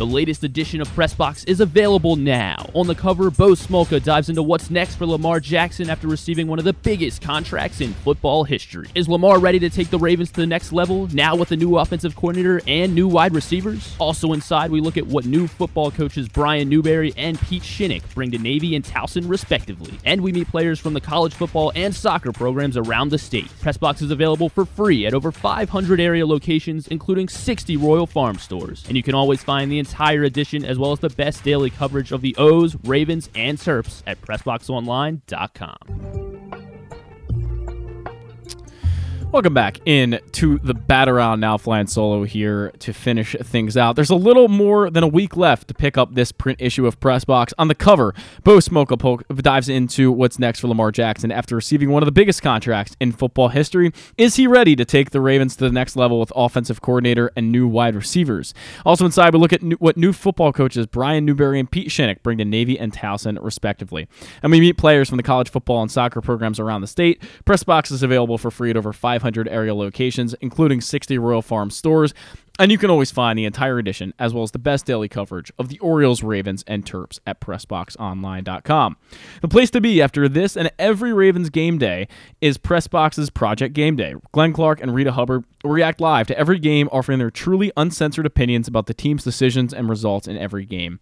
The latest edition of Pressbox is available now. On the cover, Bo Smolka dives into what's next for Lamar Jackson after receiving one of the biggest contracts in football history. Is Lamar ready to take the Ravens to the next level, now with a new offensive coordinator and new wide receivers? Also inside, we look at what new football coaches Brian Newberry and Pete Shinnick bring to Navy and Towson, respectively. And we meet players from the college football and soccer programs around the state. Pressbox is available for free at over 500 area locations, including 60 Royal Farm stores. And you can always find the entire edition as well as the best daily coverage of the O's, Ravens, and Terps at PressBoxOnline.com. Welcome back in to the bat around now flying solo here to finish things out. There's a little more than a week left to pick up this print issue of Pressbox. On the cover, Bo Smolka dives into what's next for Lamar Jackson after receiving one of the biggest contracts in football history. Is he ready to take the Ravens to the next level with offensive coordinator and new wide receivers? Also inside, we look at new, what new football coaches Brian Newberry and Pete Shinnick bring to Navy and Towson, respectively. And we meet players from the college football and soccer programs around the state. Pressbox is available for free at over 5 500 area locations, including 60 Royal Farm stores. And you can always find the entire edition, as well as the best daily coverage of the Orioles, Ravens, and Terps at PressBoxOnline.com. The place to be after this and every Ravens game day is PressBox's Project Game Day. Glenn Clark and Rita Hubbard react live to every game, offering their truly uncensored opinions about the team's decisions and results in every game.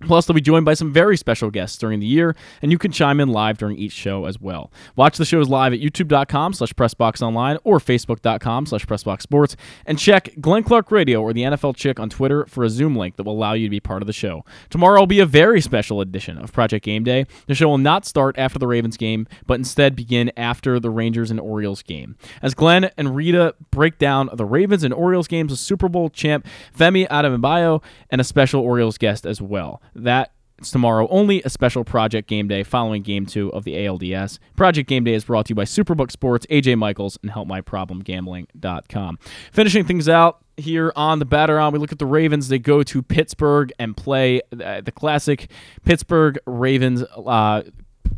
Plus, they'll be joined by some very special guests during the year, and you can chime in live during each show as well. Watch the shows live at youtube.com slash pressboxonline or facebook.com slash pressboxsports, and check Glenn Clark Radio or the NFL Chick on Twitter for a Zoom link that will allow you to be part of the show. Tomorrow will be a very special edition of Project Game Day. The show will not start after the Ravens game, but instead begin after the Rangers and Orioles game. As Glenn and Rita break down the Ravens and Orioles games, a Super Bowl champ Femi Adebayo, and a special Orioles guest as well. That tomorrow only a special Project Game Day following Game 2 of the ALDS. Project Game Day is brought to you by Superbook Sports, AJ Michaels, and HelpMyProblemGambling.com. Finishing things out here on the Bat Around, we look at the Ravens. They go to Pittsburgh and play uh, the classic Pittsburgh Ravens uh,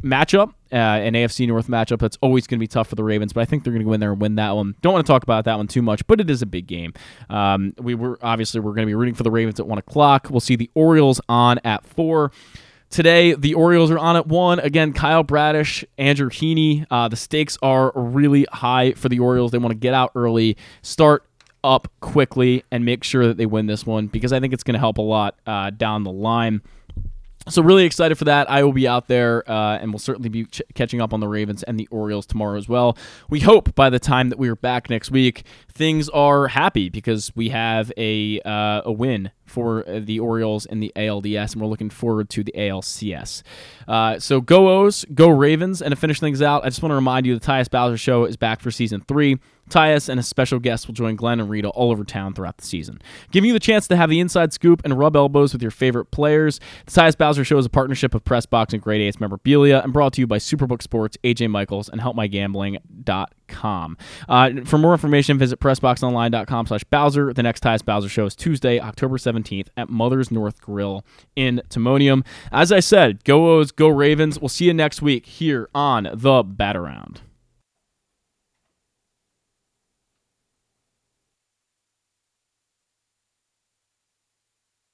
matchup, uh, an AFC North matchup that's always going to be tough for the Ravens, but I think they're going to go in there and win that one. Don't want to talk about that one too much, but it is a big game. Um, we were obviously we're going to be rooting for the Ravens at one o'clock. We'll see the Orioles on at four. Today, the Orioles are on at one. Again, Kyle Bradish, Andrew Heaney. Uh, the stakes are really high for the Orioles. They want to get out early, start up quickly, and make sure that they win this one because I think it's going to help a lot uh, down the line. So really excited for that. I will be out there, uh, and we'll certainly be ch- catching up on the Ravens and the Orioles tomorrow as well. We hope by the time that we are back next week, things are happy because we have a uh, a win for uh, the Orioles in the ALDS, and we're looking forward to the ALCS. Uh, so go O's, go Ravens, and to finish things out, I just want to remind you the Tyus Bowser Show is back for season three. Tyus and a special guest will join Glenn and Rita all over town throughout the season, giving you the chance to have the inside scoop and rub elbows with your favorite players. The Tyus Bowser Show is a partnership of Pressbox and Great Eights memorabilia and brought to you by Superbook Sports, AJ Michaels, and HelpMyGambling.com. Uh, for more information, visit PressBoxOnline.com slash Bowser. The next Tyus Bowser Show is Tuesday, October 17th at Mother's North Grill in Timonium. As I said, go O's, go Ravens. We'll see you next week here on The Bat Around.